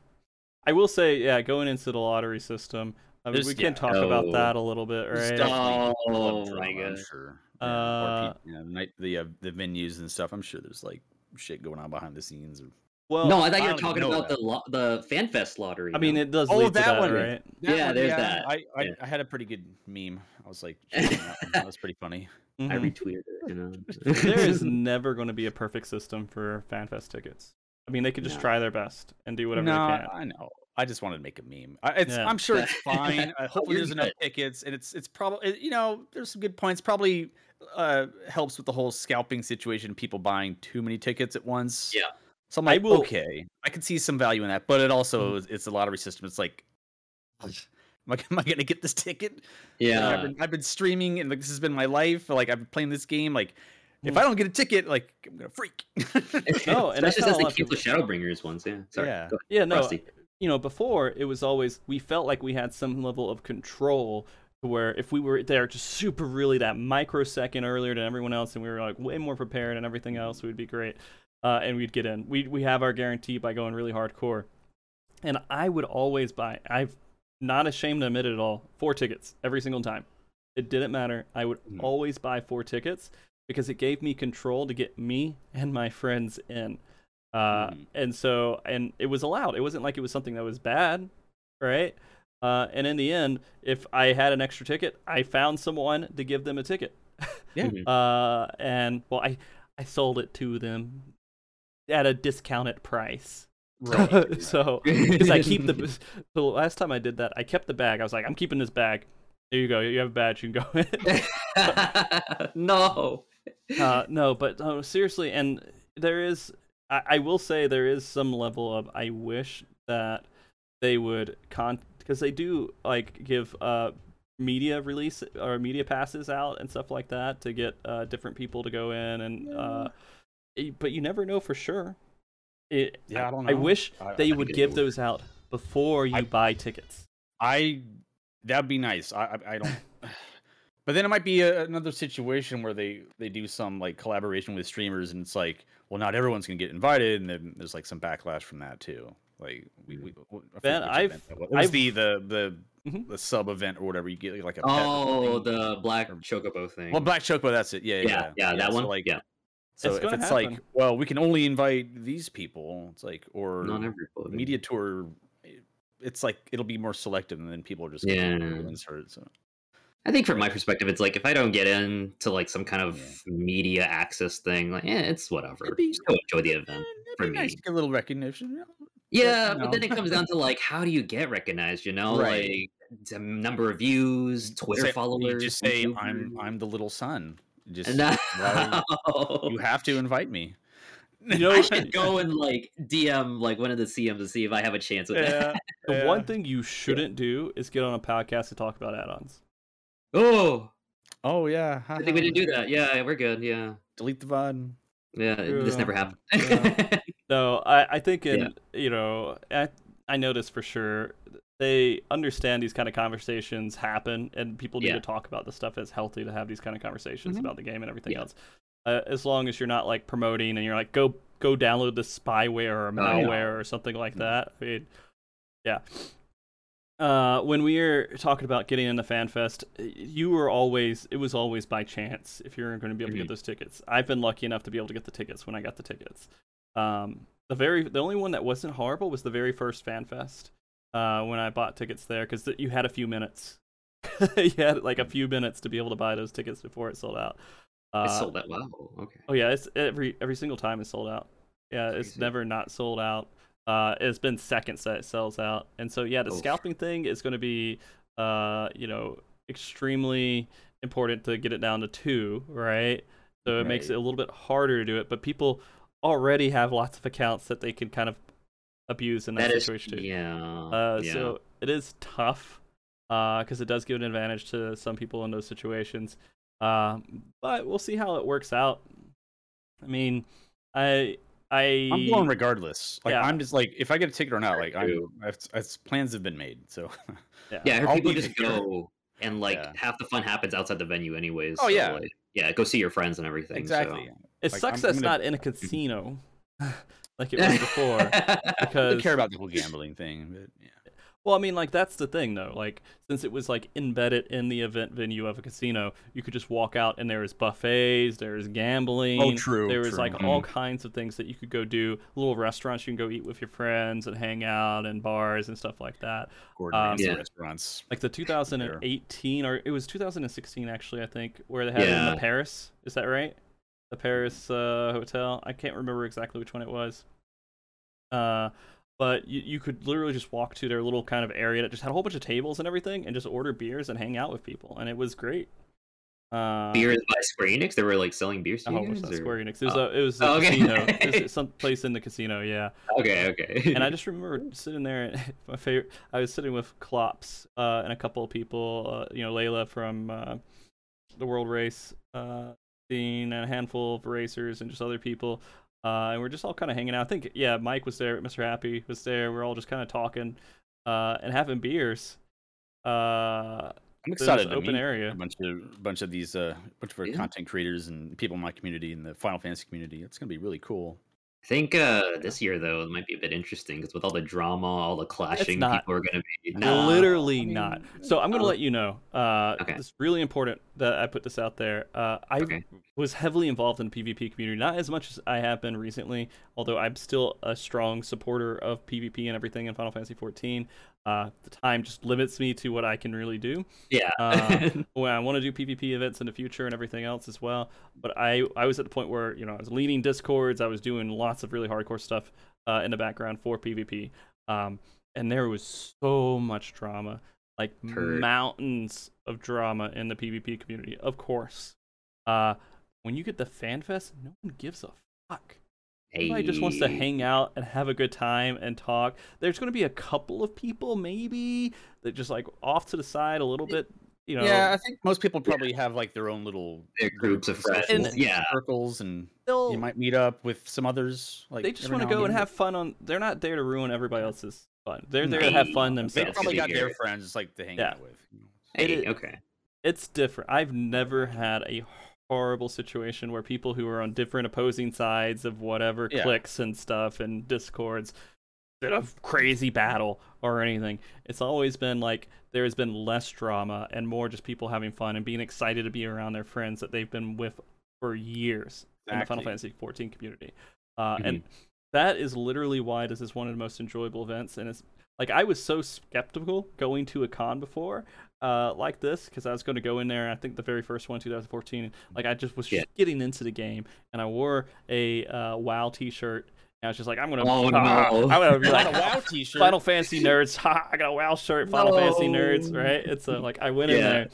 I will say, yeah, going into the lottery system, I mean, There's- we yeah. can talk about Oh. that a little bit, right? definitely Oh, a my drama, God. sure Uh, yeah, RP, yeah, the the uh, the venues and stuff I'm sure there's like shit going on behind the scenes or well, no, I thought you were talking about that. the lo- the FanFest lottery. I mean, it does Oh, lead to that that, one. right? Yeah, one, there's that. I I, Yeah. I had a pretty good meme I was like that, that was pretty funny I Mhm. retweeted it. You know, there is never going to be a perfect system for FanFest tickets. I mean, they could just No. try their best and do whatever no, they can. I know. I just wanted to make a meme. I, it's, Yeah. I'm sure it's fine. Hopefully, there's enough tickets, and it's it's probably you know there's some good points. Probably uh, helps with the whole scalping situation. People buying too many tickets at once. Yeah. So I'm I like, will- okay, I can see some value in that, but it also Mhm. is it's a lottery system. It's like, am I, am I gonna get this ticket? Like, yeah. I've been, I've been streaming, and like this has been my life. Like I've been playing this game. Like if Mm. I don't get a ticket, like I'm gonna freak. No, and that's especially how a since they lot keep the Shadowbringers ones. Yeah. Sorry. Yeah. Yeah, no, Rusty. you know, before it was always we felt like we had some level of control to where if we were there just super really that microsecond earlier than everyone else and we were like way more prepared and everything else we'd be great uh, and we'd get in. We we have our guarantee by going really hardcore. And i would always buy i've not ashamed to admit it at all four tickets every single time. It didn't matter. I would Mhm. always buy four tickets because it gave me control to get me and my friends in. Uh, Mhm. and so and it was allowed. It wasn't like it was something that was bad right uh, and in the end if i had an extra ticket i found someone to give them a ticket Yeah. Mhm. uh, and well i i sold it to them at a discounted price Right. so because i keep the the last time i did that i kept the bag i was like i'm keeping this bag here you go you have a badge you can go in no. uh, no, but uh, seriously, and there is, I, I will say, there is some level of I wish that they would con because they do like give uh media release or media passes out and stuff like that to get uh different people to go in and uh, but you never know for sure. It, Yeah, I don't know. I wish I- they I would give would. those out before you I- buy tickets. I that'd be nice. I I, I don't. but then it might be a, another situation where they they do some like collaboration with streamers, and it's like, well, not everyone's gonna get invited, and then there's like some backlash from that too. Like we, we Ben, I've- event was. I've- the the the Mhm. the sub event or whatever. You get like a Oh, the black chocobo thing. well Black Choco. That's it. Yeah, yeah, yeah, yeah, that so one. like, yeah, So It's if it's like, well, we can only invite these people. It's like or not everybody. media tour. It's like it'll be more selective, and then people are just Yeah. insert. So I think from my perspective, it's like if I don't get into like some kind of Yeah. media access thing, like yeah, it's whatever. It'd be- Just go enjoy the Eh, event. it'd for be nice me. to get a little recognition. You know? Yeah, but then it comes down to like how do you get recognized? You know, Right. like the number of views, Twitter Say- followers. You just say YouTube I'm. I'm the little son. Just No. why- you have to invite me. You know, I should go and like DM like one of the CMs to see if I have a chance with yeah, that. the Yeah. one thing you shouldn't do is get on a podcast to talk about add-ons. Oh, Oh yeah. I think we didn't do that. Yeah, we're good. Yeah, Delete the VOD. yeah, this never happened. I, I think in Yeah. you know I I noticed for sure they understand these kind of conversations happen and people need Yeah. to talk about the stuff. It's healthy to have these kind of conversations Mhm. about the game and everything Yeah. else. Uh, as long as you're not like promoting and you're like go go download the spyware or Oh, malware or something like that. I mean, yeah. Uh, when we were talking about getting into FanFest, you were always it was always by chance if you're going to be able to Mhm. get those tickets. I've been lucky enough to be able to get the tickets when I got the tickets. Um, the very the only one that wasn't horrible was the very first FanFest uh, when I bought tickets there because you had a few minutes. you had like a few minutes to be able to buy those tickets before it sold out. Uh, I sold that. Wow. Okay. Oh yeah, it's every every single time it's sold out. Yeah, it's Crazy. never not sold out. Uh, it's been seconds that it sells out, and so yeah, the scalping thing is going to be, uh, you know, extremely important to get it down to two, right? So it makes it a little bit harder to do it, but people already have lots of accounts that they can kind of abuse in that, That is situation too. yeah. Uh, yeah. So it is tough because it does give an advantage to some people in those situations. Um, but we'll see how it works out. I mean, I I I'm going regardless. Like Yeah. I'm just like if I get a ticket or not, like I'm, I've, I've, plans have been made. So yeah. yeah, I heard I'll people just there. go and like Yeah. half the fun happens outside the venue anyways. Oh, so, yeah. like, yeah, go see your friends and everything. exactly. It Like, sucks I'm- that I'm gonna- not in a casino like it was before. I Because don't care about the whole gambling thing, but yeah. Well, I mean, like that's the thing, though. Like, since it was like embedded in the event venue of a casino, you could just walk out and there was buffets, there was gambling. Oh, true, There was true. like all kinds of things that you could go do. Little restaurants you can go eat with your friends and hang out, and bars and stuff like that. Gordon Um, Yeah. restaurants. Like the 2018 or it was 2016 actually, I think, where they had it in the Paris. Is that right? The Paris uh, hotel. I can't remember exactly which one it was. Uh, but you, you could literally just walk to their little kind of area that just had a whole bunch of tables and everything, and just order beers and hang out with people, and it was great. Uh, Beers by Square Enix. They were like selling beers to Oh, you guys, or- Square Enix. It was Oh. a, it was a Oh, okay. casino. it was some place in the casino. Yeah. Okay, okay. and I just remember sitting there. My favorite. I was sitting with Klops uh, and a couple of people. Uh, you know, Layla from uh, the World Race uh, and a handful of racers, and just other people. Uh, and we're just all kind of hanging out. I think, yeah, Mike was there. Mr. Happy was there. We're all just kind of talking uh, and having beers. Uh, I'm was excited to open meet area. a bunch of bunch of these uh bunch of our Yeah. content creators and people in my community and the Final Fantasy community. It's gonna be really cool. I think uh, this year though it might be a bit interesting because with all the drama, all the clashing, not. people are gonna be No. Literally I mean, not. So I'm going to oh. let you know. Uh, Okay. It's really important that I put this out there. Uh, I Okay. was heavily involved in the PvP community, not as much as I have been recently, although I'm still a strong supporter of PvP and everything in Final Fantasy 14. Uh, the time just limits me to what I can really do. Yeah. Uh, I want to do PvP events in the future and everything else as well. But I, I was at the point where you know I was leading discords, I was doing lots of really hardcore stuff uh, in the background for PvP, um, and there was so much drama, like mountains of drama in the PvP community. Of course, uh, when you get the FanFest, no one gives a fuck. Everybody just wants to hang out and have a good time and talk. There's going to be a couple of people, maybe, that just like off to the side a little bit. You know, yeah, I think most people probably have like their own little Their groups of friends. And- yeah. circles, and they'll, you might meet up with some others. Like they just want to go and then. have fun on. They're not there to ruin everybody else's fun. They're there to have fun themselves. They probably got their friends just like to hang Yeah. out with. you know. It okay. it's different. I've never had a horrible situation where people who are on different opposing sides of whatever Yeah. cliques and stuff and discords did a crazy battle or anything. It's always been like there has been less drama and more just people having fun and being excited to be around their friends that they've been with for years in the Final Fantasy 14 community. Uh, And that is literally why this is one of the most enjoyable events, and it's like I was so skeptical going to a con before, uh, like this, because I was going to go in there. I think the very first one, 2014, like I just was Yeah. just getting into the game, and I wore a uh, WoW T-shirt. And I was just like, I'm gonna, Oh, no. I'm gonna be like, a WoW T-shirt. Final Fantasy nerds. Ha! I got a WoW shirt. Final Fantasy nerds. Right? It's a, like I went in there,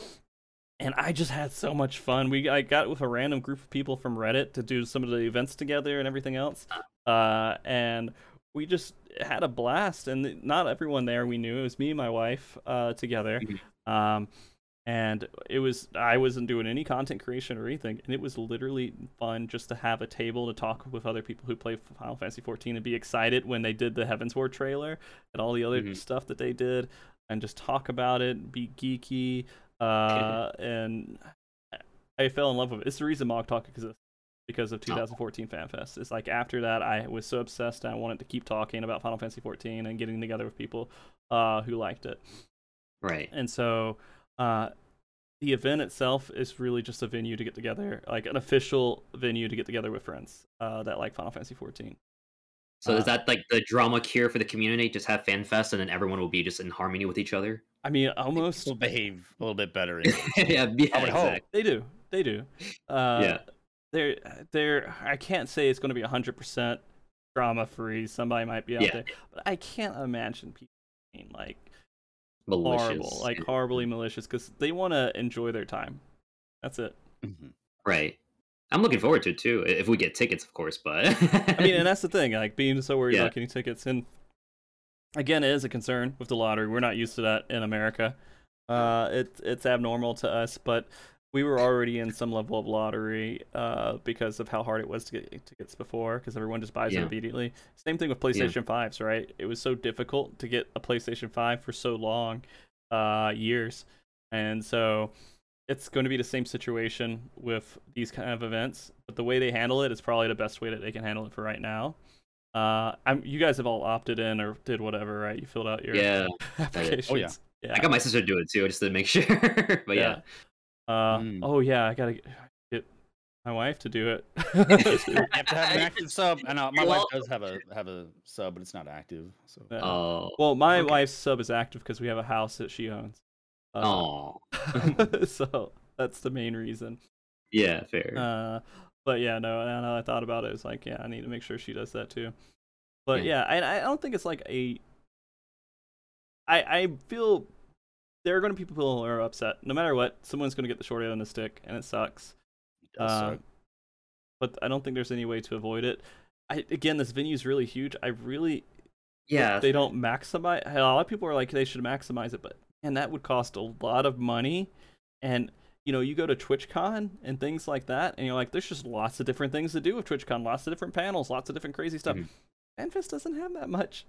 and I just had so much fun. We I got with a random group of people from Reddit to do some of the events together and everything else, uh, and we just had a blast. And not everyone there we knew. It was me and my wife uh, together. Um, and it was I wasn't doing any content creation or anything, and it was literally fun just to have a table to talk with other people who play Final Fantasy 14 and be excited when they did the Heavensward trailer and all the other Mhm. stuff that they did, and just talk about it, be geeky, uh, and I fell in love with it. It's the reason MogTalk exists because of 2014 FanFest. It's like after that, I was so obsessed, and I wanted to keep talking about Final Fantasy 14 and getting together with people uh, who liked it. Right. And so uh, the event itself is really just a venue to get together, like an official venue to get together with friends uh, that like Final Fantasy 14. So is Uh, that like the drama cure for the community? Just have fan fest, and then everyone will be just in harmony with each other. I mean, almost will behave a little bit better. Yeah, yeah, I would hope. exactly. they do, they do. Uh, Yeah. They're they're. I can't say it's going to be 100% drama free. Somebody might be out Yeah. there, but I can't imagine people being like Malicious. horrible, like horribly malicious, because they want to enjoy their time. That's it. Mhm. right. I'm looking forward to it too, if we get tickets, of course. But I mean, and that's the thing, like being so worried Yeah. about getting tickets, and again, it is a concern with the lottery. We're not used to that in America. Uh, it it's abnormal to us, but we were already in some level of lottery uh, because of how hard it was to get tickets before, because everyone just buys it immediately. Same thing with PlayStation Fives, right? It was so difficult to get a PlayStation Five for so long, uh, years, and so it's going to be the same situation with these kind of events. But the way they handle it is probably the best way that they can handle it for right now. Uh, I'm, you guys have all opted in or did whatever, right? You filled out your yeah, applications. Oh, yeah. yeah. I got my sister to do it too, just to make sure. but yeah, Uh, Mm. Oh yeah, I gotta get my wife to do it. You have to have an active sub, and uh, my wife does have a have a sub, but it's not active. So Yeah. oh, well, my okay. wife's sub is active because we have a house that she owns. Uh, oh, so that's the main reason. yeah, fair. Uh, but yeah, no. Now that I thought about it, it's like, yeah, I need to make sure she does that too. But yeah, Yeah. and I don't think it's like a. I I feel there are going to be people who are upset. No matter what, someone's going to get the short end of the stick, and it sucks. it does Uh, suck. but I don't think there's any way to avoid it. I again, this venue is really huge. I really yeah, they don't maximize. A lot of people are like they should maximize it, but and that would cost a lot of money. And you know, you go to TwitchCon and things like that, and you're like, there's just lots of different things to do with TwitchCon, lots of different panels, lots of different crazy stuff. Mhm. FanFest doesn't have that much.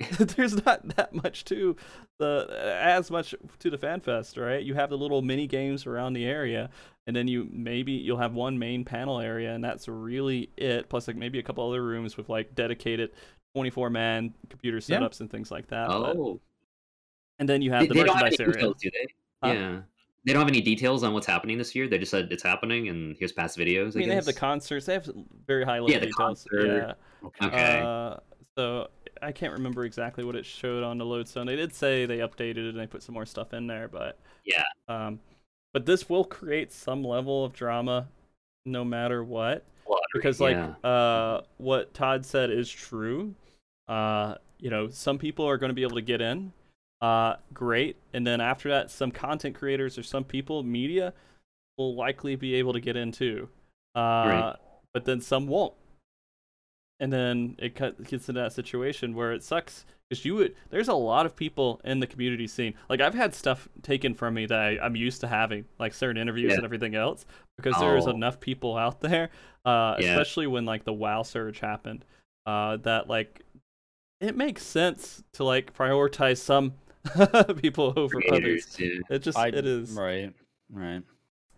there's not that much to the as much to the FanFest, right? You have the little mini games around the area, and then you maybe you'll have one main panel area, and that's really it. Plus, like maybe a couple other rooms with like dedicated 24 man computer Yeah. setups and things like that. but- Oh, and then you have they, the they merchandise area. details, do they? Huh? Yeah, they don't have any details on what's happening this year. They just said it's happening, and here's past videos. I mean, they have the concerts. They have very high level yeah, the details. concert. Yeah. Okay. Okay. Uh, so I can't remember exactly what it showed on the lodestone. They did say they updated it and they put some more stuff in there, but Yeah. Um, but this will create some level of drama, no matter what, Lottery, because like yeah. uh, what Todd said is true. Uh, you know, some people are going to be able to get in. Uh, great, and then after that, some content creators or some people, media, will likely be able to get in too. Uh, Right. But then some won't and then it cut, gets into that situation where it sucks because you would there's a lot of people in the community scene like i've had stuff taken from me that I, i'm used to having like certain interviews Yeah. and everything else because there's Oh. enough people out there uh Yeah. especially when like the wow surge happened uh that like it makes sense to like prioritize some people over others yeah. it just I, it is right, right.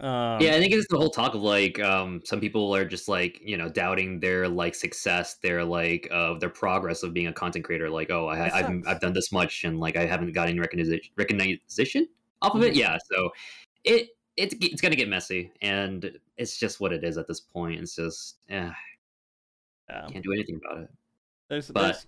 Um, yeah, I think it's the whole talk of like um some people are just like you know doubting their like success, their like uh their progress of being a content creator. Like, oh, I, I've. I've done this much and like I haven't got any recognition recognition off of it. Mhm. Yeah, so it it's it's gonna get messy, and it's just what it is at this point. It's just eh, yeah. can't do anything about it. There's, But, there's.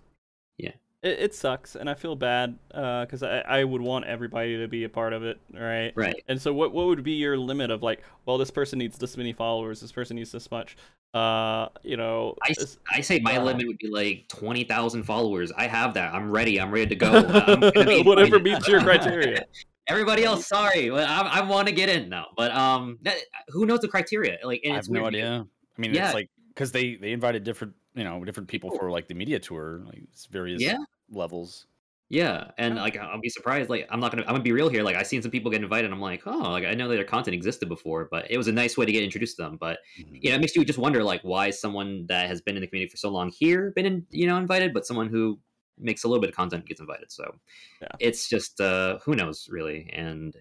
It, it sucks, and I feel bad because I I would want everybody to be a part of it, right? Right. And so, what what would be your limit of like, well, this person needs this many followers, this person needs this much, uh, you know, I, I say my uh, limit would be like twenty thousand followers. I have that. I'm ready. I'm ready to go. I'm be whatever meets your criteria. Everybody else, sorry, but I, I want to get in now. But um, that, who knows the criteria? Like, and I it's have no idea. I mean, Yeah. it's like because they they invited different you know different people for like the media tour, like various Yeah. levels. Yeah, and like I'll be surprised. Like I'm not gonna, I'm gonna be real here. Like I've seen some people get invited. I'm like, oh, like I know that their content existed before, but it was a nice way to get introduced to them. But Mhm. you know, it makes you just wonder, like, why someone that has been in the community for so long here been, in, you know, invited, but someone who makes a little bit of content gets invited. So Yeah. it's just, uh who knows, really. And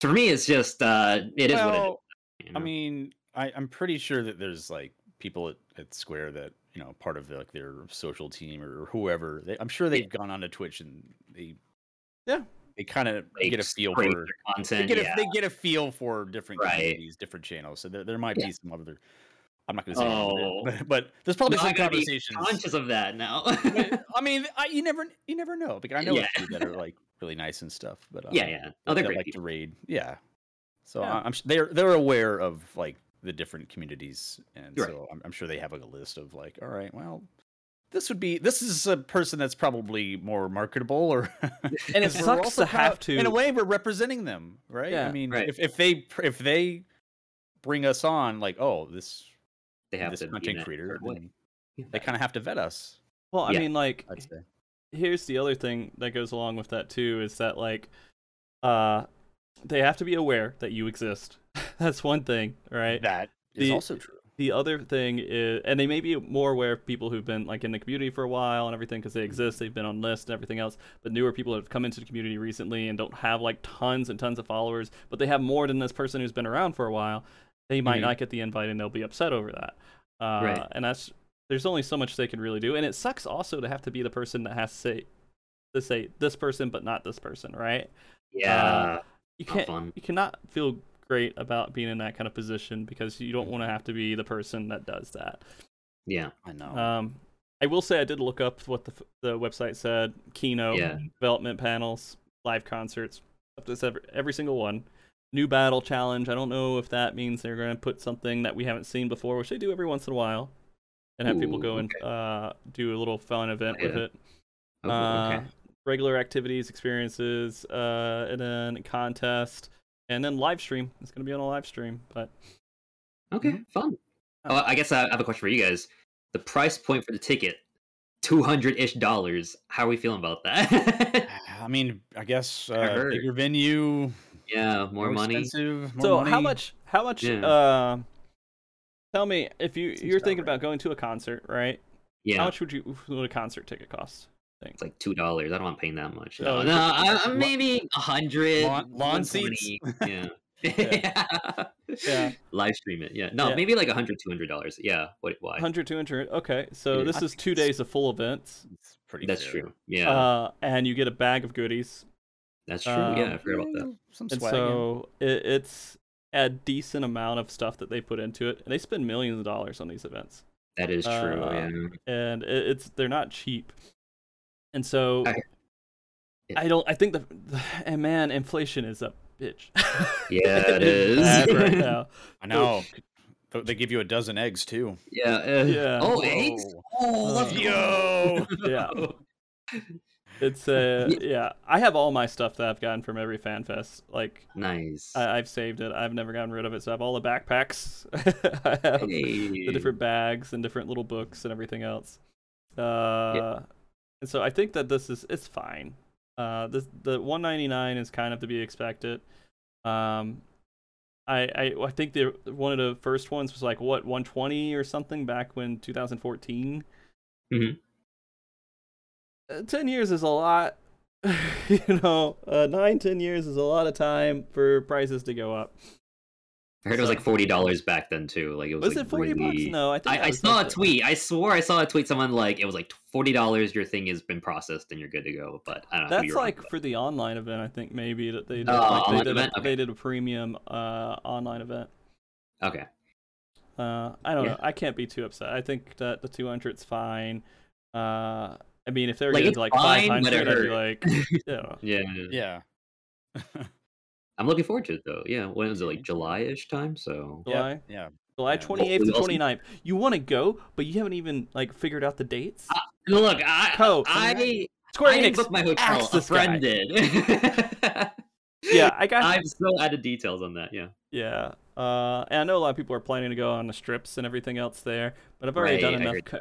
for me, it's just, uh it is what it is. Well, you I mean, I, I'm pretty sure that there's like people at, at Square that you know part of like their social team or whoever. They, I'm sure they've gone on to Twitch and they Yeah. they kind of get a feel for their they content. get a, they get a feel for different Right. communities, different channels. So there, there might Yeah. be some other. I'm not going to say, it, Oh. but, but there's probably some I gotta be conversations. conscious of that now. I mean, I, you never you never know because I know Yeah. a few that are like really nice and stuff. But um, yeah, yeah. Oh, they're great like people. to raid. Yeah. So Yeah. I'm they're they're aware of like the different communities, and Right. so I'm, I'm sure they have like a list of like, all right, well, this would be this is a person that's probably more marketable, or And it 'cause we're sucks also to have of- to- In a way, we're representing them, right? Yeah. I mean, Right. if if they if they bring us on, like, oh, this They have this to content creator, certain way. then Yeah. they kind of have to vet us. Well, I Yeah. mean, like, here's the other thing that goes along with that too is that like uh they have to be aware that you exist that's one thing right That is The- also true. the other thing is and they may be more aware of people who've been like in the community for a while and everything because they exist they've been on lists and everything else but newer people that have come into the community recently and don't have like tons and tons of followers but they have more than this person who's been around for a while they might Mhm. not get the invite and they'll be upset over that uh, Right. and that's there's only so much they can really do and it sucks also to have to be the person that has to say to say this person but not this person right Yeah. you can't you cannot feel great about being in that kind of position because you don't want to have to be the person that does that yeah. I know. um, I will say I did look up what the the website said. Keynote, Yeah. development panels, live concerts, up to every, every single one. New battle challenge. I don't know if that means they're going to put something that we haven't seen before, which they do every once in a while, and have people Ooh, go and uh, do a little fun event with it. Oh, Uh, okay. Regular activities, experiences, uh, and then a contest, and then live stream. It's going to be on a live stream, but Okay. mhm. Fun. Oh, I guess I have a question for you guys. The price point for the ticket, two hundred ish dollars. How are we feeling about that? I mean, I guess uh, heard. bigger venue, yeah, more money. More so money. how much how much Yeah. uh tell me if you Seems you're about thinking right. about going to a concert right Yeah, how much would you would a concert ticket cost it's like two dollars. I don't want to pay that much. No, no just- I, I, maybe a hundred. Lawn- lawn seats? 120, Yeah. Yeah. Live stream it. Yeah. No, Yeah. maybe like a hundred, two hundred dollars. Yeah. What? Why? 100 200 okay so Yeah. this I is think two it's- days of full events It's pretty. That's fair. true. Yeah. uh and you get a bag of goodies that's true. um, yeah, I forgot about that. Mm, Some and swag. so it, it's a decent amount of stuff that they put into it and they spend millions of dollars on these events That is true. uh, yeah. and it, it's they're not cheap and so I- I don't I think the, and man inflation is a bitch Yeah, it is. right now I know. Th- They give you a dozen eggs too. Yeah. uh, Yeah. Oh, eggs. Oh, let's Yo. Yeah. It's uh yeah. I have all my stuff that I've gotten from every fan fest. Like Nice. I, I've saved it. I've never gotten rid of it. So I have all the backpacks. I have the different bags and different little books and everything else. Uh, and so I think that this is it's fine. Uh, this the 199 is kind of to be expected. Um, I I, I think the one of the first ones was like what 120 or something back when 2014. Mhm. Uh, Ten years is a lot. you know, uh, nine ten years is a lot of time for prices to go up. I heard it was like forty dollars back then too. Like it was, Was like it 40 bucks? No, I think I, that I saw a like the- tweet. I swore I saw a tweet. Someone like it was like forty dollars. Your thing has been processed and you're good to go. But I don't know. I could be That's wrong, like but- for the online event. I think maybe that they did. Oh, like they did, a, Okay. they did a premium uh, online event. okay. Uh, I don't Yeah. know. I can't be too upset. I think that the 200's fine. Uh, I mean, if they're Like, getting to like fine, five but it hundred, I'd be hurt. like, yeah. Yeah. Yeah. I'm looking forward to it though. Yeah, when is it like July-ish time? So July, yeah. July 28th Hopefully to 29th. You want to go, but you haven't even like figured out the dates. look, I Co, I Square I Enix book my hotel. asked A this guy. friend did. Yeah, I got I've still added details on that. Yeah. Yeah. Uh, and I know a lot of people are planning to go on the strips and everything else there, but I've already done Right, I enough ca-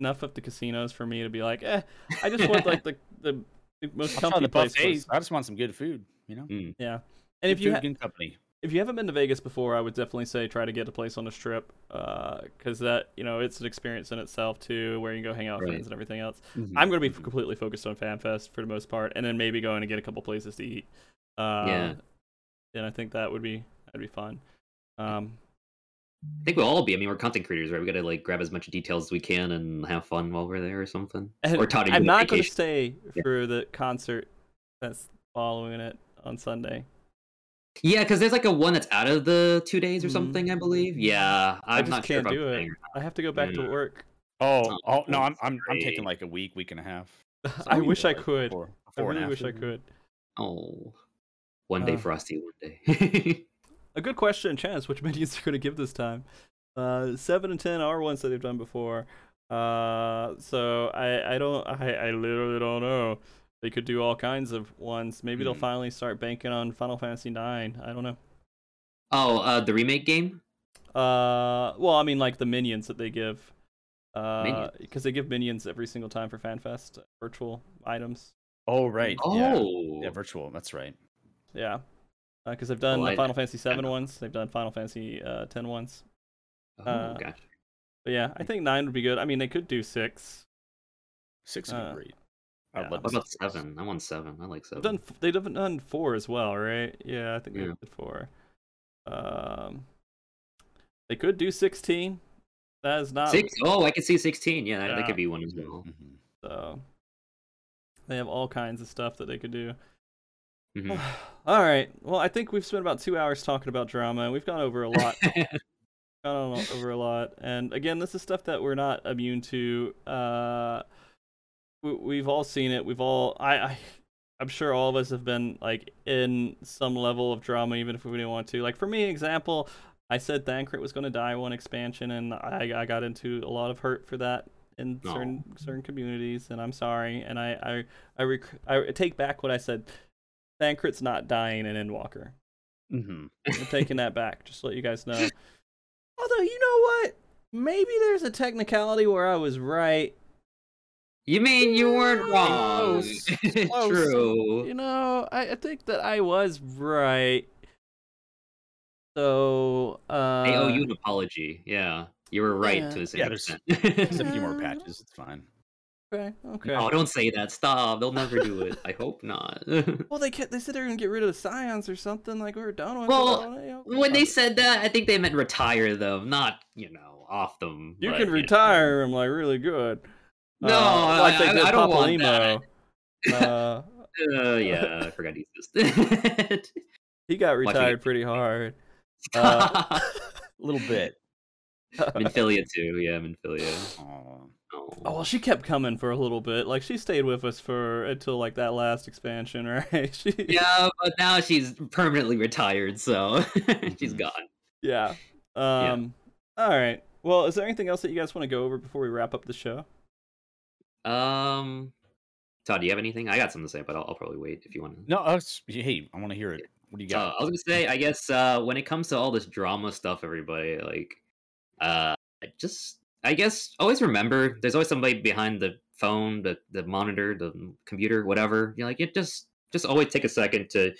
enough of the casinos for me to be like, eh, I just want like the the, the most I'll comfy the place. I just want some good food. You know. Yeah. And if you ha- company. if you haven't been to Vegas before, I would definitely say try to get a place on the strip, because that you know it's an experience in itself too, where you can go hang out with Right. friends and everything else. Mhm. I'm going to be Mhm. completely focused on FanFest for the most part, and then maybe going to get a couple places to eat. Uh, Yeah. And I think that would be that'd be fun. Um, I think we'll all be. I mean, we're content creators, right? We gotta like grab as much details as we can and have fun while we're there or something. And or Todd, are you I'm not going to stay Yeah. for the concert that's following it on Sunday. Yeah, because there's like a one that's out of the two days or Mhm. something, I believe. Yeah, I'm I just not can't if I'm do it. staying I have to go back to work. Oh, Oh, oh no, I'm I'm I'm taking like a week, week and a half. I wish I Before- could. before- I before and really wish I could. Oh, one day Uh. Frosty, one day. A good question, Chance. Which minions are going to give this time? Uh, seven and ten are ones that they've done before. Uh, so I I don't I I literally don't know. They could do all kinds of ones. Maybe they'll Hmm. finally start banking on Final Fantasy Nine. I don't know. oh, uh, the remake game. Uh, well, I mean, like the minions that they give. Uh, because they give minions every single time for FanFest virtual items. Oh right. Yeah. Oh, Yeah, virtual. That's right. Yeah. Because they've done Oh, the I- Final Fantasy I Seven ones. They've done Final Fantasy uh, Ten ones. oh uh, gosh. But yeah, I think nine would be good. I mean, they could do six. Six would Uh, be great. Yeah. I'd love What about seven? I want seven. I like seven. done they've done four as well, right? Yeah, I think they Yeah. did four. Um, they could do sixteen. That is not Six. Oh, I can see sixteen. Yeah, that, that could be one as well. Mhm. so. They have all kinds of stuff that they could do. Mhm. all right. Well, I think we've spent about two hours talking about drama, and we've gone over a lot. gone over a lot. And again, this is stuff that we're not immune to. Uh, we, we've all seen it. We've all, I, I, I'm sure all of us have been like in some level of drama, even if we didn't want to. Like for me, example, I said Thancred was going to die one expansion, and I, I got into a lot of hurt for that in Aw. certain certain communities, and I'm sorry. And I, I, I, rec- I take back what I said. Thancred's not dying in Endwalker. Mhm. I'm taking that back, just to let you guys know. Although, you know what? Maybe there's a technicality where I was right. You mean you weren't wrong? Close. Close. True. You know, I, I think that I was right. So, uh, I owe you an apology. Yeah, you were right Yeah. to the same Yeah, there's- extent. Just a few more patches. It's fine. okay, okay. Oh, don't say that. Stop. They'll never do it. I hope not. Well, they kept, they said they were gonna get rid of the scions or something. Like we were done with. Well, it. You when they said that, I think they meant retire them, not you know off them. you but, can know. retire them like really good. No, Uh, like I- I- don't want Limo. that. Uh, Uh, yeah, I forgot he existed. he got retired pretty hard. Uh, A little bit. Minfilia too. Yeah, Minfilia. Oh. Oh well, she kept coming for a little bit. Like she stayed with us for until like that last expansion, right? she, Yeah, but now she's permanently retired, so she's gone. yeah. Um. All right. Well, is there anything else that you guys want to go over before we wrap up the show? Um, Todd, do you have anything? I got something to say, but I'll, I'll probably wait if you want to. No, uh, hey, I want to hear it. What do you Uh, got? I was gonna say, I guess uh, when it comes to all this drama stuff, everybody like, uh, just I guess always remember there's always somebody behind the phone, the the monitor, the computer, whatever. You know, like it just just always take a second to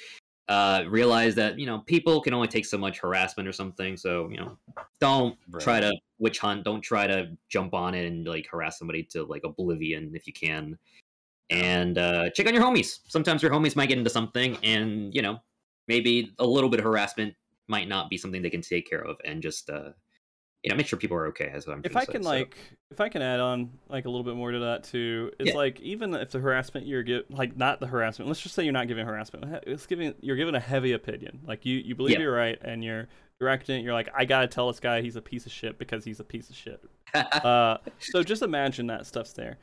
uh, realize that you know people can only take so much harassment or something. So you know, don't try to witch hunt. Don't try to jump on it and like harass somebody to like oblivion if you can. And uh, check on your homies. Sometimes your homies might get into something, and you know maybe a little bit of harassment might not be something they can take care of, and just uh, you know make sure people are okay. That's what I'm. If I say, can so. like, if I can add on like a little bit more to that too, it's Yeah. like even if the harassment you're give like not the harassment. Let's just say you're not giving harassment. It's giving you're giving a heavy opinion. Like you you believe Yeah. you're right and you're directing it. You're like I gotta tell this guy he's a piece of shit because he's a piece of shit. uh, so just imagine that stuff's there.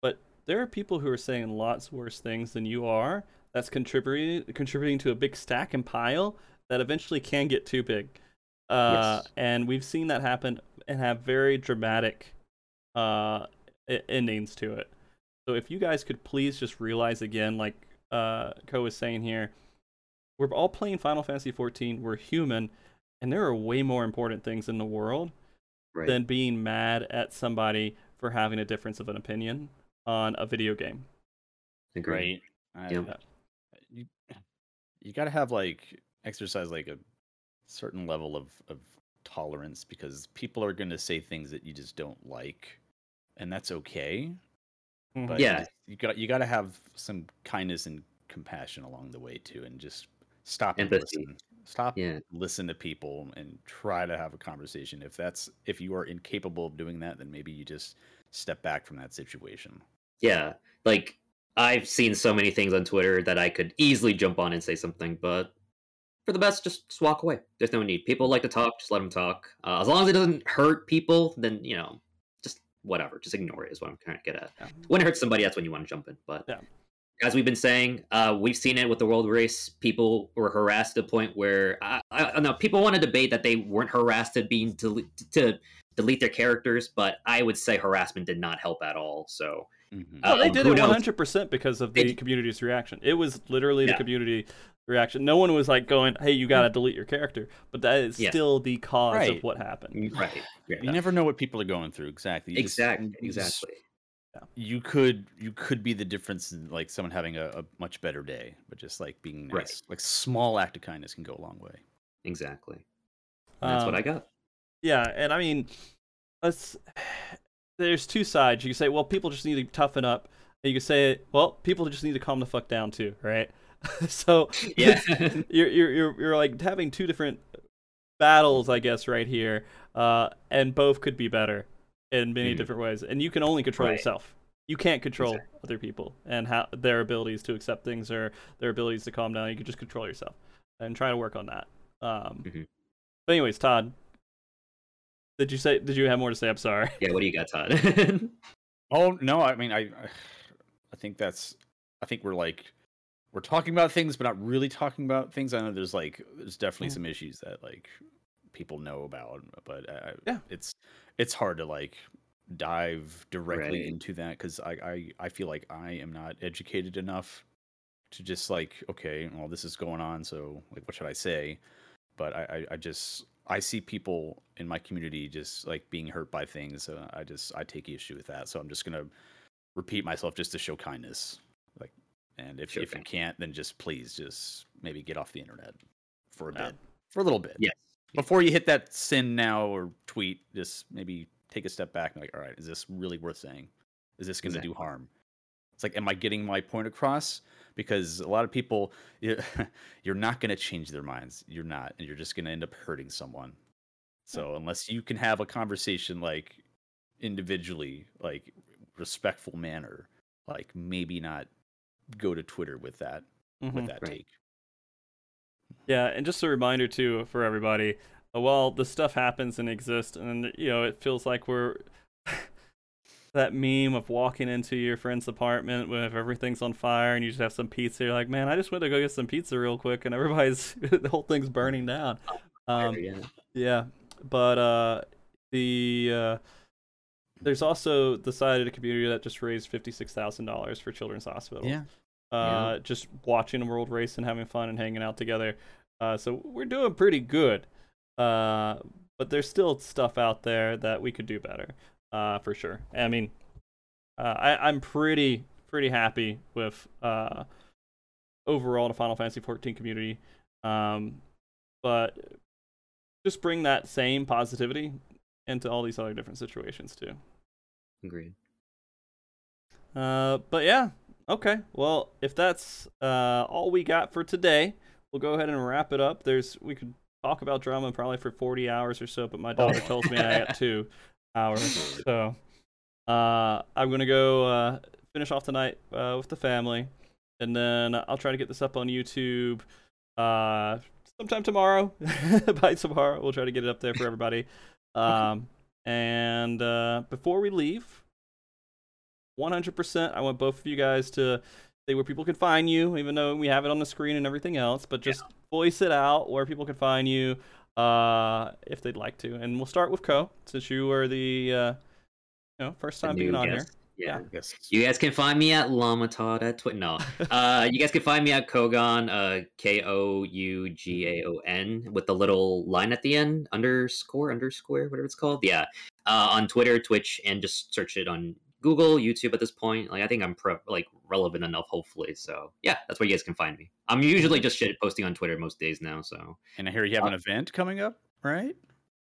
But there are people who are saying lots worse things than you are. That's contributing contributing to a big stack and pile that eventually can get too big. Uh, Yes. And we've seen that happen and have very dramatic uh, endings to it. So if you guys could please just realize again, like uh, Ko was saying here, we're all playing Final Fantasy 14. We're human, and there are way more important things in the world Right. than being mad at somebody for having a difference of an opinion on a video game. Agreed. right? Yeah. You you got to have like exercise like a certain level of of tolerance because people are going to say things that you just don't like, and that's okay. Mm-hmm. But Yeah. you got you got to have some kindness and compassion along the way too, and just stop and Empathy. listen. Stop, Yeah. listen to people, and try to have a conversation. If that's if you are incapable of doing that, then maybe you just step back from that situation. Yeah. Like I've seen so many things on Twitter that I could easily jump on and say something, but for the best, just, just walk away. There's no need. People like to talk, just let them talk. Uh, as long as it doesn't hurt people, then you know, just whatever. Just ignore it. Is what I'm trying to get at. Yeah. When it hurts somebody, that's when you want to jump in. But Yeah. as we've been saying, uh, we've seen it with the world race. People were harassed to the point where I, I, I know people want to debate that they weren't harassed to being to, to delete their characters, but I would say harassment did not help at all. So Mhm. No, they Um, did it 100% because of the They- community's reaction. It was literally the Yeah. community reaction. No one was like going, "Hey, you got to delete your character," but that is Yeah. still the cause Right. of what happened. You- right, yeah. You never know what people are going through exactly. You exactly, just- exactly. you could you could be the difference in like someone having a, a much better day, but just like being nice. Right. Like small act of kindness can go a long way. Exactly. And that's what Um, I got. Yeah, and I mean, let's. There's two sides. You can say, well, people just need to toughen up. And you can say, well, people just need to calm the fuck down too, right? so Yeah. you're, you're you're you're like having two different battles, I guess, right here, uh, and both could be better in many Mhm. different ways. And you can only control Right. yourself. You can't control Exactly. other people and how their abilities to accept things or their abilities to calm down. You can just control yourself and try to work on that. Um, Mhm. But anyways, Todd, did you say? Did you have more to say? I'm sorry. yeah, what do you got, Todd? Oh no, I mean I I- I think that's I think we're like we're talking about things but not really talking about things. I know there's like there's definitely Yeah. some issues that like people know about, but I, Yeah. it's it's hard to like dive directly Right. into that because I, I I feel like I am not educated enough to just like okay, well this is going on, so like what should I say? But I I, I just I see people in my community just like being hurt by things. Uh, I just I take issue with that, so I'm just gonna repeat myself just to show kindness. Like, and if Sure if you can't, then just please just maybe get off the internet for a Yeah. bit, for a little bit. yes. Before you hit that sin now or tweet, just maybe take a step back and like, all right, is this really worth saying? Is this going to do harm? It's like, am I getting my point across? Because a lot of people, you- you're not going to change their minds. You're not, and you're just going to end up hurting someone. So unless you can have a conversation like individually, like respectful manner, like maybe not go to Twitter with that Mhm. with that Right. take. Yeah, and just a reminder too for everybody. uh, While this stuff happens and exists, and you know, it feels like we're that meme of walking into your friend's apartment with everything's on fire and you just have some pizza. You're like, man, I just went to go get some pizza real quick, and everybody's the whole thing's burning down. Um, yeah. Yeah, but uh, the uh, there's also the side of the community that just raised fifty six thousand dollars for Children's Hospital. Yeah. Uh, just watching a world race and having fun and hanging out together. Uh, so we're doing pretty good. Uh, but there's still stuff out there that we could do better. Uh, for sure. I mean, uh, I I'm pretty pretty happy with uh overall the Final Fantasy 14 community. Um, but just bring that same positivity into all these other different situations too. Agreed. Uh, but yeah, okay. Well, if that's uh, all we got for today, we'll go ahead and wrap it up. There's we could talk about drama probably for 40 hours or so, but my daughter tells me I got two hours. So uh, I'm gonna go uh, finish off tonight uh, with the family, and then I'll try to get this up on YouTube uh, sometime tomorrow. By tomorrow, we'll try to get it up there for everybody. Um, and uh, before we leave, 100%. I want both of you guys to say where people can find you, even though we have it on the screen and everything else. But just voice it out where people can find you uh, if they'd like to. And we'll start with Co, since you were the uh, you know first time being on guest. Yeah. You guys can find me at Llamatodd at Twitter. No, uh, you guys can find me at Kougaon, uh, K O U G A O N, with the little line at the end, underscore, underscore, whatever it's called. Yeah, uh, on Twitter, Twitch, and just search it on Google, YouTube. At this point, like I think I'm pro- like relevant enough, hopefully. So yeah, that's where you guys can find me. I'm usually just shit posting on Twitter most days now. So And I hear you have an event coming up, right?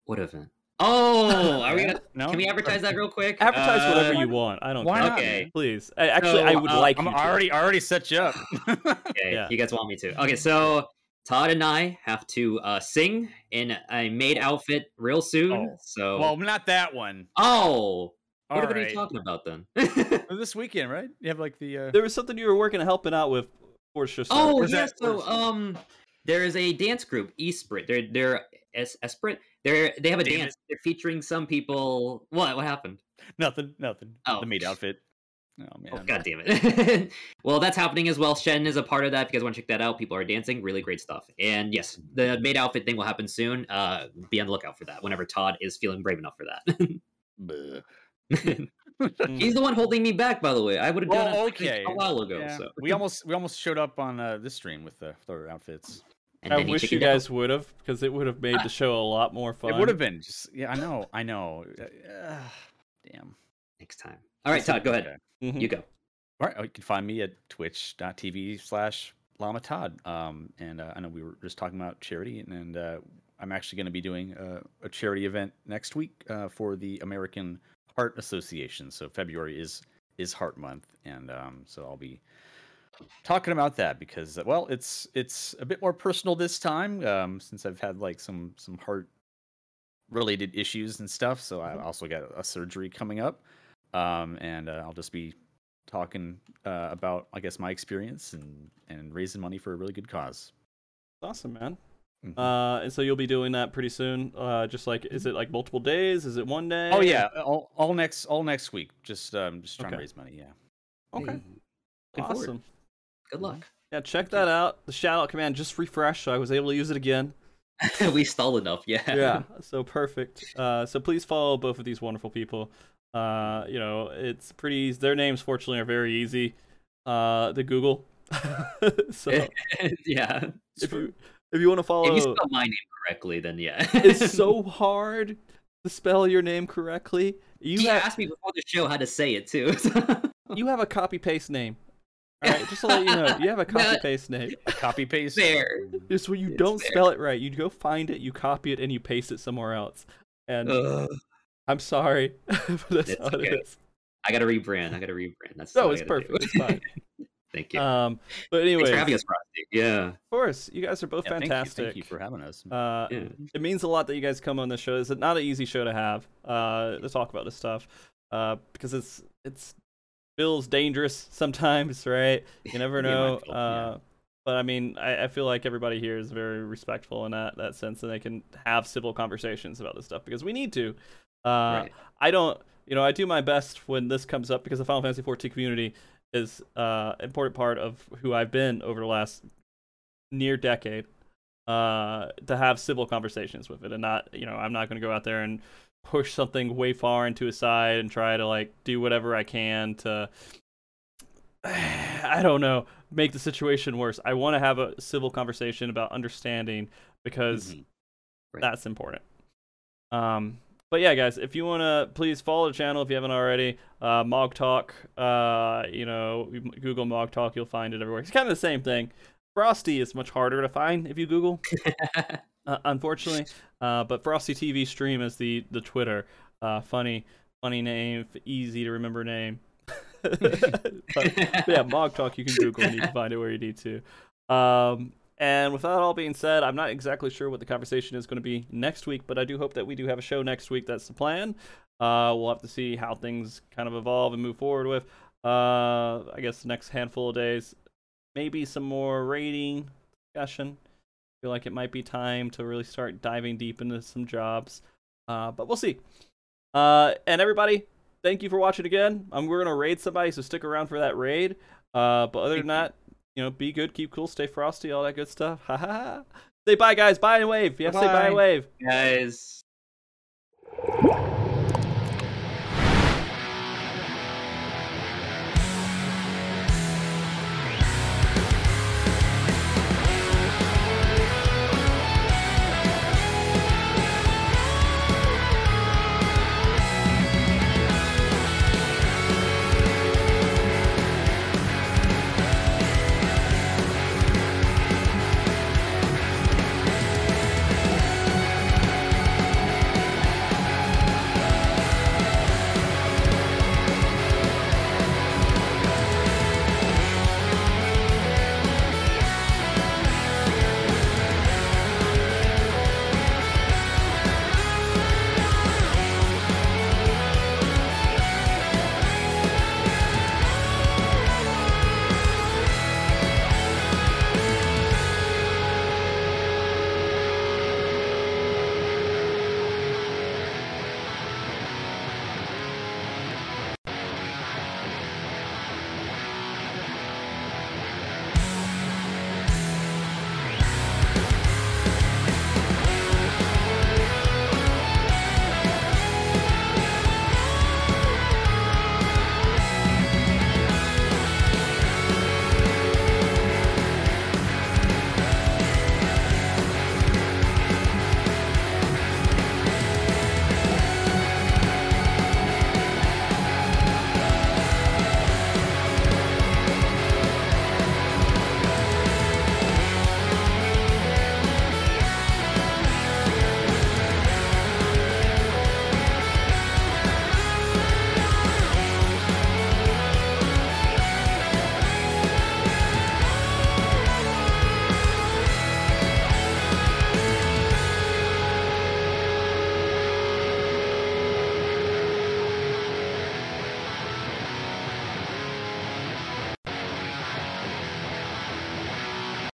what event? Oh, are we gonna? No. Can we advertise that real quick? Advertise Uh, whattever you want. I don't why care. not? Okay. Please. I, actually, I would uh, like I'm you to. already already set you up. Okay, Yeah. you guys want me to? Okay, so Todd and I have to uh, sing in a maid outfit real soon. Oh. So, well, not that one. oh, All what are you talking about then? This weekend, right? You have like the. Uh... There was something you were working on helping out with before the show oh Where's yeah, that- so where's- um, there is a dance group, Esprit. They're they're es- Esprit. They're they have a Damn dance. They're featuring some people. What what happened? Nothing. Nothing. Oh. The maid outfit. Oh man. Oh, God damn it. well, that's happening as well. Shen is a part of that. If you guys want to check that out, people are dancing. Really great stuff. And yes, the maid outfit thing will happen soon. Uh, be on the lookout for that whenever Todd is feeling brave enough for that. He's the one holding me back, by the way. I would have done Well, it okay. a while ago. Yeah. So. We almost we almost showed up on uh, this stream with the, with our outfits. And I wish you guys would have, because it would have made the show a lot more fun. It would have been just yeah. I know. I know. Uh, damn. next time. All right, Todd, go ahead. Okay. Mhm. You go. All right, oh, you can find me at twitch.tv slash llamatodd. Um, and uh, I know we were just talking about charity, and, and uh, I'm actually going to be doing a, a charity event next week uh, for the American Heart Association. So February is is Heart Month, and um, so I'll be talking about that because uh, well, it's it's a bit more personal this time um, since I've had like some some heart related issues and stuff. So I also got a surgery coming up, um, and uh, I'll just be talking uh, about I guess my experience and and raising money for a really good cause. Awesome, man. Mhm. Uh, and so you'll be doing that pretty soon. Uh, just like, is it like multiple days? Is it one day? oh yeah, all, all next all next week. Just um just trying Okay. to raise money. Yeah. Okay. Looking forward. Awesome. Good luck. Yeah, check that out. The shout out command just refreshed, so I was able to use it again. we stalled enough. Yeah. yeah so perfect uh so please follow both of these wonderful people uh you know it's pretty easy. their names fortunately are very easy uh the google so yeah. if you if you want to follow If you spell my name correctly, then yeah. it's so hard to spell your name correctly you he have asked me before the show how to say it too. you have a copy paste name all right just to let you know you have a copy paste name A copy paste. Fair. just when you It's don't fair. spell it right you go find it you copy it and you paste it somewhere else and Ugh. i'm sorry but that's It's how it okay. is I gotta rebrand. I gotta rebrand. That's no what I it's gotta do. perfect it's fine Thank you. Um, but Thanks anyway, for having us, Frosty. Yeah. Of course, you guys are both Yeah, thank you- fantastic. Thank you, for having us. Uh, Yeah. it means a lot that you guys come on this show. It's not an easy show to have uh, to talk about this stuff uh, because it's it's feels dangerous sometimes, right? You never know. mindful, yeah. Uh, but I mean, I, I feel like everybody here is very respectful in that that sense, and they can have civil conversations about this stuff because we need to. Uh, Right. I don't, you know, I do my best when this comes up because the Final Fantasy XIV community is uh important part of who I've been over the last near decade. Uh, to have civil conversations with it, and not, you know, I'm not going to go out there and push something way far into a side and try to like do whatever I can to. I don't know, make the situation worse. I want to have a civil conversation about understanding because Mhm. Right. that's important. Um, but yeah, guys, if you want to, please follow the channel if you haven't already. Uh, MogTalk, uh, you know, Google MogTalk, you'll find it everywhere. It's kind of the same thing. Frosty is much harder to find if you Google, uh, unfortunately. Uh, but Frosty TV Stream is the the Twitter. Uh, funny, funny name, easy to remember name. but, but yeah, MogTalk, you can Google and you can find it where you need to. Um, and with that all being said, I'm not exactly sure what the conversation is going to be next week, but I do hope that we do have a show next week. That's the plan. Uh, we'll have to see how things kind of evolve and move forward with. Uh, I guess the next handful of days, maybe some more rating discussion. Feel like it might be time to really start diving deep into some jobs. Uh, but we'll see. Uh, and everybody, thank you for watching again. Um, we're gonna raid somebody, so stick around for that raid. Uh, but other than that, you know, be good, keep cool, stay frosty, all that good stuff. Ha ha ha. Say bye, guys. Bye and wave. You have to say bye and wave. Guys.